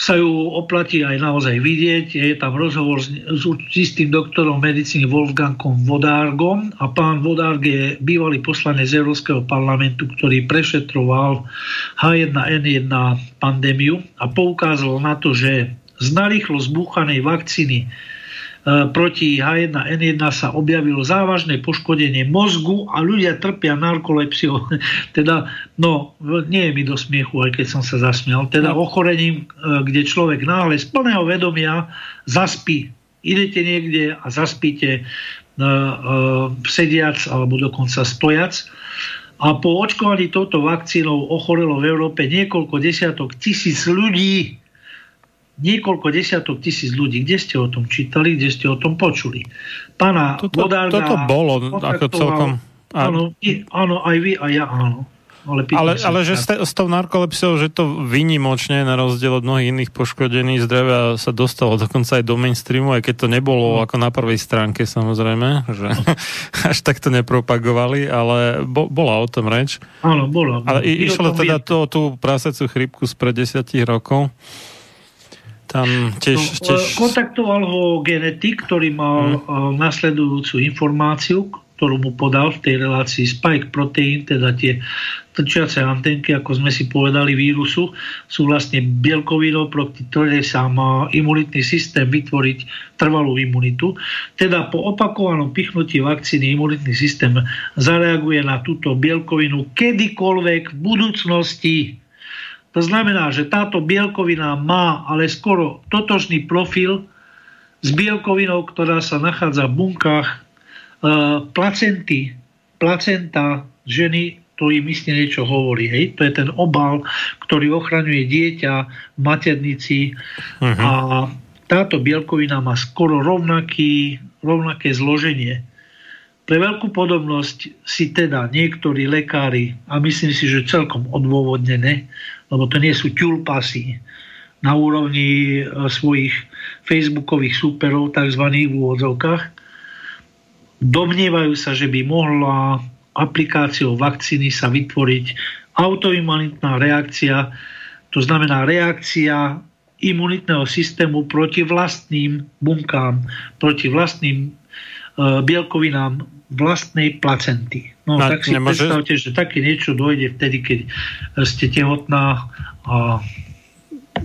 sa ju oplatí aj naozaj vidieť. Je tam rozhovor s, s istým doktorom medicíny Wolfgangom Vodárgom a pán Vodárg je bývalý poslanec Európskeho parlamentu, ktorý prešetroval H1N1 pandémiu a poukázal na to, že z narýchlo zbúchanej vakcíny proti H1N1 sa objavilo závažné poškodenie mozgu a ľudia trpia narkolepsiou. [laughs] teda, no, nie je mi do smiechu, aj keď som sa zasmial. Teda no. ochorením, e, kde človek náhle z plného vedomia zaspí. Idete niekde a zaspíte uh, sediac alebo dokonca stojac. A po očkovaní touto vakcínou ochorelo v Európe niekoľko desiatok tisíc ľudí niekoľko desiatok tisíc ľudí. Kde ste o tom čítali, kde ste o tom počuli? Pána toto, Vodárga... Toto bolo ako celkom... Áno, áno, aj vy, aj ja áno. Ale, ale, ale že ste, s tou narkolepsiou, že to vynimočne na rozdiel od mnohých iných poškodených zdravia sa dostalo dokonca aj do mainstreamu, aj keď to nebolo no. ako na prvej stránke samozrejme, že no. [laughs] až tak to nepropagovali, ale bo, bola o tom reč. Áno, bola. Ale i, išlo teda to, tú prasecú chrypku spred desiatich rokov. Tam tiež, no, tiež... Kontaktoval ho genetik, ktorý mal hmm. nasledujúcu informáciu, ktorú mu podal v tej relácii spike protein, teda tie trčiace antenky, ako sme si povedali, vírusu, sú vlastne bielkovinou, proti ktorej sa má imunitný systém vytvoriť trvalú imunitu. Teda po opakovanom pichnutí vakcíny imunitný systém zareaguje na túto bielkovinu kedykoľvek v budúcnosti to znamená, že táto bielkovina má ale skoro totožný profil s bielkovinou, ktorá sa nachádza v bunkách e, placenty. Placenta ženy, to im istne niečo hovorí. Hej? To je ten obal, ktorý ochraňuje dieťa v maternici uh-huh. a táto bielkovina má skoro rovnaký, rovnaké zloženie. Pre veľkú podobnosť si teda niektorí lekári, a myslím si, že celkom odôvodnené, lebo to nie sú ťulpasy na úrovni e, svojich facebookových súperov, tzv. v úvodzovkách, domnievajú sa, že by mohla aplikáciou vakcíny sa vytvoriť autoimunitná reakcia, to znamená reakcia imunitného systému proti vlastným bunkám, proti vlastným e, bielkovinám vlastnej placenty. No, Na, tak si nemôže... predstavte, že také niečo dojde vtedy, keď ste tehotná a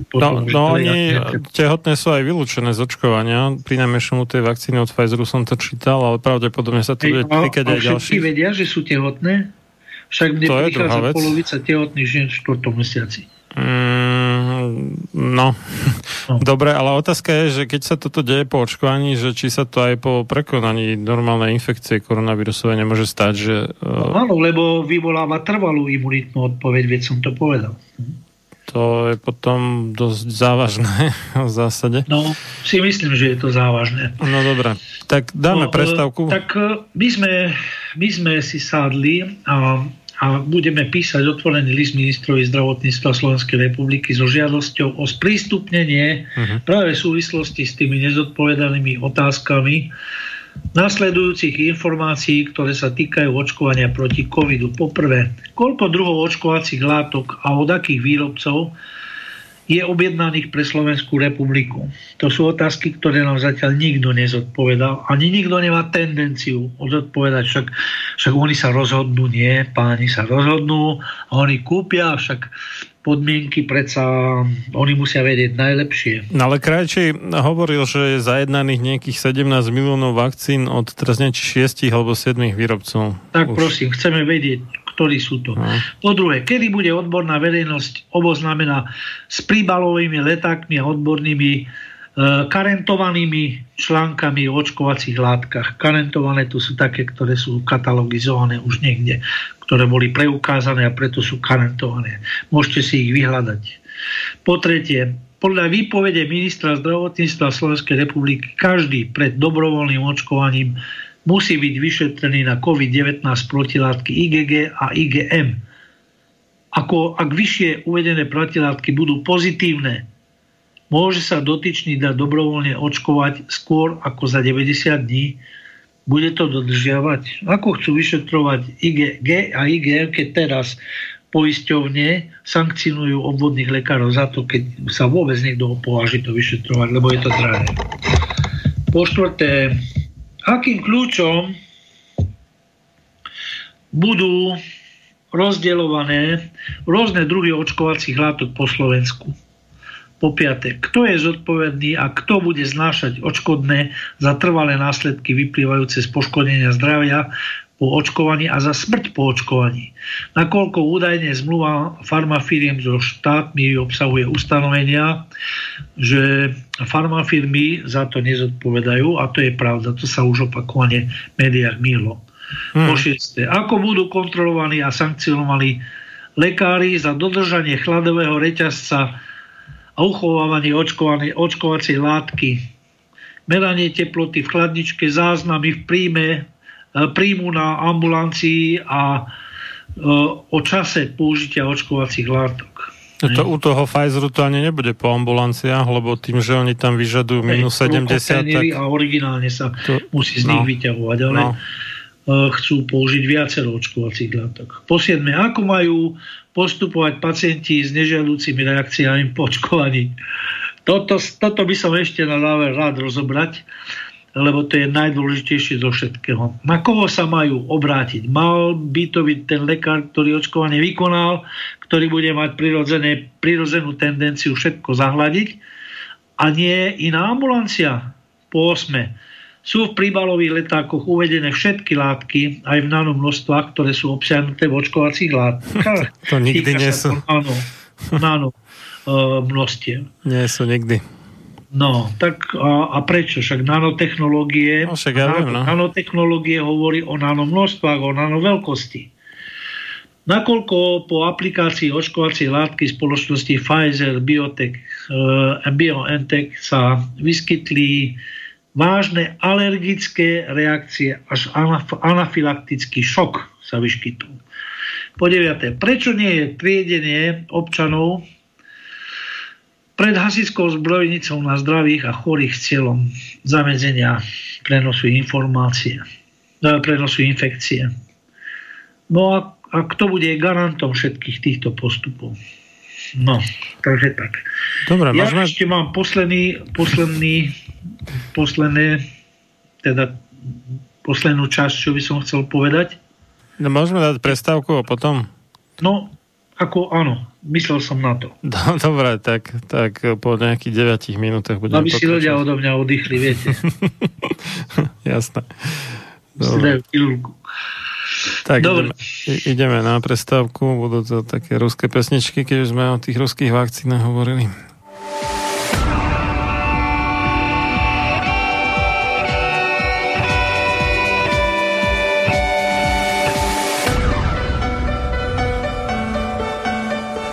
Potom, no, no oni tehotné sú aj vylúčené z očkovania. Pri najmenšom tej vakcíny od Pfizeru som to čítal, ale pravdepodobne sa to bude týkať aj ďalších. vedia, že sú tehotné? Však mne to prichádza polovica tehotných žien v 4. mesiaci. Mm, no. no, [laughs] dobre, ale otázka je, že keď sa toto deje po očkovaní, že či sa to aj po prekonaní normálnej infekcie koronavírusovej nemôže stať, že... No, áno, lebo vyvoláva trvalú imunitnú odpoveď, veď som to povedal. To je potom dosť závažné [laughs] v zásade. No, si myslím, že je to závažné. No dobre, tak dáme no, prestavku. Tak my sme, my sme si sádli a a budeme písať otvorený list ministrovi zdravotníctva Slovenskej republiky so žiadosťou o sprístupnenie uh-huh. práve v súvislosti s tými nezodpovedanými otázkami nasledujúcich informácií, ktoré sa týkajú očkovania proti covidu. Poprvé, koľko druhov očkovacích látok a od akých výrobcov je objednaných pre Slovenskú republiku? To sú otázky, ktoré nám zatiaľ nikto nezodpovedal. Ani nikto nemá tendenciu odpovedať, však, však oni sa rozhodnú, nie, páni sa rozhodnú a oni kúpia, však podmienky predsa oni musia vedieť najlepšie. No ale Krajčí hovoril, že je zajednaných nejakých 17 miliónov vakcín od teraz či 6 alebo 7 výrobcov. Tak Už. prosím, chceme vedieť, ktorí sú to. No. Po druhé, kedy bude odborná verejnosť oboznámená s príbalovými letákmi a odbornými e, karentovanými článkami o očkovacích látkach. Karentované to sú také, ktoré sú katalogizované už niekde, ktoré boli preukázané a preto sú karentované. Môžete si ich vyhľadať. Po tretie, podľa výpovede ministra zdravotníctva Slovenskej republiky každý pred dobrovoľným očkovaním musí byť vyšetrený na COVID-19 protilátky IgG a IgM. Ako ak vyššie uvedené protilátky budú pozitívne, môže sa dotyčný dať dobrovoľne očkovať skôr ako za 90 dní. Bude to dodržiavať? Ako chcú vyšetrovať IgG a IgM, keď teraz poisťovne sankcionujú obvodných lekárov za to, keď sa vôbec niekto opováži to vyšetrovať, lebo je to drahé. Po štvrté, akým kľúčom budú rozdeľované rôzne druhy očkovacích látok po Slovensku. Po piate, kto je zodpovedný a kto bude znášať odškodné za trvalé následky vyplývajúce z poškodenia zdravia po očkovaní a za smrť po očkovaní. Nakoľko údajne zmluva farmafíriem so štátmi obsahuje ustanovenia, že farmafirmy za to nezodpovedajú a to je pravda, to sa už opakovane v médiách mílo. Hmm. Po šieste, ako budú kontrolovaní a sankcionovaní lekári za dodržanie chladového reťazca a uchovávanie očkovacej látky, meranie teploty v chladničke, záznamy v príjme príjmu na ambulancii a e, o čase použitia očkovacích látok. No to, u toho Pfizeru to ani nebude po ambulanciách, lebo tým, že oni tam vyžadujú minus 70, tak... A originálne sa to, musí z nich no, vyťahovať, ale no. E, chcú použiť viacero očkovacích látok. Po ako majú postupovať pacienti s nežiaducimi reakciami po očkovaní? Toto, toto by som ešte na záver rád rozobrať lebo to je najdôležitejšie zo všetkého. Na koho sa majú obrátiť? Mal by to byť ten lekár, ktorý očkovanie vykonal, ktorý bude mať prirodzenú tendenciu všetko zahľadiť a nie iná ambulancia. Po osme. Sú v príbalových letákoch uvedené všetky látky, aj v nanomnožstvách, ktoré sú obsiahnuté v očkovacích látkach. [laughs] to nikdy nie sú. Áno, áno, [laughs] množstiev. Nie sú nikdy. No, tak a, a prečo? Však nanotechnológie, no, však ja viem, no. nanotechnológie hovorí o nanomnožstvách, o nanoveľkosti. Nakoľko po aplikácii očkovacej látky spoločnosti Pfizer, Biotech, e, BioNTech sa vyskytli vážne alergické reakcie, až anafylaktický šok sa vyskytol. Po deviate, prečo nie je triedenie občanov pred hasickou zbrojnicou na zdravých a chorých cieľom zamedzenia prenosu informácie, e, prenosu infekcie. No a, a kto bude garantom všetkých týchto postupov? No, takže tak. Dobre, ja môžeme... ešte mám posledný, posledný, posledné, teda poslednú časť, čo by som chcel povedať. No, môžeme dať prestávku a potom? No, ako áno, myslel som na to. [laughs] Dobre, tak, tak po nejakých 9 minútach budeme Aby si ľudia odo mňa oddychli, viete. [laughs] Jasné. Dobre. Tak Dobre. Ideme, ideme na prestávku, budú to také ruské pesničky, keď už sme o tých ruských vakcínach hovorili.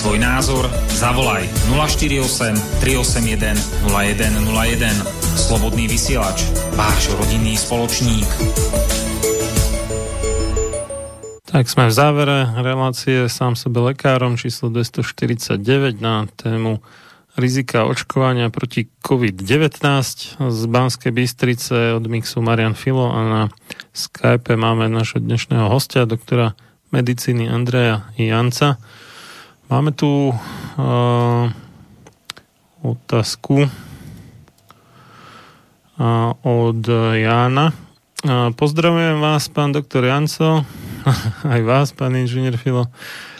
Svoj názor, zavolaj 048 381 0101. Slobodný vysielač, váš rodinný spoločník. Tak sme v závere relácie sám sebe lekárom číslo 249 na tému rizika očkovania proti COVID-19 z Banskej Bystrice od Mixu Marian Filo a na Skype máme našho dnešného hostia, doktora medicíny Andreja Janca. Máme tu uh, otázku uh, od Jána. Uh, pozdravujem vás, pán doktor Janco, [laughs] aj vás, pán inžinier Filo.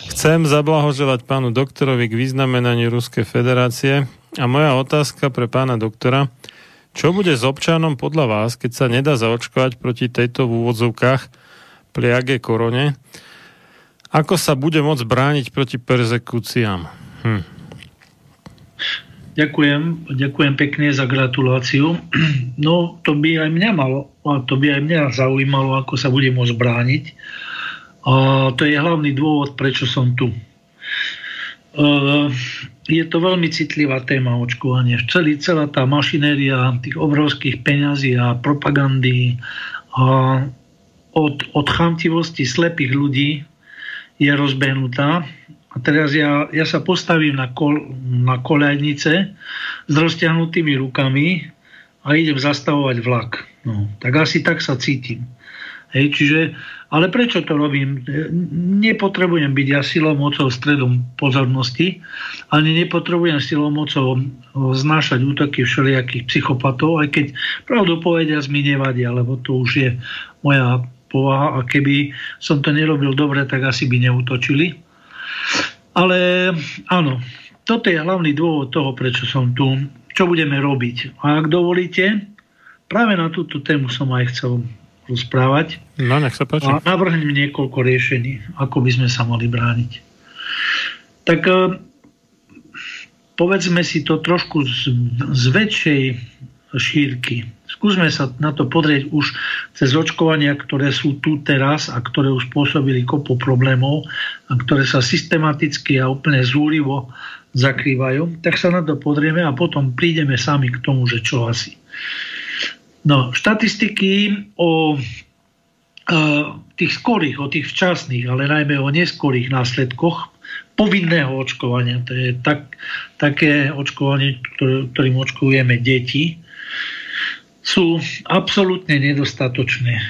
Chcem zablahoželať pánu doktorovi k vyznamenaniu Ruskej federácie a moja otázka pre pána doktora. Čo bude s občanom podľa vás, keď sa nedá zaočkovať proti tejto v úvodzovkách pliage korone? Ako sa bude môcť brániť proti perzekúciám? Hm. Ďakujem, ďakujem pekne za gratuláciu. [clears throat] No, to by aj mňa malo, a to by aj mňa zaujímalo, ako sa bude môcť brániť. A to je hlavný dôvod, prečo som tu. Je to veľmi citlivá téma očkovanie. Celý, celá tá mašinéria tých obrovských peňazí a propagandy a od, od chamtivosti slepých ľudí je rozbehnutá. A teraz ja, ja sa postavím na, kol, na koľajnice s rozťahnutými rukami a idem zastavovať vlak. No, tak asi tak sa cítim. Hej, čiže, ale prečo to robím? Nepotrebujem byť ja silou mocou stredom pozornosti, ani nepotrebujem silou mocou znášať útoky všelijakých psychopatov, aj keď pravdu povediac mi nevadia, lebo to už je moja povaha a keby som to nerobil dobre, tak asi by neutočili. Ale áno, toto je hlavný dôvod toho, prečo som tu. Čo budeme robiť? A ak dovolíte, práve na túto tému som aj chcel rozprávať. No, nech sa páči. A navrhnem niekoľko riešení, ako by sme sa mali brániť. Tak e, povedzme si to trošku z, z väčšej šírky. Skúsme sa na to pozrieť už cez očkovania, ktoré sú tu teraz a ktoré už spôsobili kopu problémov a ktoré sa systematicky a úplne zúrivo zakrývajú, tak sa na to pozrieme a potom prídeme sami k tomu, že čo asi. No, štatistiky o tých skorých, o tých včasných, ale najmä o neskorých následkoch povinného očkovania. To je tak, také očkovanie, ktorým očkujeme deti, sú absolútne nedostatočné.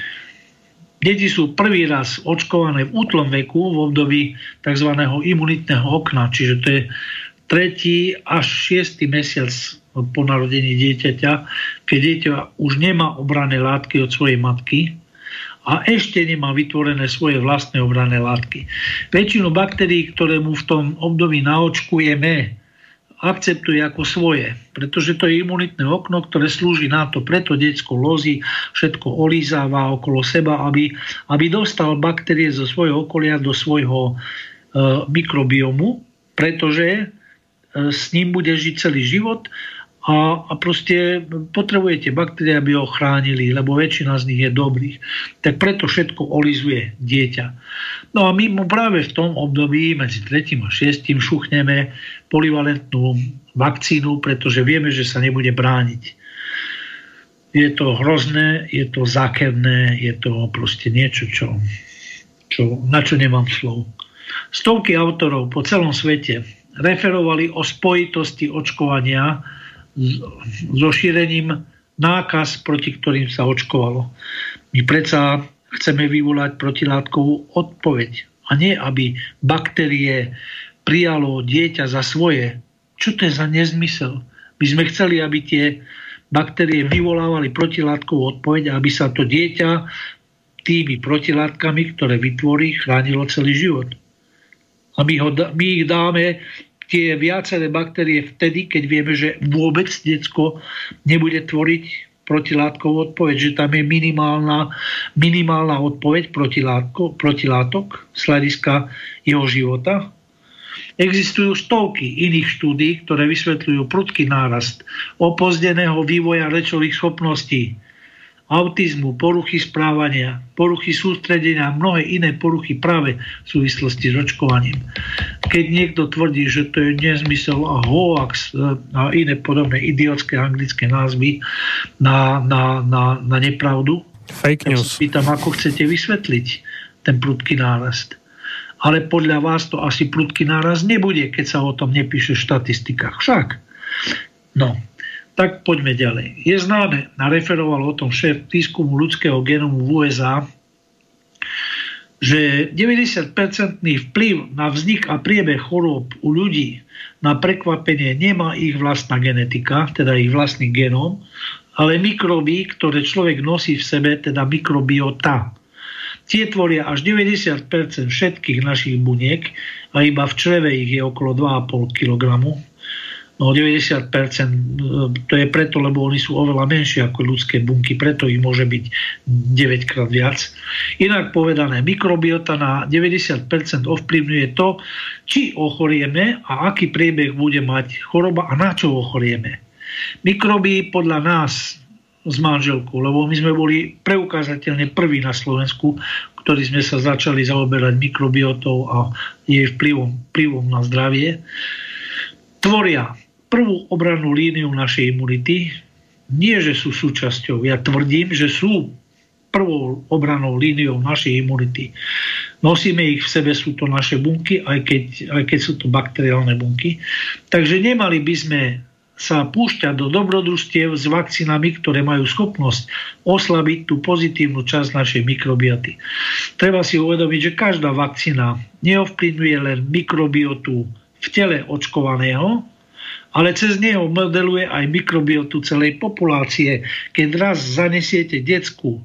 Deti sú prvý raz očkované v útlom veku v období tzv. imunitného okna, čiže to je tretí až šiestý mesiac po narodení dieťaťa, keď dieťa už nemá obrané látky od svojej matky a ešte nemá vytvorené svoje vlastné obrané látky. Väčšinu baktérií, ktoré mu v tom období naočkujeme, akceptuje ako svoje, pretože to je imunitné okno, ktoré slúži na to, preto detsko lozí, všetko olízáva okolo seba, aby, aby dostal baktérie zo svojho okolia do svojho e, mikrobiomu, pretože e, s ním bude žiť celý život a, a proste potrebujete baktérie, aby ho chránili, lebo väčšina z nich je dobrých. Tak preto všetko olizuje dieťa. No a my mu práve v tom období medzi 3. a 6. šuchneme polivalentnú vakcínu, pretože vieme, že sa nebude brániť. Je to hrozné, je to zákerné, je to proste niečo, čo, čo, na čo nemám slov. Stovky autorov po celom svete referovali o spojitosti očkovania so šírením nákaz, proti ktorým sa očkovalo. My predsa chceme vyvolať protilátkovú odpoveď a nie, aby baktérie prijalo dieťa za svoje. Čo to je za nezmysel? My sme chceli, aby tie baktérie vyvolávali protilátkovú odpoveď, aby sa to dieťa tými protilátkami, ktoré vytvorí, chránilo celý život. A my, ho, my ich dáme tie viaceré baktérie vtedy, keď vieme, že vôbec detsko nebude tvoriť protilátkovú odpoveď, že tam je minimálna, minimálna odpoveď protilátko, protilátok z hľadiska jeho života. Existujú stovky iných štúdí, ktoré vysvetľujú prudký nárast opozdeného vývoja rečových schopností, autizmu, poruchy správania, poruchy sústredenia a mnohé iné poruchy práve v súvislosti s očkovaním. Keď niekto tvrdí, že to je nezmysel a hoax e, a iné podobné idiotské anglické názvy na, na, na, na nepravdu, Fake news. pýtam, ako chcete vysvetliť ten prudký nárast. Ale podľa vás to asi prudký náraz nebude, keď sa o tom nepíše v štatistikách. Však. No, tak poďme ďalej. Je známe, nareferoval o tom šéf výskumu ľudského genomu v USA, že 90-percentný vplyv na vznik a priebeh chorôb u ľudí na prekvapenie nemá ich vlastná genetika, teda ich vlastný genom, ale mikroby, ktoré človek nosí v sebe, teda mikrobiota. Tie tvoria až 90% všetkých našich buniek a iba v čreve ich je okolo 2,5 kg No 90% to je preto, lebo oni sú oveľa menšie ako ľudské bunky, preto ich môže byť 9 krát viac. Inak povedané, mikrobiota na 90% ovplyvňuje to, či ochorieme a aký priebeh bude mať choroba a na čo ochorieme. Mikroby podľa nás s manželkou, lebo my sme boli preukázateľne prví na Slovensku, ktorí sme sa začali zaoberať mikrobiotou a jej vplyvom, vplyvom na zdravie, tvoria prvú obrannú líniu našej imunity. Nie, že sú súčasťou. Ja tvrdím, že sú prvou obranou líniou našej imunity. Nosíme ich v sebe, sú to naše bunky, aj keď, aj keď sú to bakteriálne bunky. Takže nemali by sme sa púšťať do dobrodružstiev s vakcínami, ktoré majú schopnosť oslabiť tú pozitívnu časť našej mikrobioty. Treba si uvedomiť, že každá vakcína neovplyvňuje len mikrobiotu v tele očkovaného, ale cez neho modeluje aj mikrobiotu celej populácie. Keď raz zanesiete decku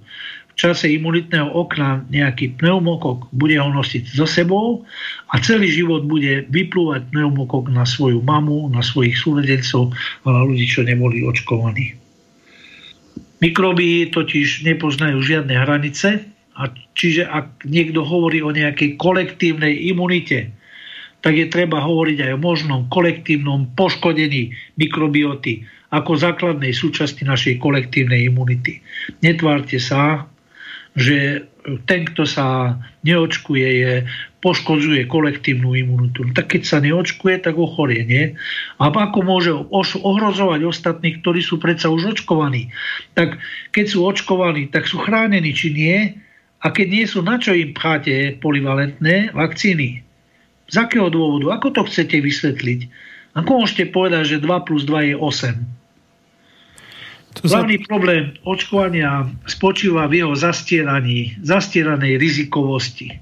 čase imunitného okna nejaký pneumokok bude ho nosiť so sebou a celý život bude vyplúvať pneumokok na svoju mamu, na svojich súrodencov a na ľudí, čo neboli očkovaní. Mikroby totiž nepoznajú žiadne hranice a čiže ak niekto hovorí o nejakej kolektívnej imunite, tak je treba hovoriť aj o možnom kolektívnom poškodení mikrobioty ako základnej súčasti našej kolektívnej imunity. Netvárte sa, že ten, kto sa neočkuje, je, poškodzuje kolektívnu imunitu. No tak keď sa neočkuje, tak ochorie, nie? A ako môže ohrozovať ostatných, ktorí sú predsa už očkovaní? Tak keď sú očkovaní, tak sú chránení, či nie? A keď nie sú, na čo im pcháte polivalentné vakcíny? Z akého dôvodu? Ako to chcete vysvetliť? Ako môžete povedať, že 2 plus 2 je 8? Hlavný problém očkovania spočíva v jeho zastieraní, zastieranej rizikovosti.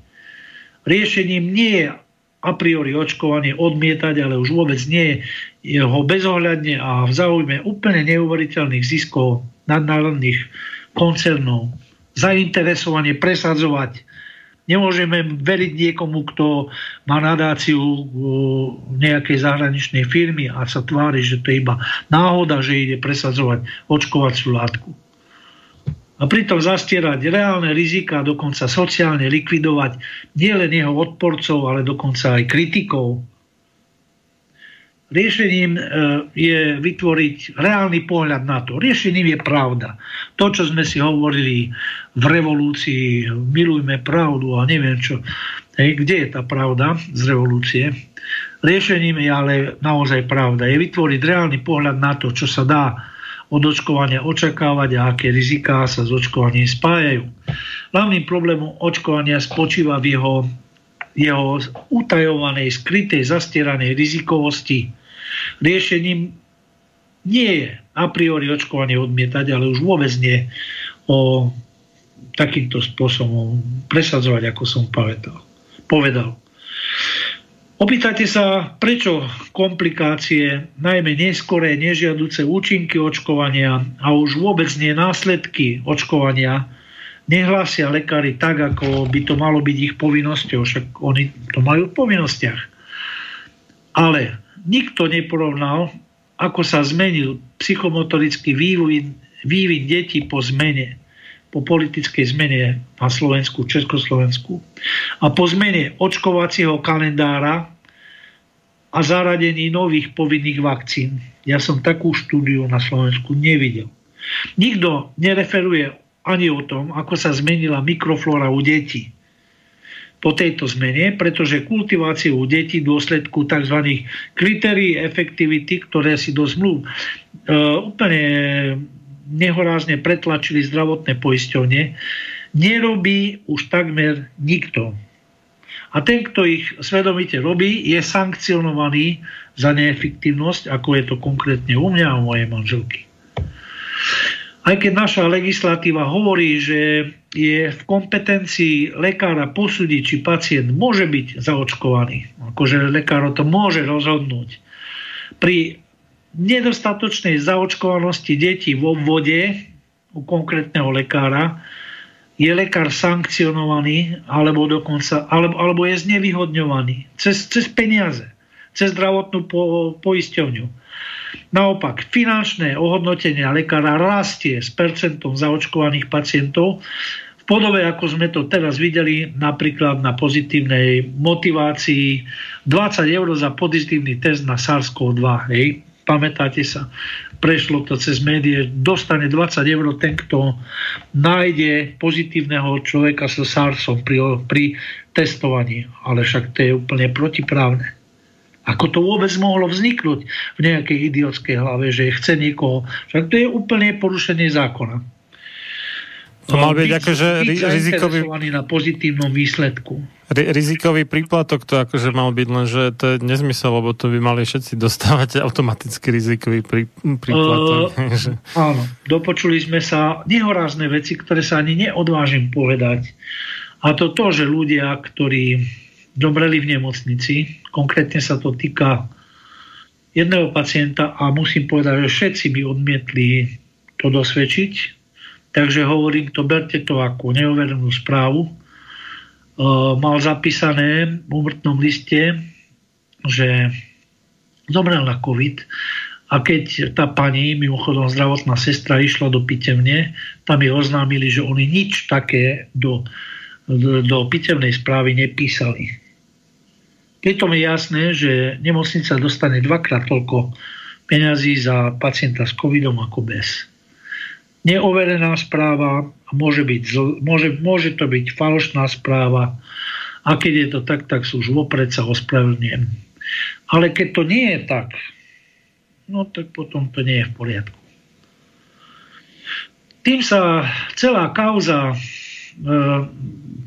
Riešením nie je a priori očkovanie odmietať, ale už vôbec nie je ho bezohľadne a v záujme úplne neuveriteľných ziskov nadnárodných koncernov zainteresovanie presadzovať Nemôžeme veriť niekomu, kto má nadáciu nejakej zahraničnej firmy a sa tvári, že to je iba náhoda, že ide presadzovať očkovaciu látku. A pritom zastierať reálne rizika, dokonca sociálne likvidovať nielen jeho odporcov, ale dokonca aj kritikov, Riešením e, je vytvoriť reálny pohľad na to. Riešením je pravda. To, čo sme si hovorili v revolúcii, milujme pravdu a neviem čo. Hej, kde je tá pravda z revolúcie? Riešením je ale naozaj pravda. Je vytvoriť reálny pohľad na to, čo sa dá od očkovania očakávať a aké riziká sa s očkovaním spájajú. Hlavným problémom očkovania spočíva v jeho, jeho utajovanej, skrytej, zastieranej rizikovosti riešením nie je a priori očkovanie odmietať, ale už vôbec nie o takýmto spôsobom presadzovať, ako som povedal. povedal. Opýtajte sa, prečo komplikácie, najmä neskoré, nežiaduce účinky očkovania a už vôbec nie následky očkovania nehlásia lekári tak, ako by to malo byť ich povinnosťou, však oni to majú v povinnostiach. Ale nikto neporovnal, ako sa zmenil psychomotorický vývin, vývin detí po zmene, po politickej zmene na Slovensku, Československu a po zmene očkovacieho kalendára a zaradení nových povinných vakcín. Ja som takú štúdiu na Slovensku nevidel. Nikto nereferuje ani o tom, ako sa zmenila mikroflóra u detí po tejto zmene, pretože kultiváciu detí v dôsledku tzv. kritérií efektivity, ktoré si do zmluv e, úplne nehorázne pretlačili zdravotné poisťovne, nerobí už takmer nikto. A ten, kto ich svedomite robí, je sankcionovaný za neefektívnosť, ako je to konkrétne u mňa a mojej manželky. Aj keď naša legislatíva hovorí, že je v kompetencii lekára posúdiť, či pacient môže byť zaočkovaný, akože lekár to môže rozhodnúť. Pri nedostatočnej zaočkovanosti detí vo vode u konkrétneho lekára je lekár sankcionovaný alebo dokonca alebo, alebo je znevýhodňovaný cez, cez peniaze, cez zdravotnú po, poisťovňu. Naopak, finančné ohodnotenie lekára rastie s percentom zaočkovaných pacientov v podobe, ako sme to teraz videli, napríklad na pozitívnej motivácii 20 eur za pozitívny test na SARS-CoV-2. Hej? Pamätáte sa, prešlo to cez médiá, dostane 20 eur ten, kto nájde pozitívneho človeka so SARSom pri, pri testovaní. Ale však to je úplne protiprávne. Ako to vôbec mohlo vzniknúť v nejakej idiotskej hlave, že chce niekoho. Však to je úplne porušenie zákona. To mal byť, byť akože byť rizikový... na pozitívnom výsledku. Rizikový príplatok to akože mal byť, lenže to je nezmysel, lebo to by mali všetci dostávať [laughs] automaticky rizikový prí, príplatok. Uh, [laughs] áno, dopočuli sme sa nehorázne veci, ktoré sa ani neodvážim povedať. A to to, že ľudia, ktorí zomreli v nemocnici, konkrétne sa to týka jedného pacienta a musím povedať, že všetci by odmietli to dosvedčiť, Takže hovorím to, berte to ako neoverenú správu. E, mal zapísané v úmrtnom liste, že zomrel na COVID a keď tá pani, mimochodom zdravotná sestra, išla do pitevne, tam jej oznámili, že oni nič také do, do, do pitevnej správy nepísali. Pritom je jasné, že nemocnica dostane dvakrát toľko peňazí za pacienta s covidom ako bez neoverená správa môže, byť zl, môže, môže to byť falošná správa a keď je to tak, tak sú už vopred sa ospravedlňujem. Ale keď to nie je tak, no tak potom to nie je v poriadku. Tým sa celá kauza e,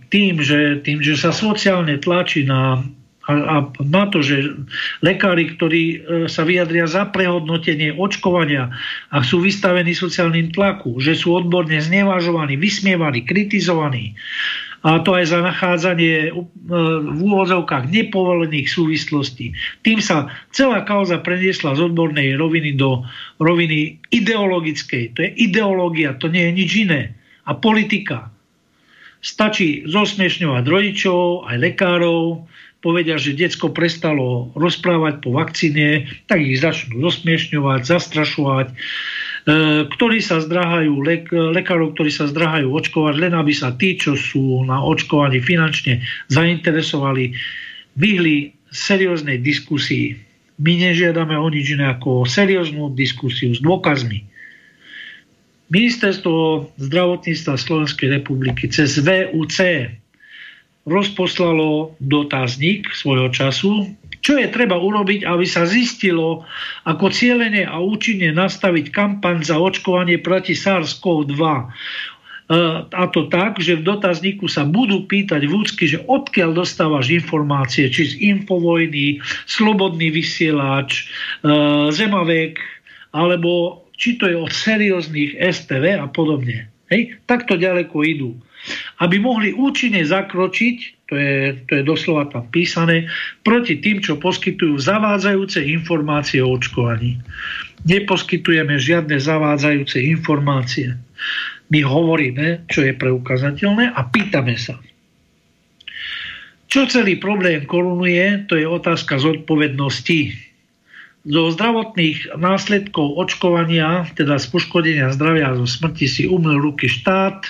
tým, že, tým, že sa sociálne tlačí na a, a na to, že lekári, ktorí e, sa vyjadria za prehodnotenie očkovania a sú vystavení sociálnym tlaku, že sú odborne znevažovaní, vysmievaní, kritizovaní, a to aj za nachádzanie e, v úvodzovkách nepovolených súvislostí. Tým sa celá kauza preniesla z odbornej roviny do roviny ideologickej. To je ideológia, to nie je nič iné. A politika. Stačí zosmiešňovať rodičov, aj lekárov, povedia, že detsko prestalo rozprávať po vakcíne, tak ich začnú zosmiešňovať, zastrašovať, e, ktorí sa zdráhajú, lek, lekárov, ktorí sa zdráhajú očkovať, len aby sa tí, čo sú na očkovaní finančne zainteresovali, vyhli serióznej diskusii. My nežiadame o nič iné ako serióznu diskusiu s dôkazmi. Ministerstvo zdravotníctva Slovenskej republiky cez VUC rozposlalo dotazník svojho času, čo je treba urobiť, aby sa zistilo, ako cieľene a účinne nastaviť kampaň za očkovanie proti SARS-CoV-2. E, a to tak, že v dotazníku sa budú pýtať vúcky, že odkiaľ dostávaš informácie, či z Infovojny, Slobodný vysielač, e, Zemavek, alebo či to je od serióznych STV a podobne. Hej? Takto ďaleko idú aby mohli účinne zakročiť, to je, to je doslova tam písané, proti tým, čo poskytujú zavádzajúce informácie o očkovaní. Neposkytujeme žiadne zavádzajúce informácie. My hovoríme, čo je preukazateľné a pýtame sa. Čo celý problém korunuje, to je otázka zodpovednosti. Zo zdravotných následkov očkovania, teda z poškodenia zdravia a zo smrti si umil ruky štát,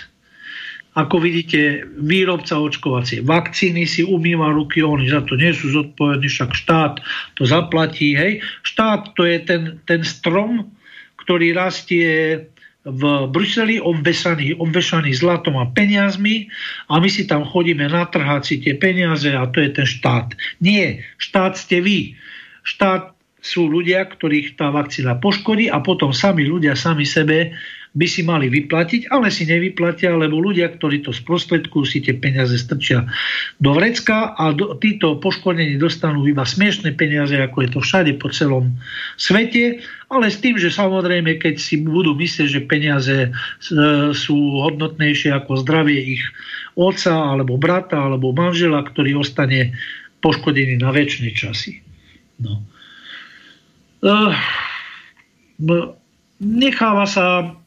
ako vidíte, výrobca očkovacie vakcíny si umýva ruky, oni za to nie sú zodpovední, však štát to zaplatí. Hej. Štát to je ten, ten strom, ktorý rastie v Bruseli obvesaný, obvešaný zlatom a peniazmi a my si tam chodíme natrhať si tie peniaze a to je ten štát. Nie, štát ste vy. Štát sú ľudia, ktorých tá vakcína poškodí a potom sami ľudia sami sebe by si mali vyplatiť, ale si nevyplatia, lebo ľudia, ktorí to sprostredkujú, si tie peniaze strčia do vrecka a do, títo poškodení dostanú iba smiešné peniaze, ako je to všade po celom svete, ale s tým, že samozrejme, keď si budú myslieť, že peniaze e, sú hodnotnejšie ako zdravie ich otca, alebo brata, alebo manžela, ktorý ostane poškodený na väčšie časy. No. Uh, necháva sa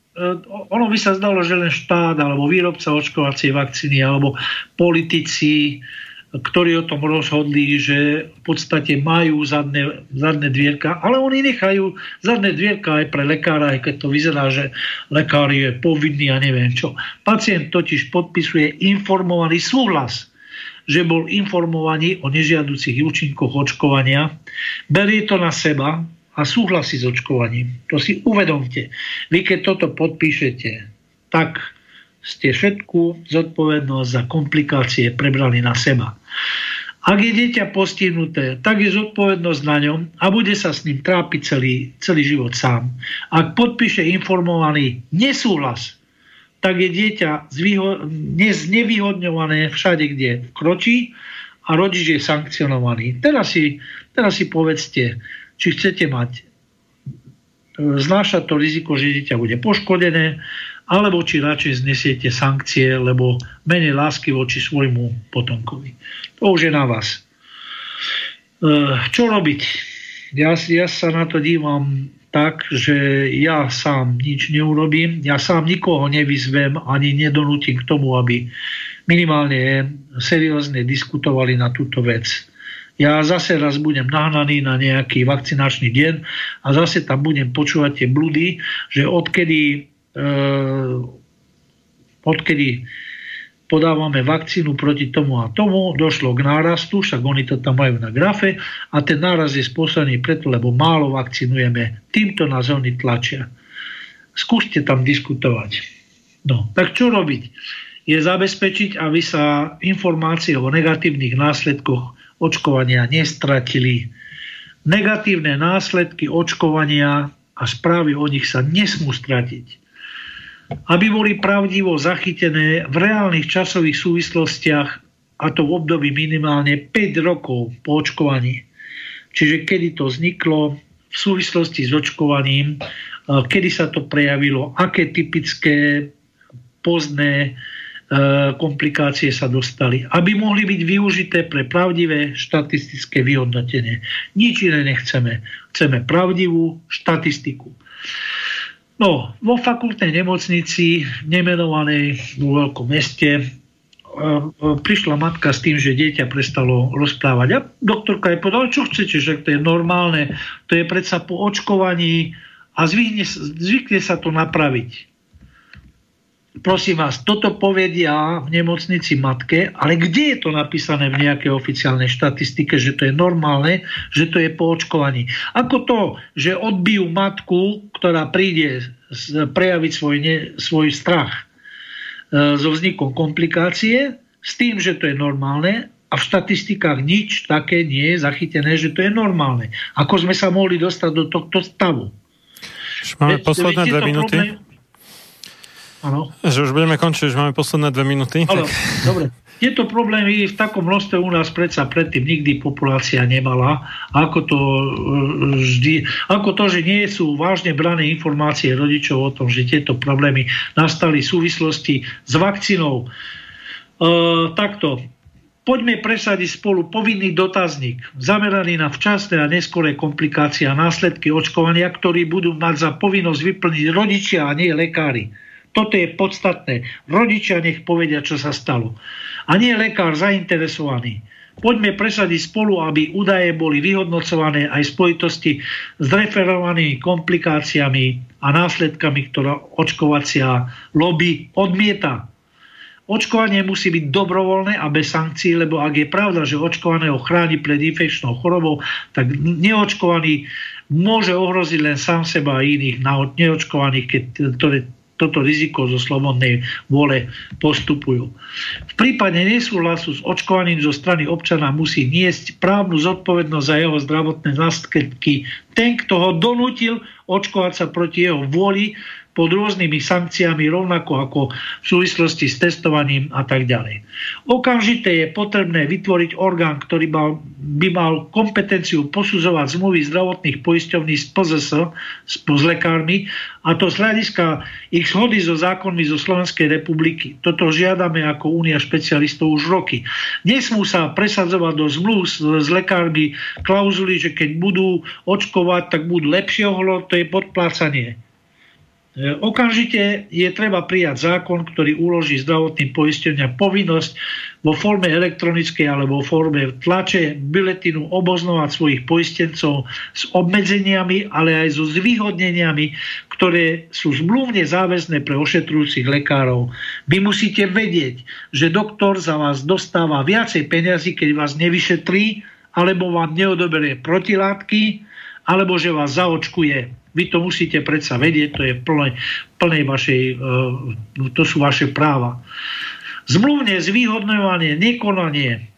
ono by sa zdalo, že len štát alebo výrobca očkovacej vakcíny alebo politici ktorí o tom rozhodli, že v podstate majú zadné, zadné dvierka, ale oni nechajú zadné dvierka aj pre lekára, aj keď to vyzerá, že lekár je povinný a neviem čo. Pacient totiž podpisuje informovaný súhlas, že bol informovaný o nežiaducich účinkoch očkovania, berie to na seba a súhlasí s očkovaním. To si uvedomte. Vy keď toto podpíšete, tak ste všetku zodpovednosť za komplikácie prebrali na seba. Ak je dieťa postihnuté, tak je zodpovednosť na ňom a bude sa s ním trápiť celý, celý život sám. Ak podpíše informovaný nesúhlas, tak je dieťa zvýho- znevýhodňované všade, kde kročí a rodič je sankcionovaný. Teraz si, teraz si povedzte, či chcete mať znášať to riziko, že dieťa bude poškodené, alebo či radšej znesiete sankcie, lebo menej lásky voči svojmu potomkovi. To už je na vás. E, čo robiť? Ja, ja sa na to dívam tak, že ja sám nič neurobím, ja sám nikoho nevyzvem ani nedonútim k tomu, aby minimálne seriózne diskutovali na túto vec. Ja zase raz budem nahnaný na nejaký vakcinačný deň a zase tam budem počúvať tie blúdy, že odkedy Eh, odkedy podávame vakcínu proti tomu a tomu, došlo k nárastu, však oni to tam majú na grafe a ten náraz je spôsobený preto, lebo málo vakcinujeme. Týmto nás oni tlačia. Skúste tam diskutovať. No, tak čo robiť? Je zabezpečiť, aby sa informácie o negatívnych následkoch očkovania nestratili. Negatívne následky očkovania a správy o nich sa nesmú stratiť aby boli pravdivo zachytené v reálnych časových súvislostiach a to v období minimálne 5 rokov po očkovaní. Čiže kedy to vzniklo v súvislosti s očkovaním, kedy sa to prejavilo, aké typické pozdné komplikácie sa dostali, aby mohli byť využité pre pravdivé štatistické vyhodnotenie. Nič iné nechceme. Chceme pravdivú štatistiku. No, vo fakultnej nemocnici, nemenovanej vo veľkom meste, e, e, prišla matka s tým, že dieťa prestalo rozprávať. A doktorka je povedala, čo chcete, že to je normálne, to je predsa po očkovaní a zvykne, zvykne sa to napraviť. Prosím vás, toto povedia v nemocnici matke, ale kde je to napísané v nejakej oficiálnej štatistike, že to je normálne, že to je po očkovaní? Ako to, že odbijú matku, ktorá príde prejaviť svoj, ne, svoj strach e, so vznikom komplikácie, s tým, že to je normálne a v štatistikách nič také nie je zachytené, že to je normálne. Ako sme sa mohli dostať do tohto stavu? máme posledné dve minúty. Problém, Áno. Že už budeme končiť, už máme posledné dve minúty. tak... dobre. Tieto problémy v takom množstve u nás predsa predtým nikdy populácia nemala. Ako to, e, vždy, ako to, že nie sú vážne brané informácie rodičov o tom, že tieto problémy nastali v súvislosti s vakcínou. E, takto. Poďme presadiť spolu povinný dotazník, zameraný na včasné a neskoré komplikácie a následky očkovania, ktorý budú mať za povinnosť vyplniť rodičia a nie lekári. Toto je podstatné. Rodičia nech povedia, čo sa stalo. A nie lekár zainteresovaný. Poďme presadiť spolu, aby údaje boli vyhodnocované aj v spojitosti s referovanými komplikáciami a následkami, ktoré očkovacia lobby odmieta. Očkovanie musí byť dobrovoľné a bez sankcií, lebo ak je pravda, že očkovaného chráni pred infekčnou chorobou, tak neočkovaný môže ohroziť len sám seba a iných neočkovaných, keď, ktoré toto riziko zo slobodnej vôle postupujú. V prípade nesúhlasu s očkovaním zo strany občana musí niesť právnu zodpovednosť za jeho zdravotné následky ten, kto ho donútil očkovať sa proti jeho vôli pod rôznymi sankciami, rovnako ako v súvislosti s testovaním a tak ďalej. Okamžite je potrebné vytvoriť orgán, ktorý mal, by mal kompetenciu posudzovať zmluvy zdravotných poisťovní s PZS, s, lekármi, a to z hľadiska ich shody so zákonmi zo Slovenskej republiky. Toto žiadame ako Únia špecialistov už roky. Nesmú sa presadzovať do zmluv s, s lekármi klauzuly, že keď budú očkovať, tak budú lepšie ohlo, to je podplácanie okamžite je treba prijať zákon, ktorý uloží zdravotným poistenia povinnosť vo forme elektronickej alebo vo forme tlače biletinu oboznovať svojich poistencov s obmedzeniami, ale aj so zvýhodneniami, ktoré sú zmluvne záväzné pre ošetrujúcich lekárov. Vy musíte vedieť, že doktor za vás dostáva viacej peniazy, keď vás nevyšetrí, alebo vám neodoberie protilátky, alebo že vás zaočkuje vy to musíte predsa vedieť, to je plné, plné vašej, e, to sú vaše práva. Zmluvne zvýhodňovanie, nekonanie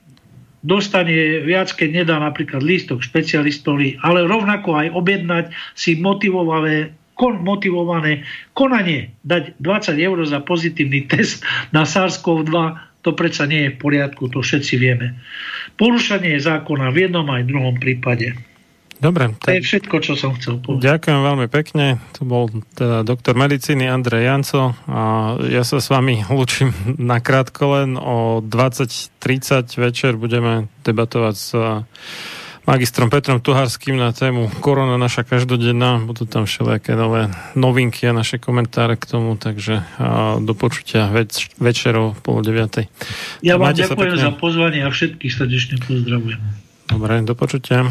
dostane viac, keď nedá napríklad lístok špecialistovi, ale rovnako aj objednať si motivované kon, motivované konanie, dať 20 eur za pozitívny test na SARS-CoV-2, to predsa nie je v poriadku, to všetci vieme. Porušanie zákona v jednom aj druhom prípade. Dobre. To je všetko, čo som chcel povedať. Ďakujem veľmi pekne. To bol teda doktor medicíny Andrej Janco a ja sa s vami [laughs] lúčim nakrátko len o 20.30 večer budeme debatovať s magistrom Petrom Tuharským na tému Korona naša každodenná. Budú tam všelijaké nové novinky a naše komentáre k tomu, takže do počutia več, večerov pol deviatej. Ja vám ďakujem za pozvanie a všetkých srdečne pozdravujem. Dobre, do počutia.